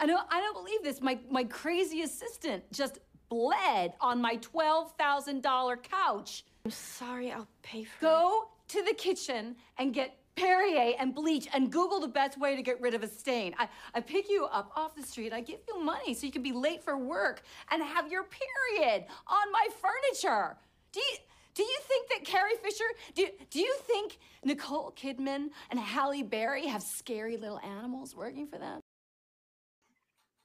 I don't I don't believe this. My my crazy assistant just bled on my twelve thousand dollar couch. I'm sorry. I'll pay for it Go to the kitchen and get Perrier and bleach and Google the best way to get rid of a stain. I, I pick you up off the street, I give you money so you can be late for work and have your period on my furniture. Do you do you think that Carrie Fisher, do, do you think Nicole Kidman and Halle Berry have scary little animals working for them?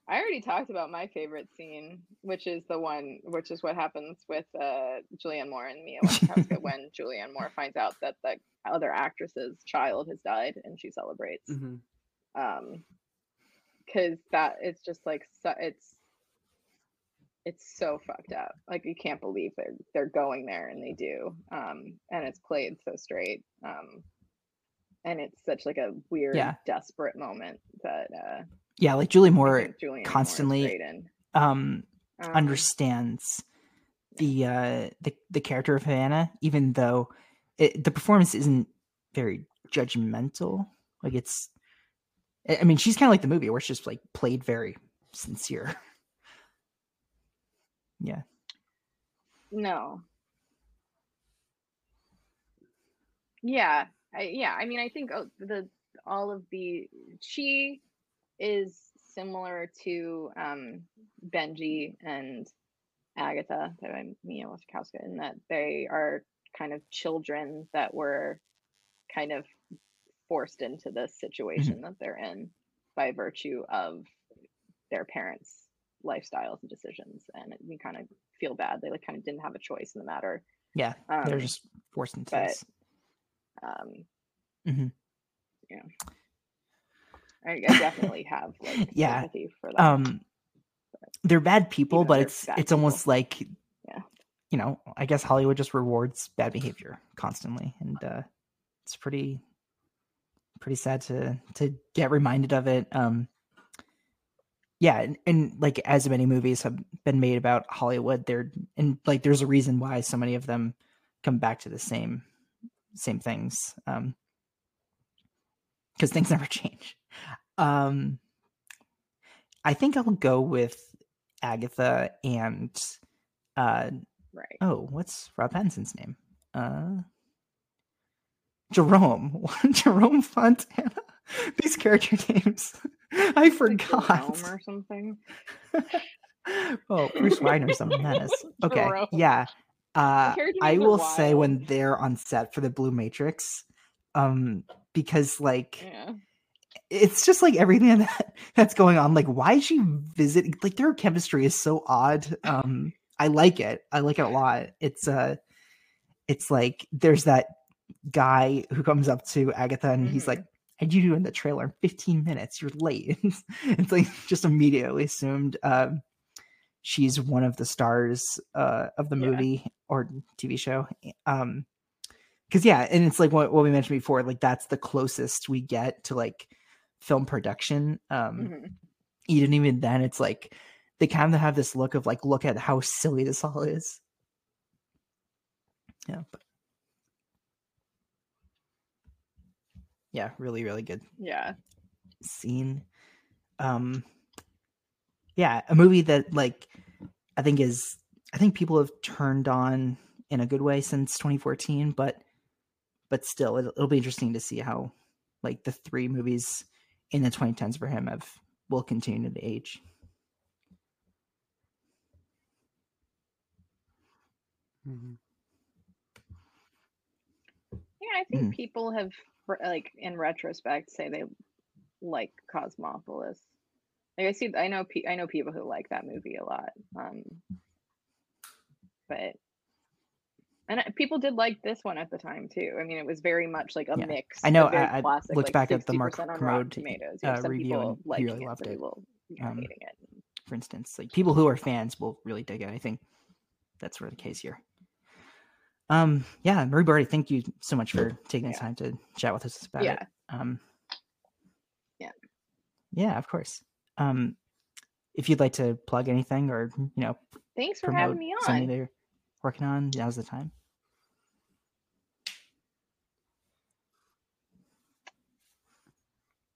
I already talked about my favorite scene, which is the one, which is what happens with uh, Julianne Moore and Mia Wasikowska when Julianne Moore finds out that the other actress's child has died and she celebrates. Mhm. Um, because that it's just like su- it's it's so fucked up. Like you can't believe they're they're going there and they do. Um and it's played so straight. Um and it's such like a weird Yeah. desperate moment that uh Yeah, like Julie Moore Julianne Moore constantly um Um, understands the uh the the character of Havana, even though it, the performance isn't very judgmental. Like it's, I I mean, she's kind of like the movie where it's just like played very sincere. yeah, No. Yeah, I, yeah. I mean, I think oh, the all of the she is similar to um, Benji and Agatha, that I'm Mia Wasikowska, in that they are kind of children that were kind of forced into this situation that they're in by virtue of their parents' lifestyles and decisions, and you kind of feel bad. They like kind of didn't have a choice in the matter. yeah, they're Um, just forced into but this. um, Mhm. yeah, I, I definitely have like Yeah, sympathy for them. Um, they're bad people, but it's it's almost like, Yeah. you know, I guess Hollywood just rewards bad behavior constantly, and uh, it's pretty pretty sad to to get reminded of it. Um, yeah, and, and like as many movies have been made about Hollywood, there and like there's a reason why so many of them come back to the same same things. Um, because things never change. Um, I think I'll go with Agatha and uh right. oh, what's Rob Pattinson's name? Uh Jerome. Jerome Fontana. These character names. I forgot. Jerome or something. oh, Bruce Wagner's a menace. Okay. Jerome. Yeah. Uh I will say when they're on set for the Blue Matrix, um, because like Yeah. it's just like everything that that's going on. Like, why is she visit? Like, their chemistry is so odd. Um, I like it. I like it a lot. It's uh, it's like there's that guy who comes up to Agatha and he's like, "How'd you do in the trailer? in 15 minutes. You're late." it's like just immediately assumed um, she's one of the stars uh of the Yeah. movie or TV show. Um, because yeah and it's like what, what we mentioned before like that's the closest we get to like film production um Mhm. even even then it's like they kind of have this look of like look at how silly this all is yeah but yeah really really good Yeah. scene um yeah a movie that like i think is i think people have turned on in a good way since 2014 but but still it'll, it'll be interesting to see how like the three movies in the 2010s for him have will continue to age Mhm. Yeah, I think Mhm. people have like in retrospect say they like Cosmopolis. Like I see, I know, I know people who like that movie a lot. Um, but and people did like this one at the time too. I mean, it was very much like a Yeah. mix. I know, I- classic, looked like back at the Mark Kermode, Tomatoes. You uh, some review, people and he really it, loved it. people you know, Um, it. for instance like people who are fans will really dig it i think that's sort of the case here um yeah marie Bardi, thank you so much for taking the time to chat with us about it Yeah. um Yeah. yeah of course um if you'd like to plug anything or you know Thanks for having me on. Working on now's the time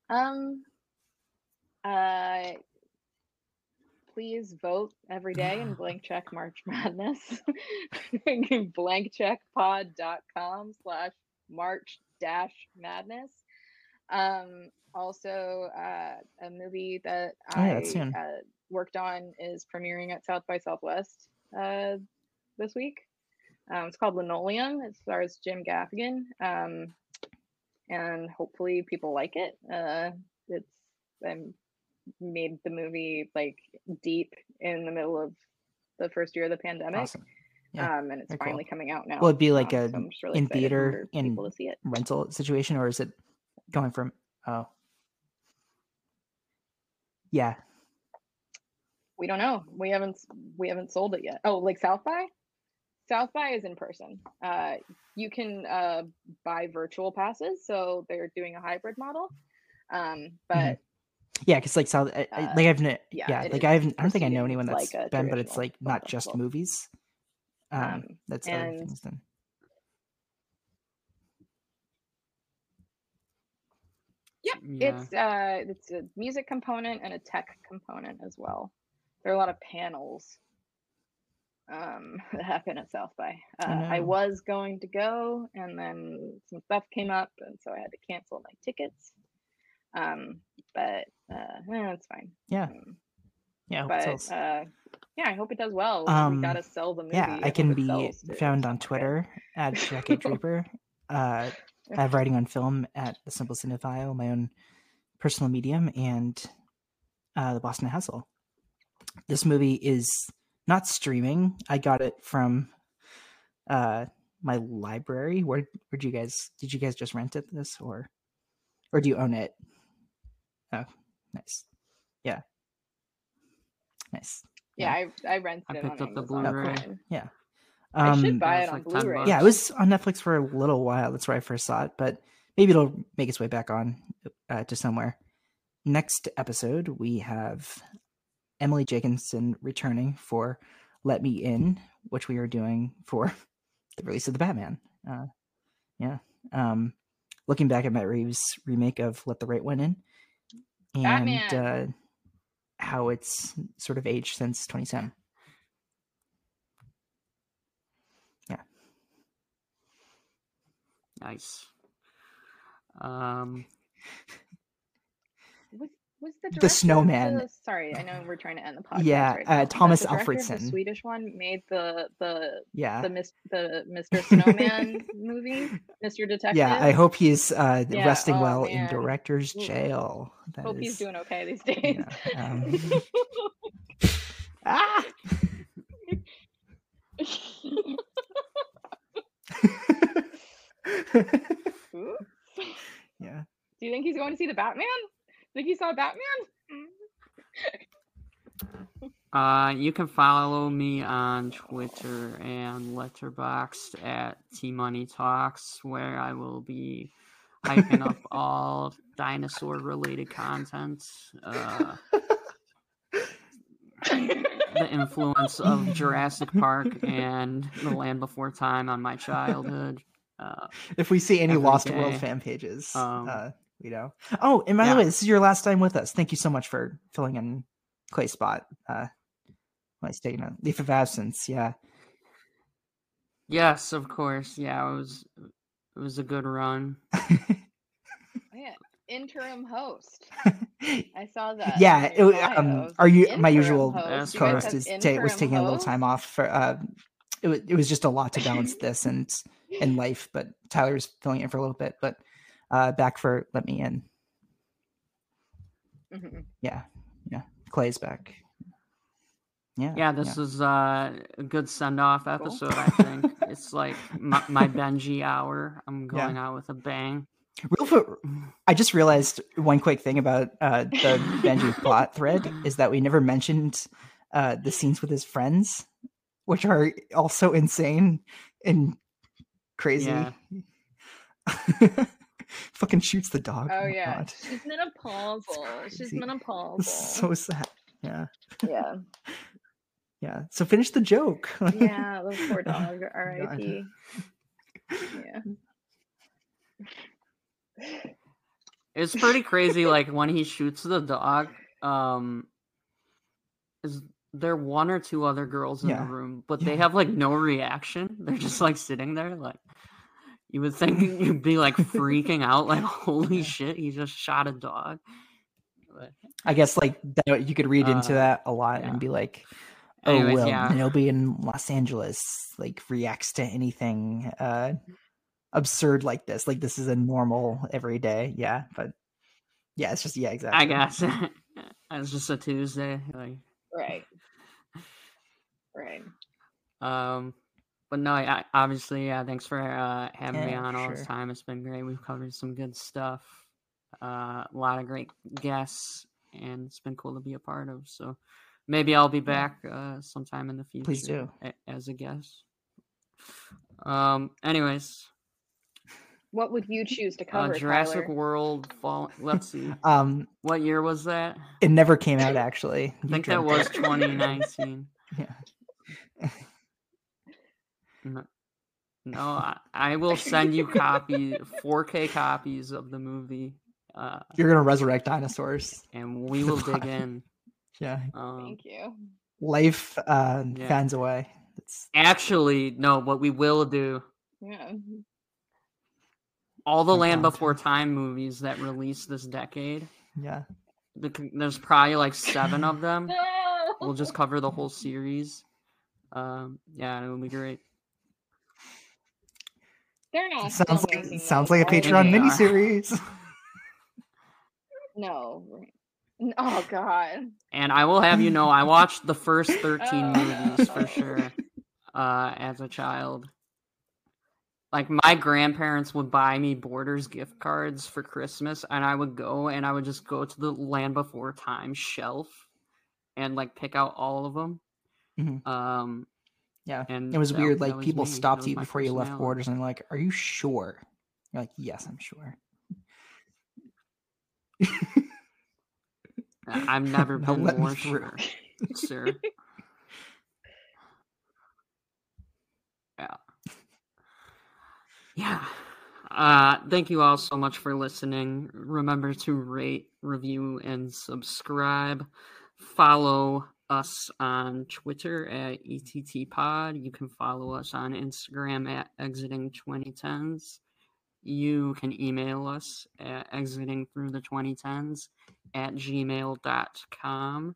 Um, uh, please vote every day in blank check March Madness. blankcheckpod.com slash March dash madness. Um, also, uh, a movie that Oh, I uh, worked on is premiering at South by Southwest uh, this week. Um, it's called Linoleum. It stars Jim Gaffigan. Um, and hopefully people like it. Uh, it's I made the movie like deep in the middle of the first year of the pandemic. Awesome. Yeah, Um, and it's very cool. finally coming out now. will it be like a so really in theater in people to see it. rental situation or is it going from oh yeah We don't know. We haven't we haven't sold it yet. Oh, like South by? South by is in person. Uh, you can uh, buy virtual passes, so they're doing a hybrid model. Um, but Yeah, because like South, I- I- Uh, like I've ne- yeah, yeah, like I haven't. I don't think I know anyone that's like been, but it's like not just festival. movies. Um, Um, that's other and- things then. Yep, Yeah. it's uh, it's a music component and a tech component as well. There are a lot of panels um, that happen at South by. Uh, I know. was going to go, and then some stuff came up, and so I had to cancel my tickets. Um, but uh, eh, it's fine. Yeah. Um, Yeah, I but uh, yeah, I hope it does well. we Um, gotta sell the movie. Yeah, I can be found on. Twitter at Jacket Draper. Uh, I have writing on film at the Simple Cinephile, my own personal medium, and uh, the Boston Hassle. This movie is not streaming. I got it from uh, my library. Where where'd you guys? Did you guys just rent it this or or do you own it? Oh, nice. Yeah, nice. Yeah, I I rented I it picked on up the Amazon Blu-ray. Prime. Yeah. I should Um, buy Yeah, it on like Blu-ray. yeah, it was on Netflix for a little while. That's where I first saw it, but maybe it'll make its way back on uh, to somewhere. Next episode, we have Emily Jacobson returning for "Let Me In," which we are doing for the release of the Batman. Uh, yeah, um, looking back at Matt Reeves' remake of "Let the Right One In," and uh, how it's sort of aged since 2010. Nice. Um, Was the The Snowman. the- sorry, I know we're trying to end the podcast. Yeah, right uh, Tomas the Alfredson. the Swedish one, made the the Yeah. the mis- the Mr. Snowman movie, Mr. Detective. Yeah, I hope he's uh, Yeah, resting oh, well in director's jail. That Hope he's doing okay these days. um, ah! Yeah. Do you think he's going to see the Batman? Think he saw Batman? uh, you can follow me on Twitter and Letterboxd at T Money Talks, where I will be hyping up all dinosaur related content. Uh, the influence of Jurassic Park and The Land Before Time on my childhood. Uh, If we see any every Lost World fan pages, Um, uh, we know. Oh, and by yeah. the way, this is your last time with us. Thank you so much for filling in Clay's spot. Uh, when I taking a leave of absence. Yeah. Yes, of course. Yeah, it was it was a good run. yeah, interim host. I saw that. yeah. it- um, are you my usual host. Co-host have is ta- was interim taking a little time off for uh it was, it was just a lot to balance this and and life but tyler was filling in for a little bit but uh back for let me in Mhm. yeah yeah clay's back yeah Yeah, this is uh, a good send off episode. I think it's like my, my Benjie hour. I'm Yeah. going out with a bang. Real fo- I just realized one quick thing about uh, the Benjie plot thread is that we never mentioned uh, the scenes with his friends, which are also insane and crazy. Yeah. Fucking shoots the dog. Oh my yeah, God. she's menopausal. She's crazy. menopausal. This is so sad. Yeah. yeah, Yeah. So finish the joke. yeah. The poor dog. God. R.I.P. Yeah. It's pretty crazy. like when he shoots the dog, um, is there one or two other girls in Yeah. the room, but they have like no reaction. They're just like sitting there, like you would think you'd be like freaking out, like holy shit, he just shot a dog. But I guess like that, you could read into Uh, that a lot yeah. and be like, oh Anyways, well, yeah. nobody in Los Angeles like reacts to anything uh absurd like this. Like this is a normal everyday, yeah. But yeah, it's just yeah, exactly. I guess it's just a Tuesday, like. Right. Right. Um, but no, I, obviously, yeah. Thanks for uh, having me on all this time. It's been great. We've covered some good stuff. Uh, a lot of great guests, and it's been cool to be a part of. So, Maybe I'll be back uh, sometime in the future. Please do. a- as a guest. Um. Anyways, What would you choose to uh, cover, Jurassic Tyler? World. Fall. Let's see. Um, What year was that? it never came out actually. I think that was 2019. Yeah. No, no I, I will send you copy 4K copies of the movie, uh, You're gonna resurrect dinosaurs. and we will dig in. Yeah. Um, Thank you. Life uh, Yeah. fans away. It's actually, no. What we will do Yeah. all the I'm Land down Before Time movies that released this decade. yeah. the There's probably like seven of them. No. We'll just cover the whole series. Um, yeah, it would be great. They're not. Sounds like sounds like a? Patreon They are. miniseries. No. Oh God. And I will have you know, I watched the first 13 Oh, movies for sure uh, as a child. Like, my grandparents would buy me Borders gift cards for Christmas, and I would go and I would just go to the Land Before Time shelf and, like, pick out all of them. Mhm. Um, Yeah. and It was that- weird. Like was people me. Stopped you before you left. Borders and like, "Are you sure?" You're like, "Yes, I'm sure." I've never been let more sure, sir. Yeah. Yeah. Uh, thank you all so much for listening. Remember to rate, review, and subscribe. Follow us on Twitter at ETTPod. You can follow us on Instagram at Exiting2010s. You can email us at exiting through the 2010s at gmail.com.